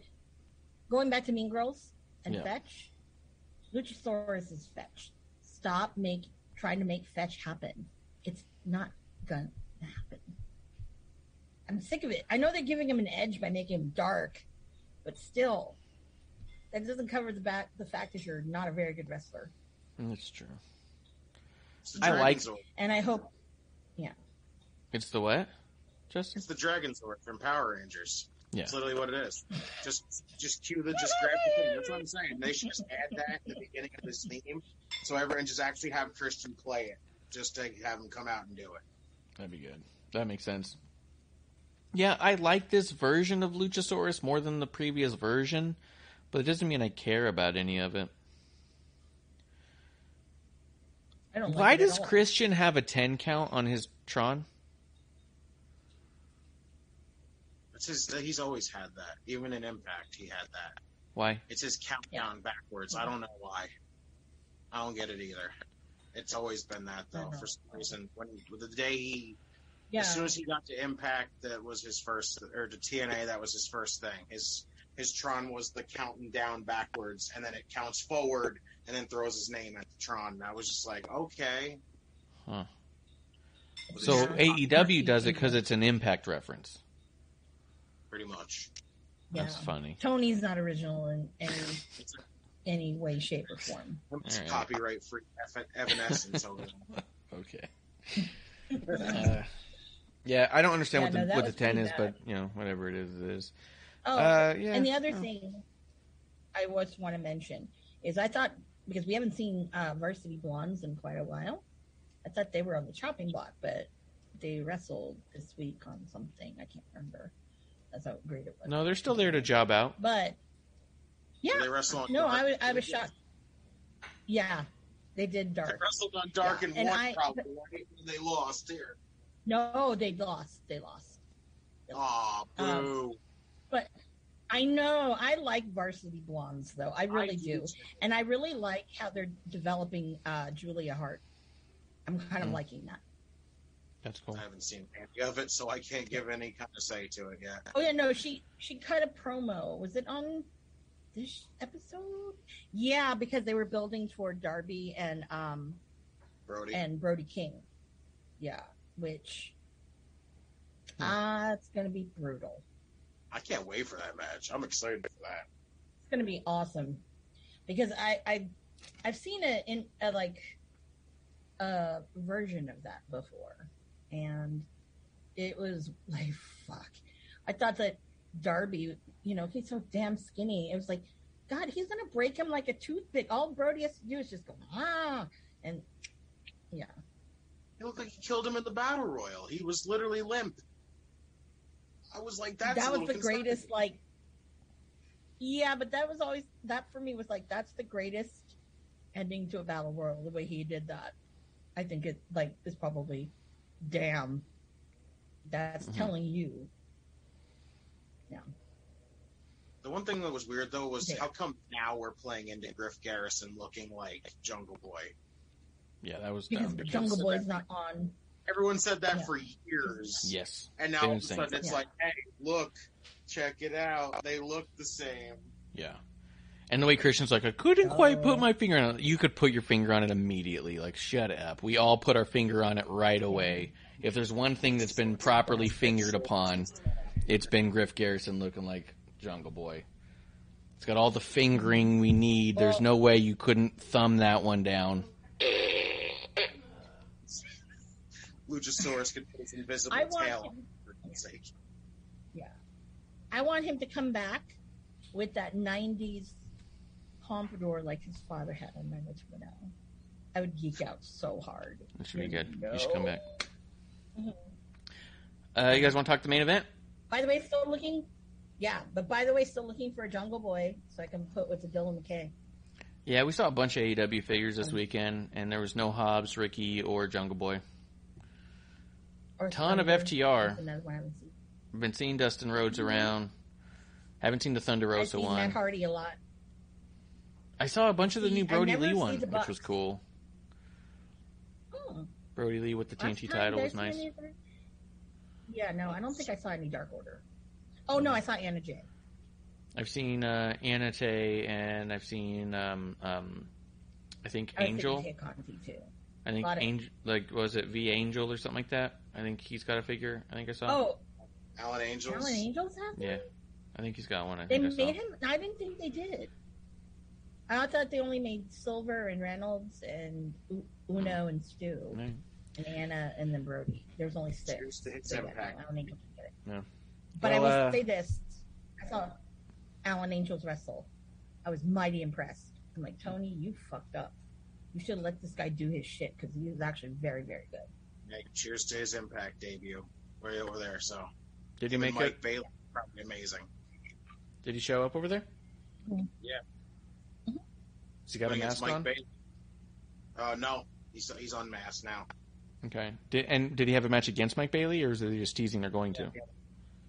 Going back to Mean Girls and Yeah. Fetch, Luchasaurus is Fetch. Stop make trying to make Fetch happen. It's not gonna happen. I'm sick of it. I know they're giving him an edge by making him dark, but still, that doesn't cover the back the fact that you're not a very good wrestler. Mm, that's true. I like- And I hope yeah. It's the what? Just It's the Dragonzord from Power Rangers. Yeah. It's literally what it is. Just just cue the just grab the thing. That's what I'm saying. They should just add that at the beginning of this theme so everyone just actually have Christian play it. Just to have him come out and do it. that'd be good. That makes sense. Yeah, I like this version of Luchasaurus more than the previous version, but it doesn't mean I care about any of it. I don't. Why like it does. Christian have a ten count on his Tron? It's his he's always had that. Even in Impact he had that. Why? It's his countdown backwards. I don't know why. I don't get it either. It's always been that though, for some reason. When the day he Yeah, As soon as he got to Impact, that was his first, or to TNA, that was his first thing. His his Tron was the counting down backwards, and then it counts forward, and then throws his name at the Tron. And I was just like, okay. Huh. So AEW does it because it's an Impact reference. Pretty much. yeah. That's funny. Tony's not original in any any way, shape, or form. it's All right. copyright free ev- evanescence over. Okay. Uh, yeah, I don't understand Yeah, what the no, what the ten is, bad. but you know, whatever it is, it is. Oh, Uh, yeah. and the other Oh. thing I just want to mention is I thought because we haven't seen uh, Varsity Blondes in quite a while, I thought they were on the chopping block, but they wrestled this week on something I can't remember. That's how great it was. No, they're still there to job out. but yeah, They wrestle on no, Dark. I was I was shocked. Yeah, they did They dark. wrestled on Dark Yeah, and, and won I- probably. right? They lost here. No, they lost. They lost. Aw, Um, boo. I know. I like Varsity Blondes though. I really I do. And I really like how they're developing uh, Julia Hart. I'm kind of Mm. liking that. That's cool. I haven't seen any of it, so I can't give any kind of say to it yet. Oh yeah, no, she she cut a promo. Was it on this episode? Yeah, because they were building toward Darby and um Brody. and Brody King. Yeah, which uh it's gonna be brutal. I can't wait for that match. I'm excited for that. It's gonna be awesome because I I I've seen it in a like a version of that before, and it was like fuck. I thought that Darby, you know, he's so damn skinny. It was like, God, he's gonna break him like a toothpick. All Brody has to do is just go ah, and yeah, He looked like he killed him in the battle royal. He was literally limp. I was like, that's that was the greatest. Like, yeah, but that was always that for me was like that's the greatest ending to a battle royal. The way he did that, I think it like is probably damn. That's Mhm. telling you. Yeah. The one thing that was weird though was Yeah. how come now we're playing into Griff Garrison looking like Jungle Boy? Yeah, that was Because dumb. the because- Jungle Boy's not on. Everyone said that Yeah. for years, Yes. and now all of a sudden it's Yeah. like, hey, look, check it out. They look the same. Yeah. And the way Christian's like, I couldn't quite put Oh. my finger on it. You could put your finger on it immediately. Like, shut up. We all put our finger on it right away. If there's one thing that's been properly fingered upon, it's been Griff Garrison looking like Jungle Boy. It's got all the fingering we need. There's no way you couldn't thumb that one down. Luchasaurus could put his invisible I want tail him- on, for God's sake. I want him to come back with that '90s pompadour like his father had on What's now. I would geek out so hard. That should be good. You should come back. Mhm. Uh, you guys want to talk to the main event? By the way, still looking. Yeah, but by the way, still looking for a Jungle Boy so I can put with the Dylan McKay. Yeah, we saw a bunch of AEW figures this weekend, and there was no Hobbs, Ricky, or Jungle Boy. Or Ton of FTR. That's another one I haven't seen. I've been seeing Dustin Rhodes around. Haven't seen the Thunder Rosa I've seen one. Matt Hardy a lot. I saw a bunch of the See, new Brody Lee see one, which was cool. Hmm. Brody Lee with the Last TNT title was nice. any? Yeah, no, I don't think I saw any Dark Order. Oh no, I saw Anna Jay. I've seen uh, Anna Tay, and I've seen um, um, I think I Angel. thinking too. I think lot of- Angel, like was it V Angel or something like that? I think he's got a figure. I think I saw. Oh, Alan Angels. Alan Angels have yeah. I think he's got one. I They think I saw. made him. I didn't think they did. I thought they only made Silver and Reynolds and Uno mm-hmm. and Stu Yeah. and Anna and then Brody. There's only six. Cheers to his So, yeah, impact. no, Alan Angels did it. Yeah. But Well, I will uh, say this: I saw Alan Angels wrestle. I was mighty impressed. I'm like, Tony, you fucked up. You should have let this guy do his shit because he was actually very, very good. Hey, cheers to his Impact debut. Way over there. So Did he make and Mike it? Bailey probably amazing. Did he show up over there? Mm-hmm. Yeah. Has he got a Against mask Mike on? Bailey. Uh, no, he's he's unmasked now. Okay. Did, and did he have a match against Mike Bailey, or is he just teasing they're going to?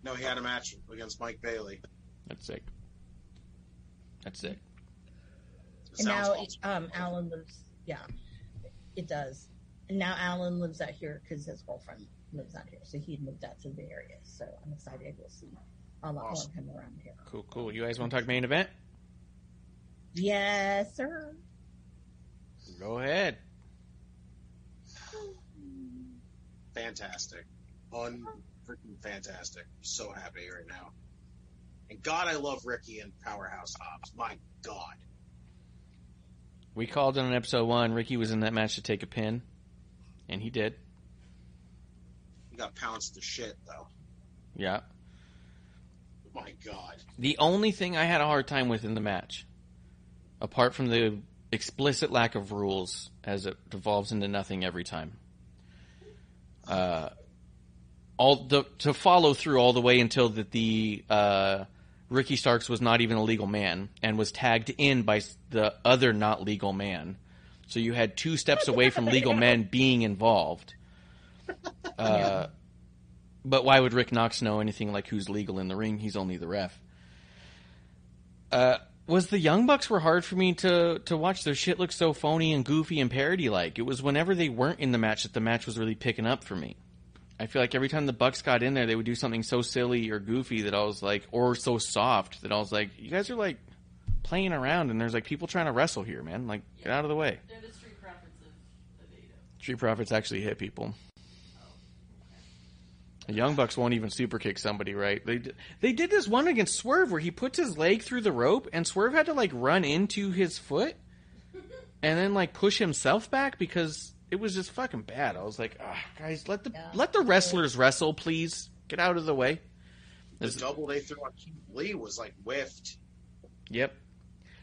No, he had a match against Mike Bailey. That's sick. That's sick. It And sounds now awesome. um, Alan lives. Yeah, it does. And now Alan lives out here because his girlfriend lives out here, so he moved out to the area. So I'm excited we'll see a lot more Awesome. of him around here. Cool, cool. You guys want to talk main event? Yes, sir. Go ahead. fantastic, unfreaking fantastic. So happy right now. And God, I love Ricky and Powerhouse Hobbs. My God, We called it on episode one. Ricky was in that match to take a pin, and he did. he got pounced to shit though. Yeah. My God, The only thing I had a hard time with in the match, apart from the explicit lack of rules as it devolves into nothing every time, uh, all the to follow through all the way until that the uh, Ricky Starks was not even a legal man and was tagged in by the other not legal man. So you had two steps away from legal men being involved. Uh, but why would Rick Knox know anything like who's legal in the ring? He's only the ref. Uh, was the Young Bucks were hard for me to to watch. Their shit looked so phony and goofy and parody like. It was whenever they weren't in the match that the match was really picking up for me. I feel like every time the Bucks got in there, they would do something so silly or goofy that I was like, or so soft that I was like, you guys are like playing around, and there's like people trying to wrestle here, man. Like, get out of the way. They're the street profits of, of Street Profits actually hit people. The Young Bucks won't even super kick somebody, right? They d- they did this one against Swerve where he puts his leg through the rope and Swerve had to like run into his foot and then like push himself back because it was just fucking bad. I was like, ah, guys, let the Yeah. let the wrestlers wrestle, please. Get out of the way. the This- double they threw on Keith Lee was like whiffed. Yep.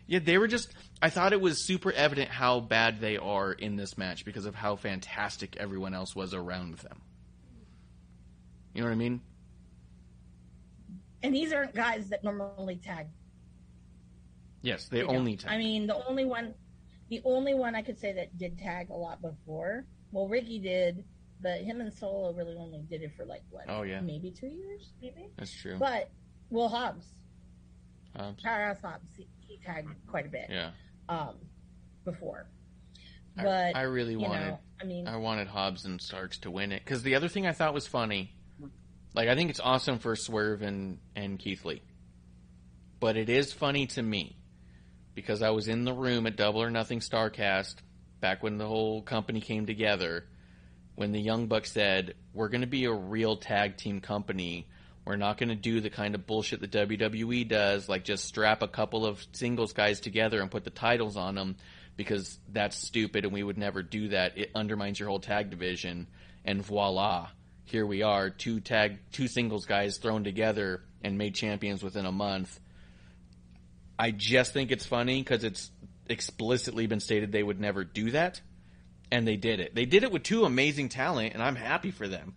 Yeah, they were just. I thought it was super evident how bad they are in this match because of how fantastic everyone else was around them. You know what I mean? And these aren't guys that normally tag. Yes, they know. only tag. I mean, the only one, the only one I could say that did tag a lot before. Well, Ricky did, but him and Solo really only did it for like what? Oh, yeah. maybe two years, maybe. That's true. But Will Hobbs, Um, Powerhouse Hobbs, he, he tagged quite a bit yeah, um, before. I- But I, really wanted. know, I mean, I wanted Hobbs and Starks to win it because the other thing I thought was funny, like I think it's awesome for Swerve and and Keith Lee, but it is funny to me because I was in the room at Double or Nothing Starcast back when the whole company came together. When the Young Bucks said we're going to be a real tag team company, we're not going to do the kind of bullshit that WWE does, like just strap a couple of singles guys together and put the titles on them because that's stupid and we would never do that. It undermines your whole tag division. And voila, here we are, two tag, two singles guys thrown together and made champions within a month. I just think it's funny because it's explicitly been stated they would never do that, and they did it. They did it with two amazing talent, and I'm happy for them.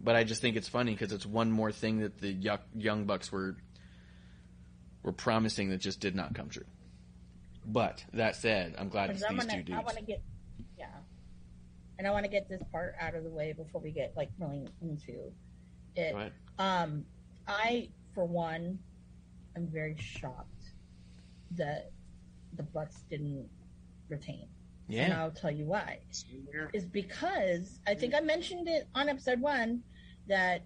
But I just think it's funny because it's one more thing that the Young, young Bucks were were promising that just did not come true. But that said, I'm glad I'm these two dudes. I want to get, and I want to get this part out of the way before we get like really into it. Go. Um, I, for one, am very shocked that the Bucks didn't retain. Yeah. And I'll tell you why. Same here. Is because I think I mentioned it on episode one that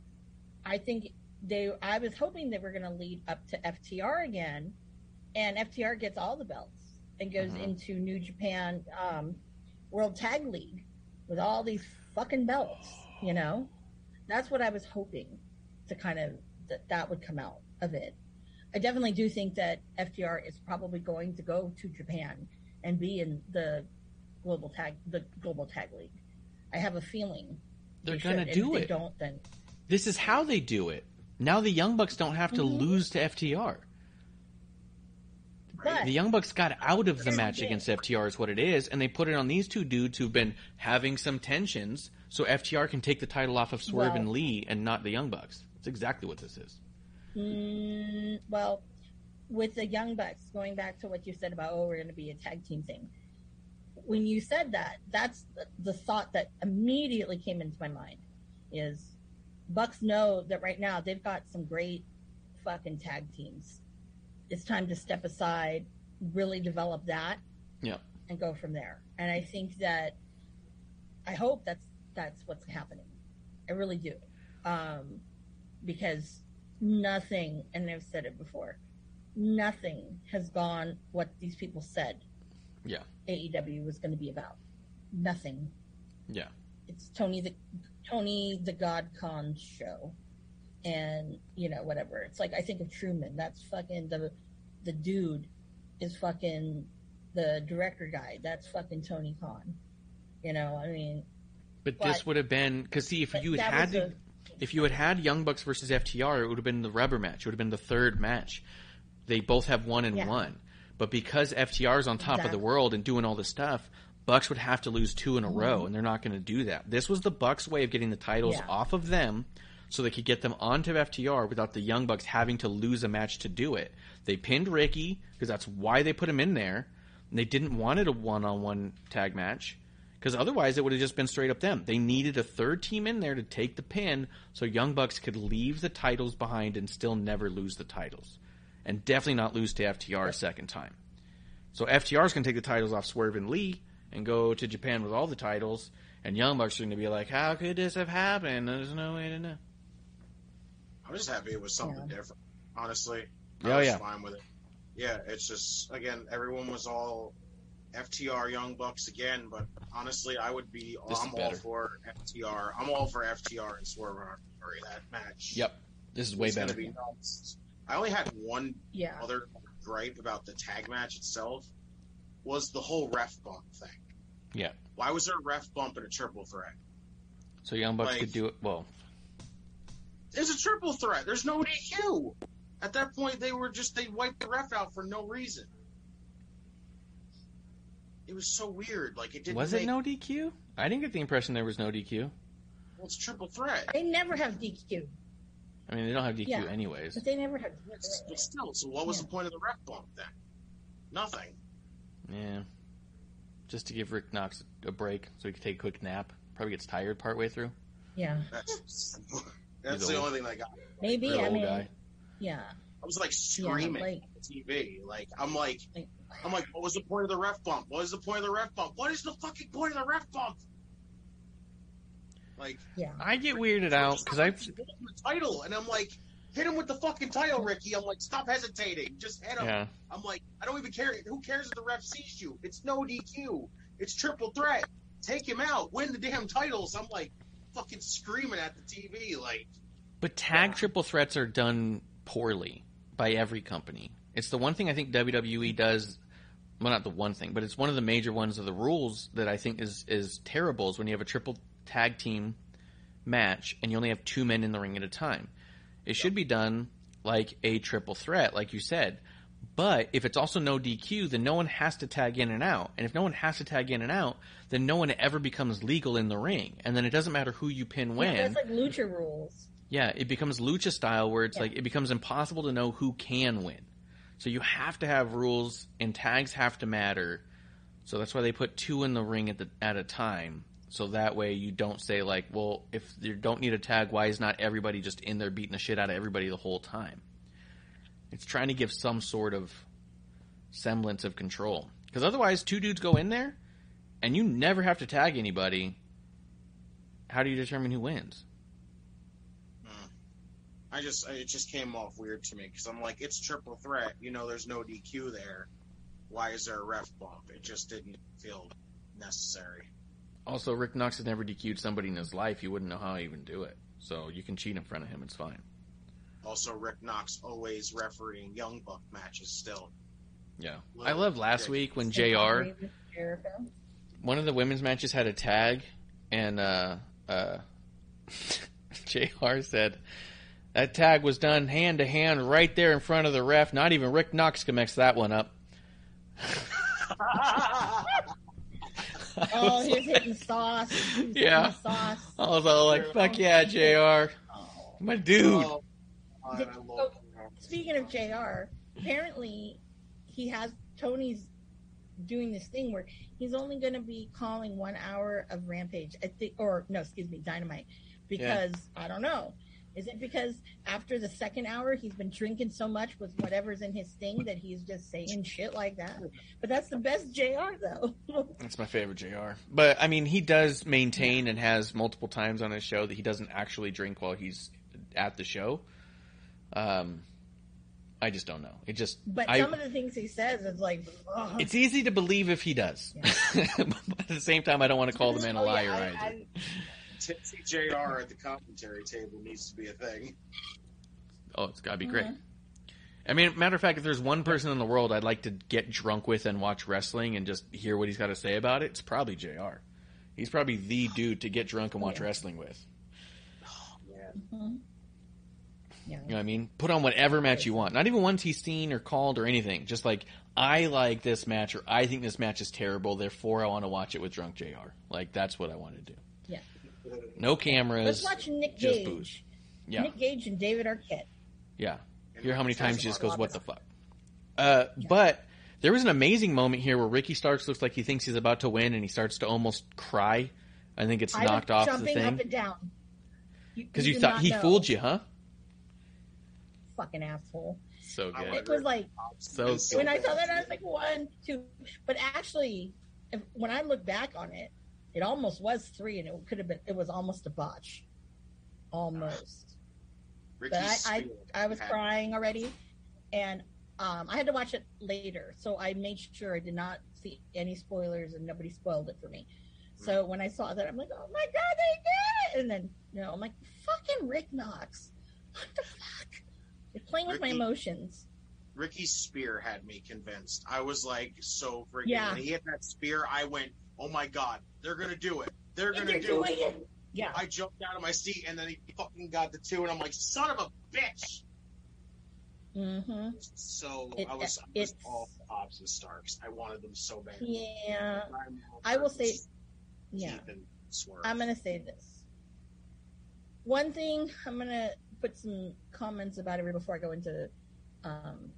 I think they I was hoping they were going to lead up to FTR again, and FTR gets all the belts and goes Mhm. into New Japan um, World Tag League with all these fucking belts. You know, that's what I was hoping to kind of that that would come out of it. I definitely do think that FTR is probably going to go to Japan and be in the global tag the global tag league. I have a feeling they're they gonna should, do if it. They don't then This is how they do it. Now the Young Bucks don't have to Mhm. lose to FTR. But The Young Bucks got out of the match against FTR is what it is, and they put it on these two dudes who've been having some tensions, so FTR can take the title off of Swerve Well- and Lee and not the Young Bucks. That's exactly what this is. mm, well, with the Young Bucks, going back to what you said about oh we're going to be a tag team thing. When you said that, that's the, the thought that immediately came into my mind. Is Bucks know that right now they've got some great fucking tag teams. It's time to step aside, really develop that, Yep. and go from there. And I think that I hope that's that's what's happening. I really do, um, because nothing, and I've said it before, nothing has gone what these people said. Yeah. AEW was going to be about. Nothing. Yeah. It's Tony the Tony the God Con show, and you know whatever. It's like I think of Truman. That's fucking the the dude is fucking the director guy. That's fucking Tony Khan. You know, I mean, But, But- this would have been because see if you had had to, a- if you had had Young Bucks versus FTR, it would have been the rubber match. It would have been the third match. They both have one and Yeah. one, but because FTR is on top of the world and doing all this stuff, Bucks would have to lose two in a Mm-hmm. row, and they're not going to do that. This was the Bucks' way of getting the titles Yeah. off of them, so they could get them onto FTR without the Young Bucks having to lose a match to do it. They pinned Ricky because that's why they put him in there. And they didn't want it a one-on-one tag match because otherwise it would have just been straight up them. They needed a third team in there to take the pin so Young Bucks could leave the titles behind and still never lose the titles. And definitely not lose to FTR a second time. So FTR is going to take the titles off Swerve and Lee and go to Japan with all the titles. And Young Bucks are going to be like, how could this have happened? There's no way to know. I'm just happy it was something Yeah. different. Honestly, Oh, was yeah. fine with it. Yeah, it's just again, everyone was all FTR Young Bucks again, but honestly, I would be. This is I'm all for FTR. I'm all for FTR and Swerve Armory that match. Yep. This is way It's gonna better. be nuts. I only had one yeah, other gripe about the tag match itself was the whole ref bump thing. Yeah. Why was there a ref bump in a triple threat? So Young Bucks Like- could do it. Well, It's a triple threat. There's no DQ. At that point, they were just they wiped the ref out for no reason. It was so weird. Like it didn't. was make, it no DQ? I didn't get the impression there was no DQ. Well, it's triple threat. they never have DQ, I mean, they don't have DQ Yeah. anyways. but they never have. But still, so what was Yeah. the point of the ref bump then? Nothing. Yeah. Just to give Rick Knox a break so he could take a quick nap. Probably gets tired partway through. Yeah, That's that's the only thing that got. me. maybe. I mean, guy. yeah, I was like yeah, screaming like at the TV. Like I'm like Like- I'm like, what was the point of the ref bump? What is the point of the ref bump? What is the fucking point of the ref bump? Like yeah. I get weirded out because I the title, and I'm like, hit him with the fucking title, Ricky. I'm like, stop hesitating, just hit him. yeah I'm like, I don't even care. Who cares if the ref sees you? It's no DQ. It's triple threat. Take him out. Win the damn titles. I'm like, fucking screaming at the TV, like, But tag Yeah. triple threats are done poorly by every company. It's the one thing I think WWE does. Well, not the one thing, but it's one of the major ones of the rules that I think is is terrible. Is when you have a triple tag team match and you only have two men in the ring at a time. It should be done like a triple threat, like you said. But if it's also no DQ, then no one has to tag in and out. And if no one has to tag in and out, then no one ever becomes legal in the ring. And then it doesn't matter who you pin when. Yeah, that's like lucha rules. Yeah, it becomes lucha style where it's Yeah. like it becomes impossible to know who can win. So you have to have rules and tags have to matter. So that's why they put two in the ring at the at a time. So that way you don't say like, well, if you don't need a tag, why is not everybody just in there beating the shit out of everybody the whole time? It's trying to give some sort of semblance of control. Because otherwise, two dudes go in there, and you never have to tag anybody. How do you determine who wins? Hmm. I just it just came off weird to me because I'm like it's triple threat. You know, there's no DQ there. Why is there a ref bump? It just didn't feel necessary. Also, Rick Knox has never DQ'd somebody in his life. You wouldn't know how he even do it. So you can cheat in front of him. It's fine. Also, Rick Knox always refereeing Young Buck matches still. Yeah. I love last week when JR, one of the women's matches had a tag, and uh, uh, JR said that tag was done hand to hand right there in front of the ref. Not even Rick Knox can mix that one up. Oh, he was hitting sauce. He was Yeah. hitting sauce. I was all like, fuck yeah, JR. Oh. My dude. Oh, I, I love Speaking of JR, apparently he has Tony's doing this thing where he's only going to be calling one hour of Rampage. I think, or no, excuse me, Dynamite, because I don't know. Is it because after the second hour he's been drinking so much with whatever's in his thing that he's just saying shit like that? But that's the best JR though. That's my favorite JR. But I mean, he does maintain and has multiple times on his show that he doesn't actually drink while he's at the show. Um, I just don't know. It just but I, some of the things he says is like, ugh. it's easy to believe if he does. but at the same time, I don't want to call the man a Oh, yeah, liar I- either. I- Tipsy JR at the commentary table needs to be a thing. oh, it's got to be great. Mhm. I mean, matter of fact, if there's one person in the world I'd like to get drunk with and watch wrestling and just hear what he's got to say about it, it's probably JR. He's probably the dude to get drunk and watch Yeah. wrestling with. Mhm. Yeah. You know what I mean? Put on whatever match you want. Not even ones he's seen or called or anything. Just like, I like this match or I think this match is terrible, therefore I want to watch it with drunk JR. Like, that's what I want to do. Yeah. No cameras. Let's watch Nick just Gage. booze. Yeah. Nick Gage and David Arquette. Yeah. Hear how many times he just goes, what the fuck? Uh, But there was an amazing moment here where Ricky Starks looks like he thinks he's about to win and he starts to almost cry. I think it's knocked off the thing. jumping up and down. Because you did thought he know. fooled you, huh? Fucking asshole. So good. It was like So when I saw that, I was like one, two. But actually, if, when I look back on it, it almost was three, and it could have been. It was almost a botch, almost. Ricky But I, I, I was had- crying already, and um, I had to watch it later, so I made sure I did not see any spoilers, and nobody spoiled it for me. So when I saw that, I'm like, oh my god, they did it! And then, you know, I'm like, fucking Rick Knox, what the fuck? You're playing with my emotions. Ricky Spear had me convinced. I was like so freaking. Yeah. When he hit that spear, I went, "Oh my god, they're gonna do it! They're gonna they're do it!" it. Yeah. I jumped out of my seat, and then he fucking got the two, and I'm like, "Son of a bitch!" Mm-hmm. So It- I was, I was all Hobbs and Starks. I wanted them so bad. Yeah. I'm- will say, yeah. Keith and Swerve. I'm gonna say this. One thing I'm gonna put some comments about it before I go into um,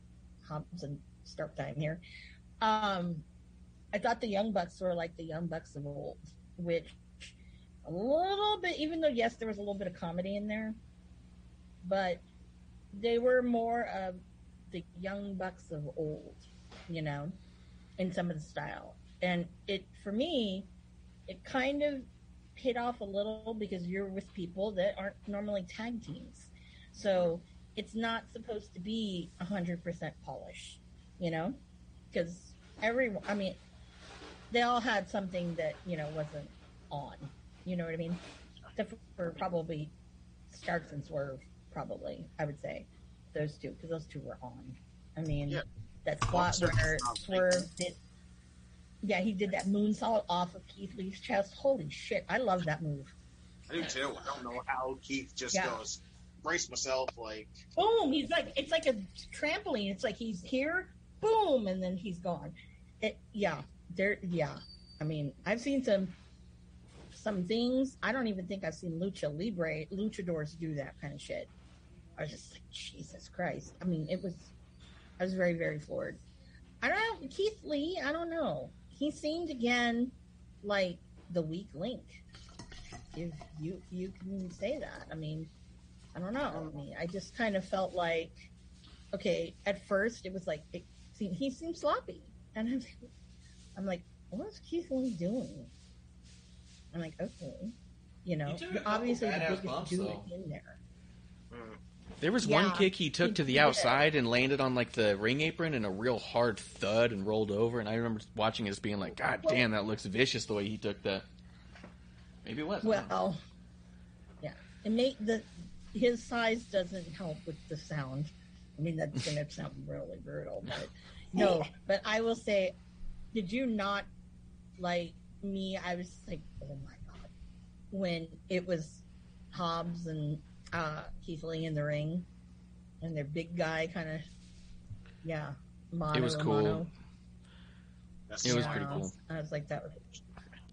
Hobbs and Stark time here. Um, I thought the Young Bucks were like the Young Bucks of old, which a little bit, even though yes, there was a little bit of comedy in there, but they were more of the Young Bucks of old, you know, in some of the style. And it, for me, it kind of hit off a little because you're with people that aren't normally tag teams. So it's not supposed to be 100% polish, you know? Because everyone, I mean, they all had something that, you know, wasn't on. You know what I mean? Except for probably Starks and Swerve, probably, I would say. Those two, because those two were on. I mean, Yeah. that spot Starks where Swerve did yeah, he did that moonsault off of Keith Lee's chest. Holy shit, I love that move. I do too. I don't know how Keith just Yeah. goes. Brace myself. Like, boom, he's like it's like a trampoline. It's like he's here, boom, and then he's gone. It, yeah, there, yeah. I mean, I've seen some some things. I don't even think I've seen lucha libre luchadors do that kind of shit. I was just like, Jesus Christ. I mean, it was. I was very very floored. I don't know Keith Lee. I don't know. He seemed again like the weak link. If you you can say that. I mean, I don't know. I I just kind of felt like, okay, at first it was like it seemed, he seemed sloppy, and I'm, I'm like, what's Keith Lee doing? I'm like, okay, you know, He took a couple obviously the biggest bumps, dude though. in there. Mm. There was Yeah. one kick he took He to the did. outside and landed on like the ring apron and a real hard thud and rolled over. And I remember watching it as being like, God Well- damn, that looks vicious the way he took that. Maybe it was. I don't. Well, yeah, it made the his size doesn't help with the sound. I mean, that's going to sound really brutal, but no. But I will say, did you not like me? I was like, oh my god, when it was Hobbs and uh, Keith Lee in the ring, and their big guy kind of, yeah, mono It was cool. mono. that's It was pretty cool. I was like, that was.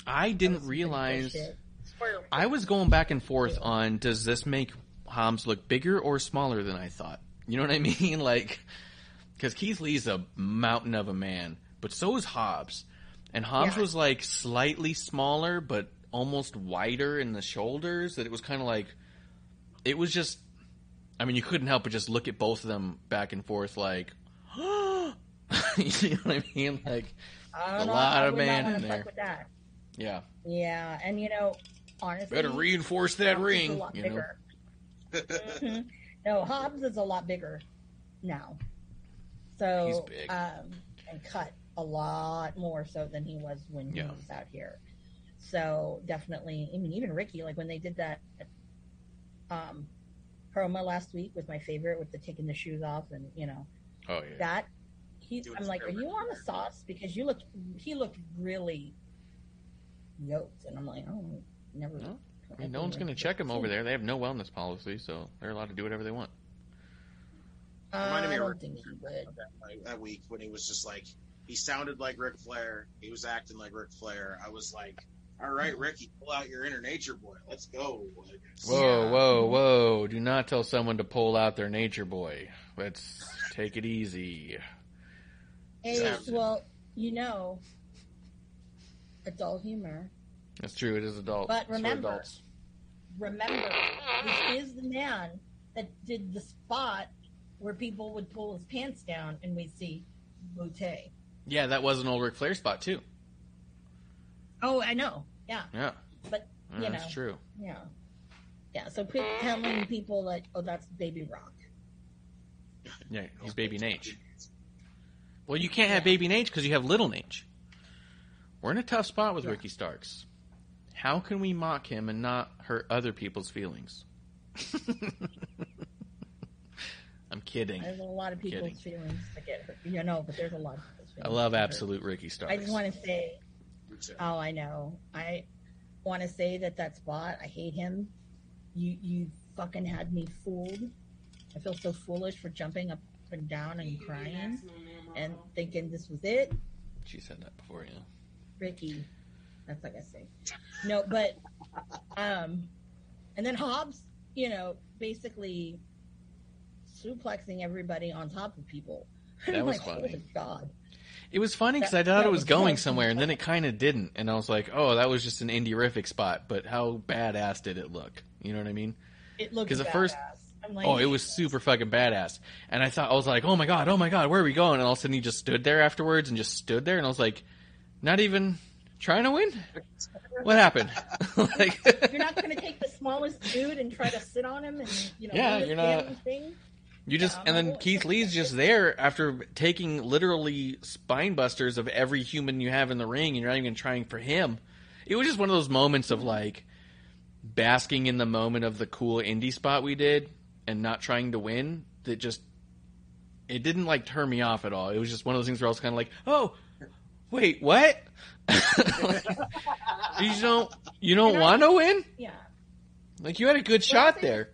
I didn't was some pretty cool realize. I was going back and forth on does this make Hobbs look bigger or smaller than I thought? You know what I mean? Like, because Keith Lee's a mountain of a man, but so is Hobbs. And Hobbs Yeah. was like slightly smaller, but almost wider in the shoulders. That it was kind of like, it was just. I mean, you couldn't help but just look at both of them back and forth, like, you know what I mean? Like, I a know, lot of man in there. Yeah, Yeah, and you know, honestly, better reinforce that ring. A lot You know, bigger. Mhm. No, Hobbs is a lot bigger now. So He's big. um and cut a lot more so than he was when he was out here. So definitely I mean even Ricky, like when they did that um promo last week was my favorite with the taking the shoes off and you know oh yeah. that he Doing I'm like, Are you on the sauce? Because you looked he looked really yoked and I'm like, Oh never No, I mean, no one's going to check them over there. They have no wellness policy, so they're allowed to do whatever they want. Reminded I me of uh, don't Ric think he would. that, like, that week when he was just like he sounded like Ric Flair, he was acting like Ric Flair. I was like, all right, Ricky, pull out your inner nature boy, let's go. Like, Whoa, whoa, whoa! Do not tell someone to pull out their nature boy. Let's take it easy. Hey, Yeah. well, you know, adult humor. That's true. It is adult. But remember- adults. Remember, this is the man that did the spot where people would pull his pants down and we'd see Butte. Yeah, that was an old Ric Flair spot too. Oh, I know. Yeah, Yeah, but Yeah, you that's true. yeah, yeah. So quit telling people that oh, that's Baby Rock. Yeah, he's Baby Nage. Well, you can't have Yeah. Baby Nage because you have Little Nage. We're in a tough spot with Yeah. Ricky Starks. How can we mock him and not hurt other people's feelings? I'm kidding. There's a lot of people's Kidding. feelings that get hurt. You know, but there's a lot of people's I love that hurt. absolute Ricky Starks. I just want to say Oh, I know. I want to say that that spot. I hate him. You you fucking had me fooled. I feel so foolish for jumping up and down and You can be crying and thinking this was it, She said that before, yeah. Ricky. That's like I say. No, but um, and then Hobbs, you know, basically suplexing everybody on top of people. That was like, funny. God. It was funny because I thought it was was going somewhere, and then it kind of didn't. And I was like, "Oh, that was just an indie-rific spot." But how badass did it look? You know what I mean? It looked 'Cause at first-. Like, Oh, it was super fucking badass. And I thought I was like, "Oh my god, oh my god, where are we going?" And all of a sudden, he just stood there afterwards and just stood there, and I was like, "Not even trying to win? What happened?" like, You're not going to take the smallest dude and try to sit on him and you know Yeah, you're not- thing. You just Yeah, and then Keith Lee's just there after taking literally spine busters of every human you have in the ring, and you're not even trying for him. It was just one of those moments of like basking in the moment of the cool indie spot we did, and not trying to win. That just it didn't like turn me off at all. It was just one of those things where I was kind of like, oh, wait, what? you don't you don't want to win? Yeah. Like you had a good shot there.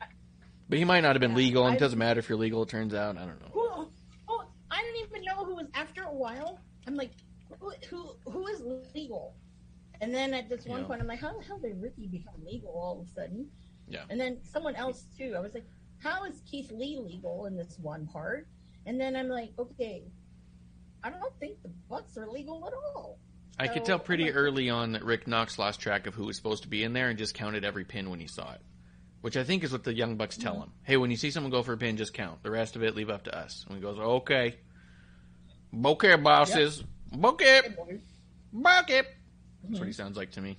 But he might not have been Yeah, legal, and it doesn't matter if you're legal. It turns out, I don't know. Who? Oh, I didn't even know who was. After a while, I'm like, who? Who, who is legal? And then at this one point, I'm like, how the hell did Ricky become legal all of a sudden? Yeah. And then someone else too. I was like, how is Keith Lee legal in this one part? And then I'm like, okay, I don't think the Bucks are legal at all. I could tell pretty like- early on that Rick Knox lost track of who was supposed to be in there and just counted every pin when he saw it. Which I think is what the Young Bucks tell mm-hmm. him. Hey, when you see someone go for a pin, just count. The rest of it, leave up to us. And he goes, okay. Okay, bosses. Okay. Hey. Okay. That's mm-hmm. what he sounds like to me.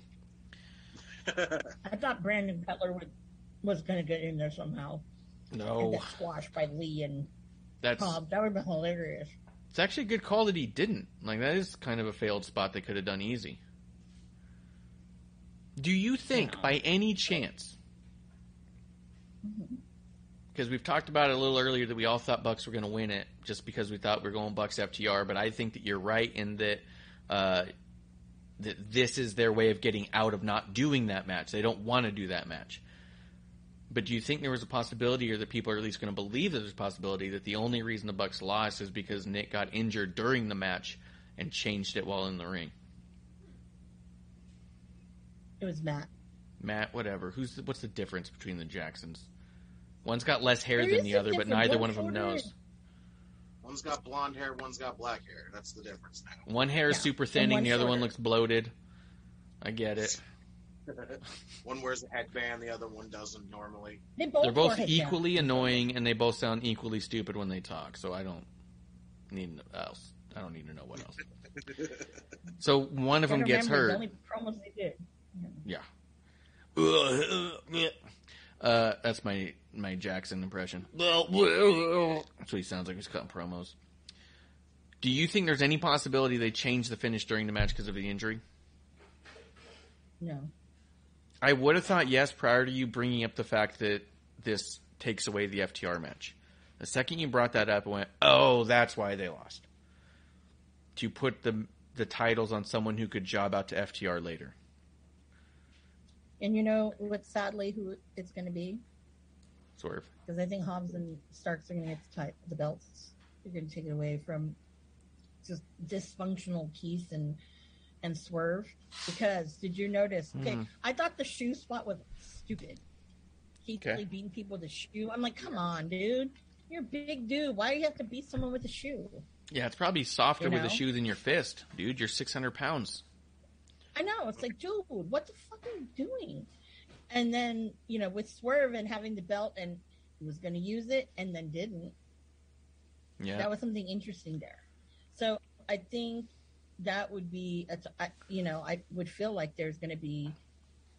I thought Brandon Cutler would, was going to get in there somehow and No. get squashed by Lee and That's Cobb. That would have been hilarious. It's actually a good call that he didn't. Like that is kind of a failed spot they could have done easy. Do you think, Yeah. by any chance, because we've talked about it a little earlier that we all thought Bucks were going to win it, just because we thought we were going Bucks FTR, but I think that you're right in that uh, that this is their way of getting out of not doing that match. They don't want to do that match. But do you think there was a possibility, or that people are at least going to believe that there's a possibility that the only reason the Bucks lost is because Nick got injured during the match and changed it while in the ring? It was Matt. Matt, whatever. Who's the, what's the difference between the Jacksons? One's got less hair There than the other, but neither One's one of them shorter. knows. One's got blonde hair, one's got black hair. That's the difference now. One hair is Yeah, super and thinning, the other one looks bloated. I get it. One wears a headband, the other one doesn't normally. They both They're both wore headbands. equally annoying, and they both sound equally stupid when they talk. So I don't need else. I don't need to know what else. So one of them gets hurt. The only promos they did. Yeah. Uh, that's my my Jackson impression. That's what he sounds like. He's cutting promos. Do you think there's any possibility they change the finish during the match because of the injury? No. I would have thought yes prior to you bringing up the fact that this takes away the FTR match. The second you brought that up, I went, "Oh, that's why they lost." To put the the titles on someone who could job out to FTR later. And you know what? Sadly, who it's going to be Swerve. because I think Hobbs and Starks are going to get the, ti- the belts. They're going to take it away from just dysfunctional Keith and and Swerve. Because did you notice? Okay, Mhm. I thought the shoe spot was stupid. Keith Okay. Lee beating people with the shoe. I'm like, come on, dude. You're a big dude. Why do you have to beat someone with a shoe? Yeah, it's probably softer You with a shoe than your fist, dude. You're 600 pounds. I know. It's like, dude, what the fuck are you doing? And then, you know, with Swerve and having the belt and he was going to use it and then didn't. Yeah. That was something interesting there. So I think that would be, a t- I- you know, I would feel like there's going to be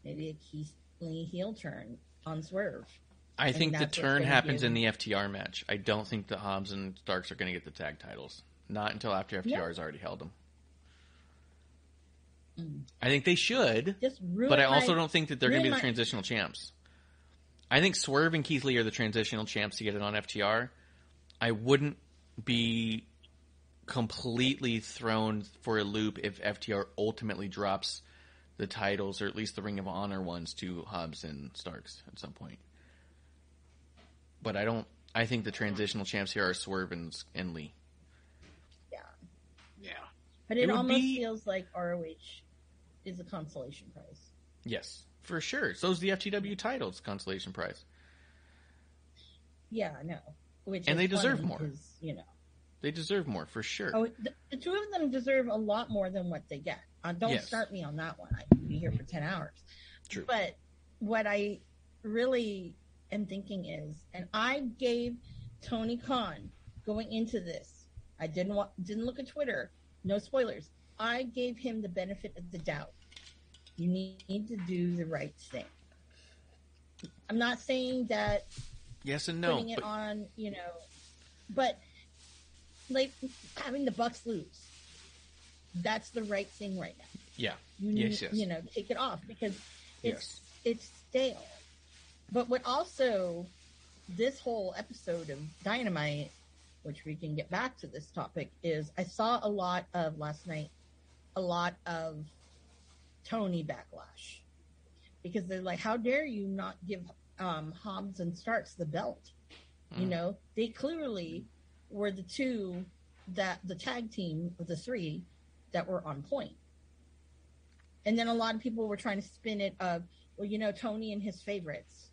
maybe a Keith Lee heel turn on Swerve. I think the turn happens in the FTR match. I don't think the Hobbs and Starks are going to get the tag titles. Not until after FTR Yeah. has already held them. Mm. I think they should, Just but I also my- don't think that they're going to be the my- transitional champs. I think Swerve and Keith Lee are the transitional champs to get it on FTR. I wouldn't be completely thrown for a loop if FTR ultimately drops the titles, or at least the Ring of Honor ones, to Hobbs and Starks at some point. But I don't. I think the transitional champs here are Swerve and, and Lee. Yeah. Yeah. But It it, almost be- feels like ROH is a consolation prize. Yes, for sure. So's the FTW titles consolation prize. Yeah, I know. Which And they deserve more. You know. They deserve more for sure. Oh, the, the two of them deserve a lot more than what they get. Uh, don't Yes. start me on that one. I could be here for ten hours. True. But what I really am thinking is, and I gave Tony Khan going into this. I didn't want, didn't look at Twitter. No spoilers. I gave him the benefit of the doubt. You need to do the right thing. I'm not saying that yes and no. putting it but- on, you know, but like having the Bucks lose, that's the right thing right now. yeah. You Yes, need, yes. you know, take it off because Yes. it's it's stale. But what also this whole episode of Dynamite, which we can get back to this topic, is I saw a lot of last night, a lot of Tony backlash because they're like, "How dare you not give um, Hobbs and Starks the belt. You Mm. know, they clearly were the two that the tag team of the three that were on point. And then a lot of people were trying to spin it of, well, you know, Tony and his favorites.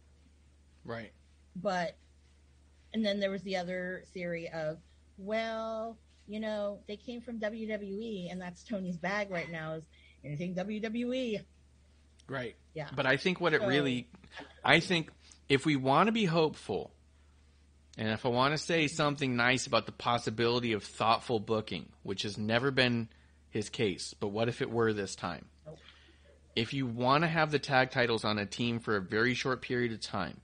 Right. But, and then there was the other theory of, well, you know, they came from WWE and that's Tony's bag right now is anything WWE. Right. Yeah. But I think what it So- really, I think if we want to be hopeful, and if I want to say something nice about the possibility of thoughtful booking, which has never been his case, but what if it were this time? If you want to have the tag titles on a team for a very short period of time,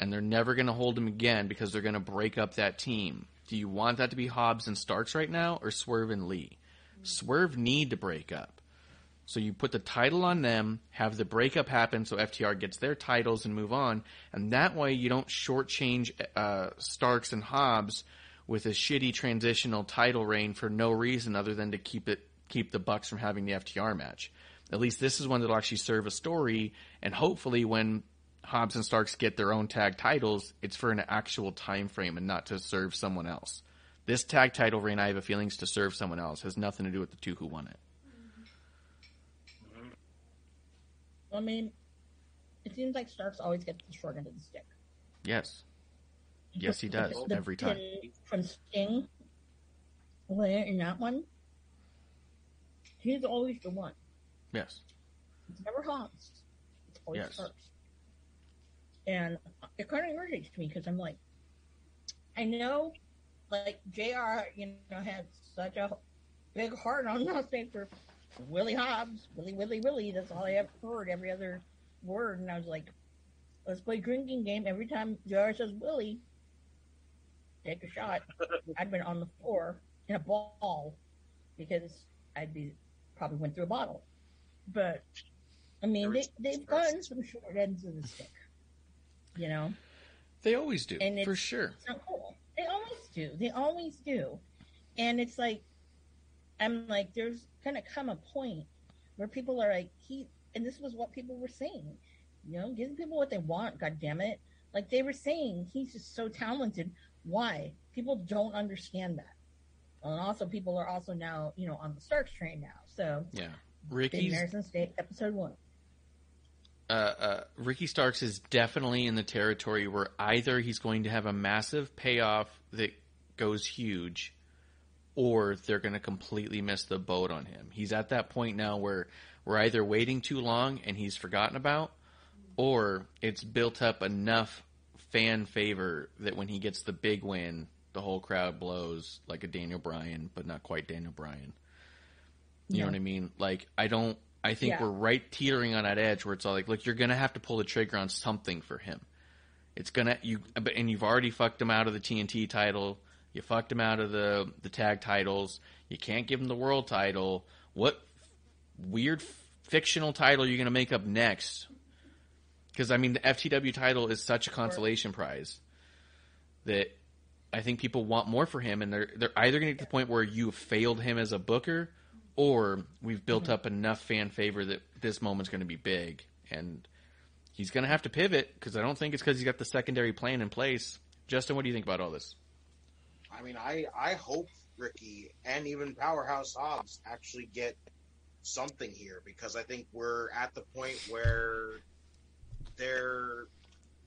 and they're never going to hold them again because they're going to break up that team, do you want that to be Hobbs and Starks right now, or Swerve and Lee? Mm-hmm. Swerve need to break up. So you put the title on them, have the breakup happen so FTR gets their titles and move on, and that way you don't shortchange uh, Starks and Hobbs with a shitty transitional title reign for no reason other than to keep it keep the Bucks from having the FTR match. At least this is one that'll actually serve a story, and hopefully when Hobbs and Starks get their own tag titles, it's for an actual time frame and not to serve someone else. This tag title reign, I have a feeling, is to serve someone else. Has nothing to do with the two who won it. I mean, it seems like Starks always gets the short end of the stick. Yes. Yes, he does The every time. From Sting, where in that one, he's always the one. Yes. It's never Hobbs. It's always Yes. Starks. And it kind of irritates me because I'm like, I know, like Jr. You know had such a big heart on nothing for Willie Hobbs, Willie Willie Willie. That's all I ever heard every other word, and I was like, let's play drinking game every time Jr. says Willie. Take a shot. I'd been on the floor in a ball because I'd be probably went through a bottle. But I mean, they they've gotten some short ends of the stick. You know, They always do, And for sure. it's not cool. They always do. They always do. And it's like, I'm like, there's gonna come a point where people are like, he, and this was what people were saying. You know, give people what they want. God damn it! Like they were saying, he's just so talented. Why? People don't understand that. And also, people are also now, you know, on the Starks train now. So, Yeah. Ricky's American State, episode one. uh, uh, Ricky Starks is definitely in the territory where either he's going to have a massive payoff that goes huge, or they're going to completely miss the boat on him. He's at that point now where we're either waiting too long and he's forgotten about, or it's built up enough fan favor that when he gets the big win, the whole crowd blows like a Daniel Bryan, but not quite Daniel Bryan. You know what I mean? Like I don't. I think Yeah. we're right teetering on that edge where it's all like, look, you're gonna have to pull the trigger on something for him. It's gonna you, but and you've already fucked him out of the TNT title. You fucked him out of the the tag titles. You can't give him the world title. What weird fictional title are you gonna make up next? Because I mean, the FTW title is such a consolation prize that I think people want more for him, and they're they're either going to get to the point where you failed him as a booker, or we've built mm-hmm. up enough fan favor that this moment's going to be big, and he's going to have to pivot because I don't think it's because he's got the secondary plan in place. Justin, what do you think about all this? I mean, I I hope Ricky and even Powerhouse Hobbs actually get something here because I think we're at the point where they're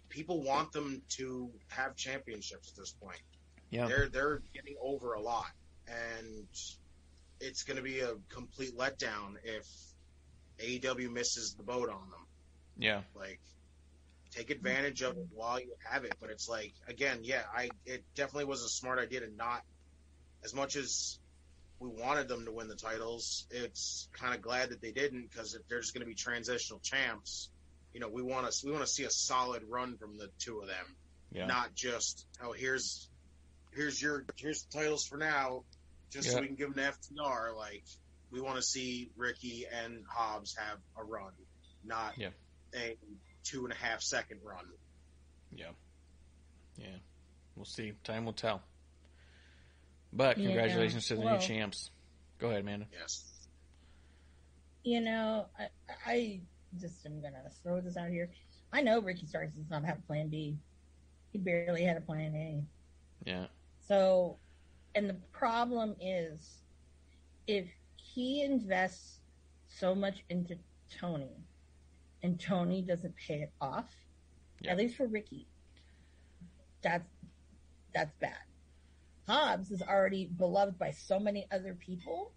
people want them to have championships at this point. Yeah, They're they're getting over a lot, and it's going to be a complete letdown if AEW misses the boat on them. yeah, Like, take advantage of it while you have it. But it's like, again, yeah, I it definitely was a smart idea to not, as much as we wanted them to win the titles, it's kind of glad that they didn't because if there's going to be transitional champs, you know, we want to we want to see a solid run from the two of them, yeah, not just oh here's here's your here's the titles for now, just so we can give them to FTR. Like, we want to see Ricky and Hobbs have a run, not Yeah. a two and a half second run. yeah, yeah. We'll see. Time will tell. But Yeah, congratulations to the well- new champs. Go ahead, Amanda. Yes. you know, I, I just am gonna throw this out here. I know Ricky Starks does not have a plan B. He barely had a plan A. Yeah. So, and the problem is, if he invests so much into Tony, and Tony doesn't pay it off, Yeah. at least for Ricky, that's that's bad. Hobbs is already beloved by so many other people.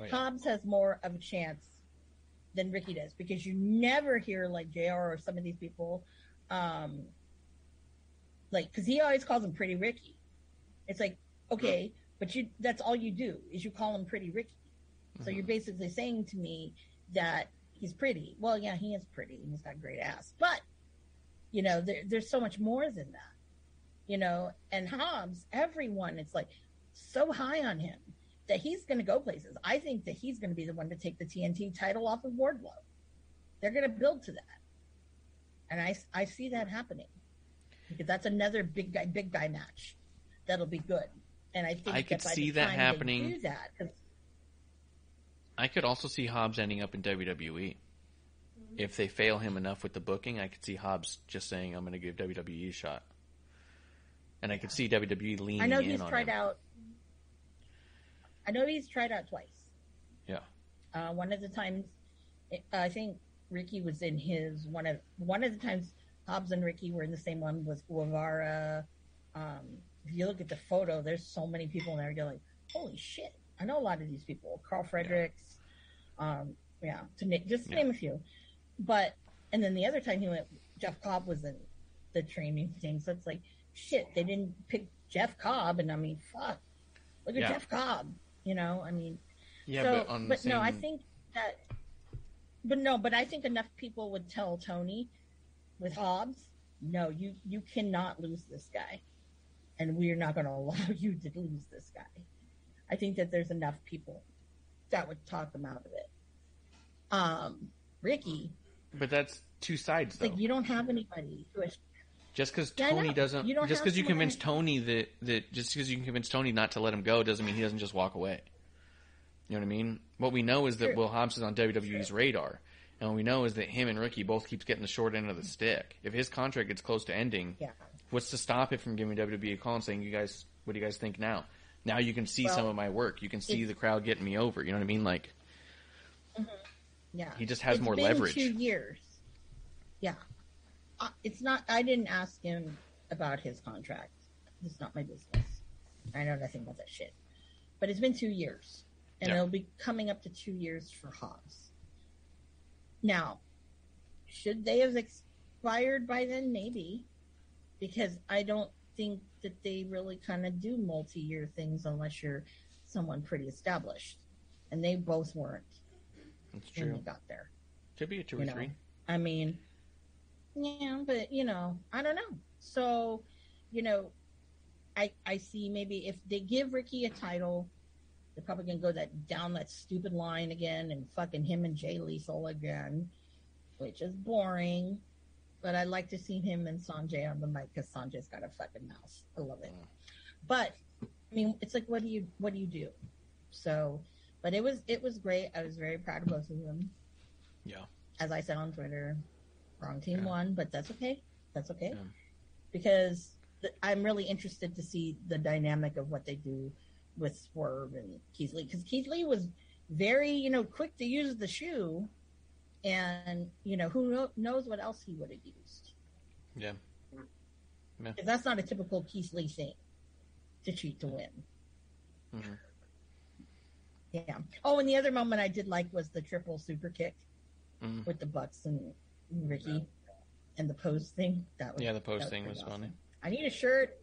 Oh, yeah. Hobbs has more of a chance than Ricky does because you never hear like JR or some of these people, um, like because he always calls him Pretty Ricky. It's like okay, but you that's all you do is you call him Pretty Ricky. So Mhm. you're basically saying to me that he's pretty. Well, yeah, he is pretty and he's got great ass, but you know, there, there's so much more than that. You know, and Hobbs, everyone, it's like so high on him that he's going to go places. I think that he's going to be the one to take the TNT title off of Wardlow. They're going to build to that, and I I see that happening because that's another big guy big guy match that'll be good. And I think I could see that happening. that I could also see Hobbs ending up in WWE. If they fail him enough with the booking, I could see Hobbs just saying, "I'm going to give WWE a shot," and I could see WWE leaning I know he's tried him. out. I know he's tried out twice. Yeah. Uh, one of the times, I think Ricky was in his one of one of the times Hobbs and Ricky were in the same one was Guevara. Um, if you look at the photo, there's so many people in there. You're like, holy shit! I know a lot of these people. Karl Fredericks. Um, yeah, to name, just to Yeah. name a few. But and then the other time he went, Jeff Cobb was in the training thing. So it's like, shit, they didn't pick Jeff Cobb, and I mean, fuck, look at Yeah. Jeff Cobb. You know, I mean, Yeah, so, but on the same, no, I think that, but no, but I think enough people would tell Tony with Hobbs, no, you you cannot lose this guy, and we're not going to allow you to lose this guy. I think that there's enough people that would talk them out of it. Um, Ricky, but that's two sides though. like you don't have anybody who is Just because Tony know. doesn't, You just because you convince Tony that that just because you can convince Tony not to let him go doesn't mean he doesn't just walk away. You know what I mean? What we know is that Sure. Will Hobbs is on WWE's radar, and what we know is that him and Ricky both keeps getting the short end of the stick. If his contract gets close to ending, yeah. what's to stop it from giving WWE a call and saying, "You guys, what do you guys think now? Now you can see Well, some of my work. You can see the crowd getting me over. You know what I mean? Like Yeah. He just has It's more been leverage. Two years. Yeah. Uh, it's not. I didn't ask him about his contract. It's not my business. I know nothing about that shit. But it's been two years, and Yeah. it'll be coming up to two years for Hobbs. Now, should they have expired by then? Maybe, because I don't think that they really kind of do multi-year things unless you're someone pretty established, and they both weren't when true. they got there. Could be a two you or know. three. I mean, yeah, but you know, I don't know. So, you know, I I see maybe if they give Ricky a title, they're probably gonna go that down that stupid line again and fucking him and Jay Lethal again, which is boring. But I like to see him and Sonjay on the mic because Sonjay's got a fucking mouth. I love it. Mm. But I mean, it's like, what do you what do you do? So, but it was it was great. I was very proud of both of them Yeah. as I said on Twitter, wrong team Yeah. won, but that's okay. That's okay. Yeah. Because th- I'm really interested to see the dynamic of what they do with Swerve and Keith Lee. Because Keith Lee was very, you know, quick to use the shoe. And, you know, who knows what else he would have used. Yeah. 'Cause that's not a typical Keith Lee thing to cheat to win. Mhm. Yeah. Oh, and the other moment I did like was the triple super kick Mhm. with the Bucks and Ricky and the pose thing. That was Yeah, the post thing pretty was awesome. funny. I need a shirt.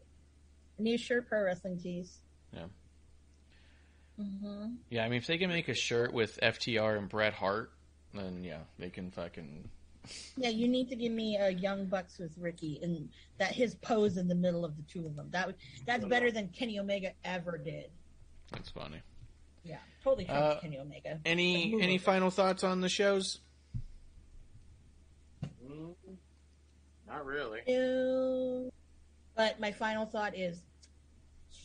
I need a shirt pro wrestling tees. Yeah. hmm Yeah, I mean, if they can make a shirt with FTR and Bret Hart, then yeah, they can fucking. Yeah, you need to give me a Young Bucks with Ricky and that his pose in the middle of the two of them. That that's better than Kenny Omega ever did. That's funny. Yeah, totally trumps Uh, Kenny Omega. Any any over. final thoughts on the shows? Mm, not really. Ew. But my final thought is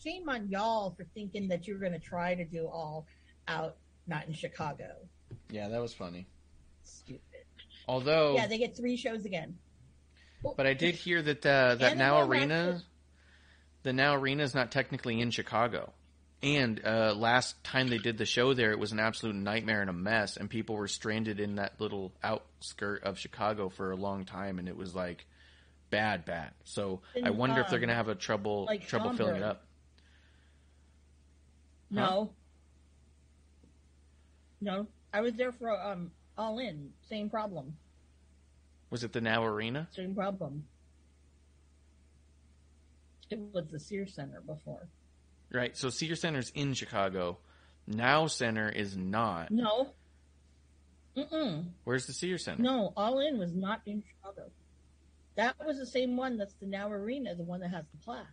shame on y'all for thinking that you're going to try to do all out, not in Chicago. Yeah, that was funny. Stupid. Although, Yeah, they get three shows again. But I did hear that uh, that And now arena, that's- the now arena is not technically in Chicago. And uh, last time they did the show there, it was an absolute nightmare and a mess, and people were stranded in that little outskirt of Chicago for a long time, and it was like bad, bad. So I And, wonder if they're um, going to have a trouble like trouble filling it up. No. No. I was there for um all in. Same problem. Was it the now arena? Same problem. It was the Sears Center before. Right. So Sears Center's in Chicago. Now Center is not. No. Mm-mm. Where's the Sears Center? No, All In was not in Chicago. That was the same one that's the Now Arena, the one that has the plaque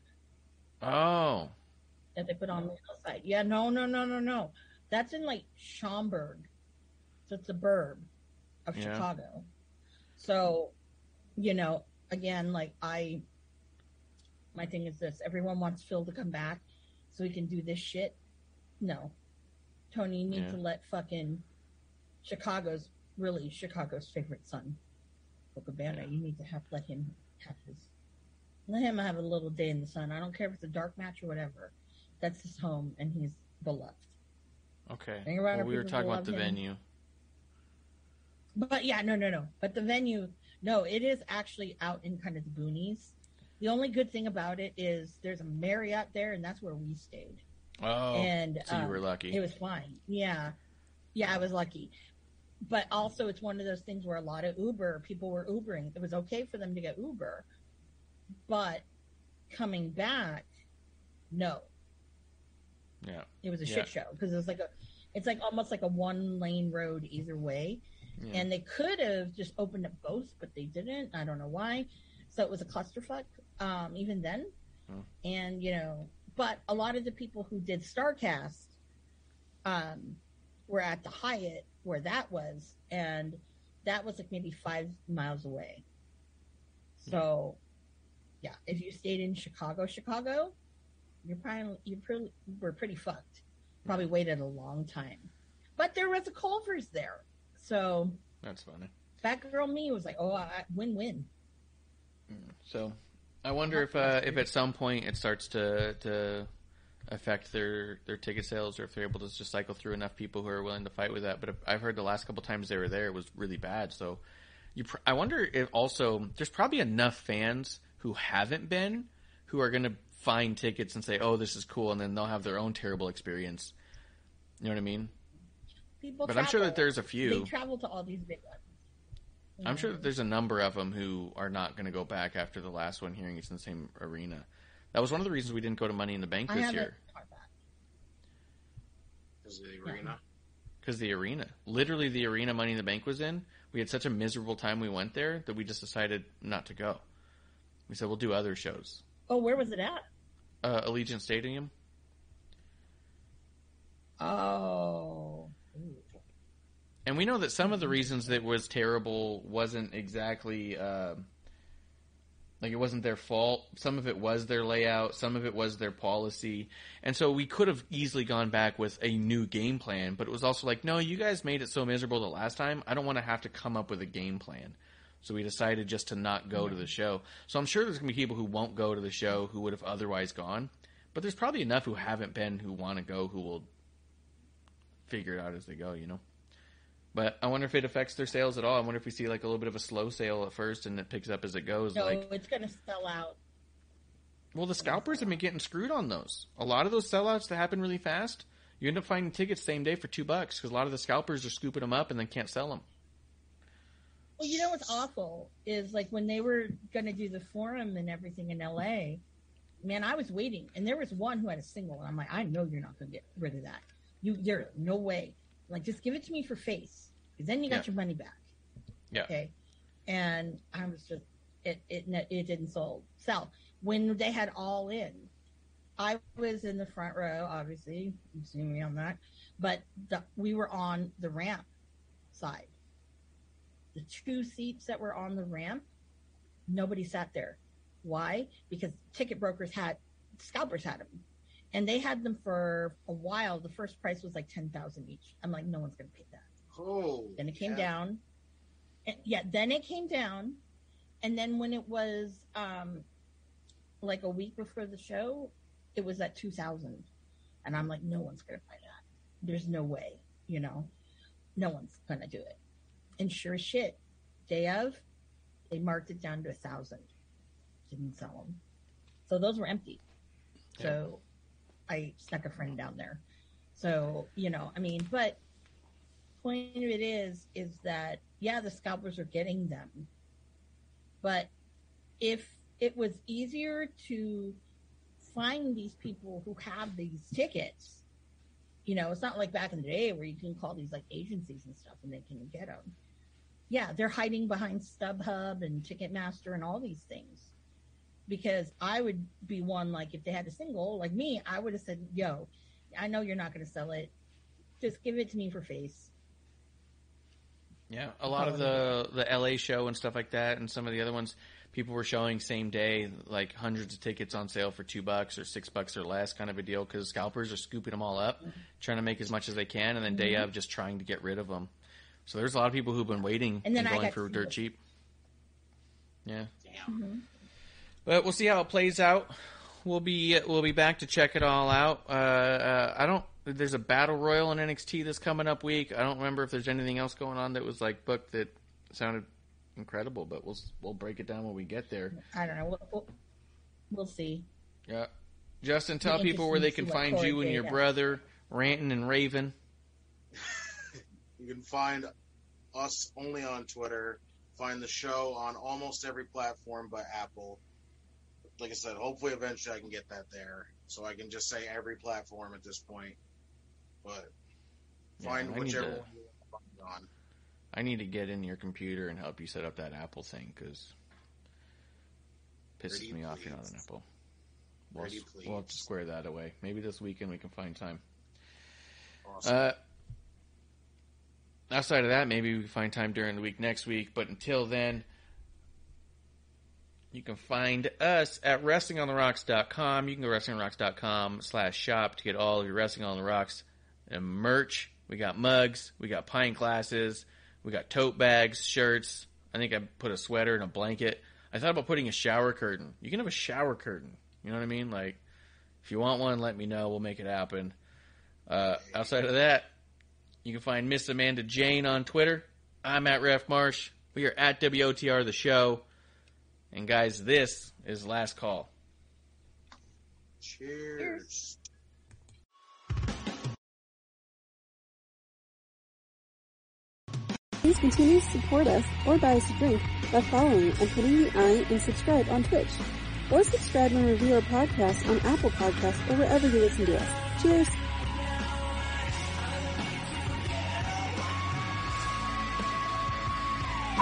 Oh. that they put on the outside. Yeah, no, no, no, no, no. That's in like Schaumburg. It's a burb of Yeah. Chicago. So, you know, again, like I, my thing is this everyone wants Phil to come back so he can do this shit. No. Tony, you need Yeah. to let fucking Chicago's, really Chicago's favorite son, Cabana, you need to have, let him have his, let him have a little day in the sun. I don't care if it's a dark match or whatever. That's his home and he's beloved. Okay. Well, we were talking about the him. venue. But yeah, no, no, no. But the venue, no, it is actually out in kind of the boonies. The only good thing about it is there's a Marriott there, and that's where we stayed. Oh. and so you um, were lucky. It was fine. Yeah, yeah, I was lucky. But also, it's one of those things where a lot of Uber people were Ubering. It was okay for them to get Uber, but coming back, no, yeah. it was a Yeah. shit show because it was like a, it's like almost like a one lane road either way. Yeah. And they could have just opened up both, but they didn't. I don't know why. So it was a clusterfuck, um, even then. Hmm. And, you know, but a lot of the people who did Starrcast um, were at the Hyatt where that was. And that was like maybe five miles away. So, yeah, if you stayed in Chicago, Chicago, you're probably, you pretty, were pretty fucked. Probably waited a long time. But there was a Culver's there. So That's funny. Batgirl me was like, oh, I, win-win. So, I wonder if uh, if at some point it starts to to affect their their ticket sales, or if they're able to just cycle through enough people who are willing to fight with that. But if, I've heard the last couple times they were there, it was really bad. So, you pr- I wonder if also there's probably enough fans who haven't been who are going to find tickets and say, "Oh, this is cool," and then they'll have their own terrible experience. You know what I mean? People But I'm sure that there's a few. They travel to all these big ones. You I'm sure that there's a number of them who are not going to go back after the last one, hearing it's in the same arena. That was one of the reasons we didn't go to Money in the Bank I this haven't year thought that. Is the arena? because the arena, literally the arena Money in the Bank was in. We had such a miserable time we went there that we just decided not to go. We said we'll do other shows. Oh, where was it at? Uh, Allegiant Stadium. Oh. And we know that some of the reasons that was terrible wasn't exactly uh, like it wasn't their fault. Some of it was their layout. Some of it was their policy. And so we could have easily gone back with a new game plan. But it was also like, no, you guys made it so miserable the last time. I don't want to have to come up with a game plan. So we decided just to not go to the show. So I'm sure there's going to be people who won't go to the show who would have otherwise gone. But there's probably enough who haven't been who want to go who will figure it out as they go, you know? But I wonder if it affects their sales at all. I wonder if we see like a little bit of a slow sale at first and it picks up as it goes. No, Like, it's going to sell out. well, the scalpers have been getting screwed on those. A lot of those sellouts that happen really fast, you end up finding tickets same day for two bucks because a lot of the scalpers are scooping them up and then can't sell them. Well, you know what's awful is like when they were going to do the forum and everything in LA, man, I was waiting. And there was one who had a single. And I'm like, I know you're not going to get rid of that. You, You're no way. Like, just give it to me for face because then you got Yeah. your money back. Yeah. Okay. And I was just, it, it, it didn't sold, sell. When they had all in, I was in the front row, obviously. You've seen me on that. But the, we were on the ramp side. The two seats that were on the ramp, nobody sat there. Why? Because ticket brokers had, scalpers had them. And they had them for a while. The first price was like 10000 each. I'm like, no one's to pay that. Oh. Then it came yeah. down. And, yeah, then it came down. And then when it was um, like a week before the show, it was at 2000. And I'm like, no one's to buy that. There's no way, you know, no one's to do it. And sure as shit, day of, they marked it down to a thousand. Didn't sell them. So those were empty. So I stuck a friend down there. So, you know, I mean, but point of it is, is that, yeah, the scalpers are getting them. But if it was easier to find these people who have these tickets, you know, it's not like back in the day where you can call these like agencies and stuff and they can get them. Yeah, they're hiding behind StubHub and Ticketmaster and all these things. Because I would be one like if they had a single like me, I would have said, "Yo, I know you're not going to sell it. Just give it to me for face." Yeah, a lot of the the LA show and stuff like that, and some of the other ones, people were showing same day, like hundreds of tickets on sale for two bucks or six bucks or less, kind of a deal, because scalpers are scooping them all up, trying to make as much as they can, and then day Mhm. of just trying to get rid of them. So there's a lot of people who've been waiting And then I going for dirt cheap. Yeah, Damn. But we'll see how it plays out. We'll be we'll be back to check it all out. Uh, uh, I don't. There's a battle royal in NXT this coming up week. I don't remember if there's anything else going on that was like booked that sounded incredible, but we'll we'll break it down when we get there. I don't know. We'll, we'll, we'll see. Yeah, Justin, tell people where they can to see what find you and your yeah. brother ranting and raving. You can find us only on Twitter. Find the show on almost every platform but Apple. Like I said, hopefully eventually I can get that there, so I can just say every platform at this point. But find need whichever to- one you want to find on. I need to get in your computer and help you set up that Apple thing because pisses Pretty me off. You're not an. Apple. We'll, Pretty we'll have to square that away. Maybe this weekend we can find time. Awesome. Uh, outside of that, maybe we can find time during the week next week. But until then, you can find us at WrestlingOnTheRocks.com. You can go to WrestlingOnTheRocks.com slash shop to get all of your Wrestling on the Rocks and merch. We got mugs. We got pint glasses. We got tote bags, shirts. I think I put a sweater and a blanket. I thought about putting a shower curtain. You can have a shower curtain. You know what I mean? Like, if you want one, let me know. We'll make it happen. Uh, outside of that, you can find Miss Amanda Jayne on Twitter. I'm at Ref Marsh. We are at WOTR the show. And guys, this is last call. Cheers. Please continue to support us or buy us a drink by following and putting the I in subscribe on Twitch. Or subscribe and review our podcast on Apple Podcasts or wherever you listen to us. Cheers!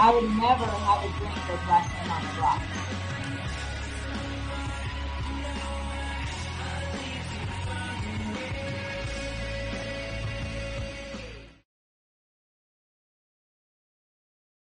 I would never have a drink with wrestling on the rocks.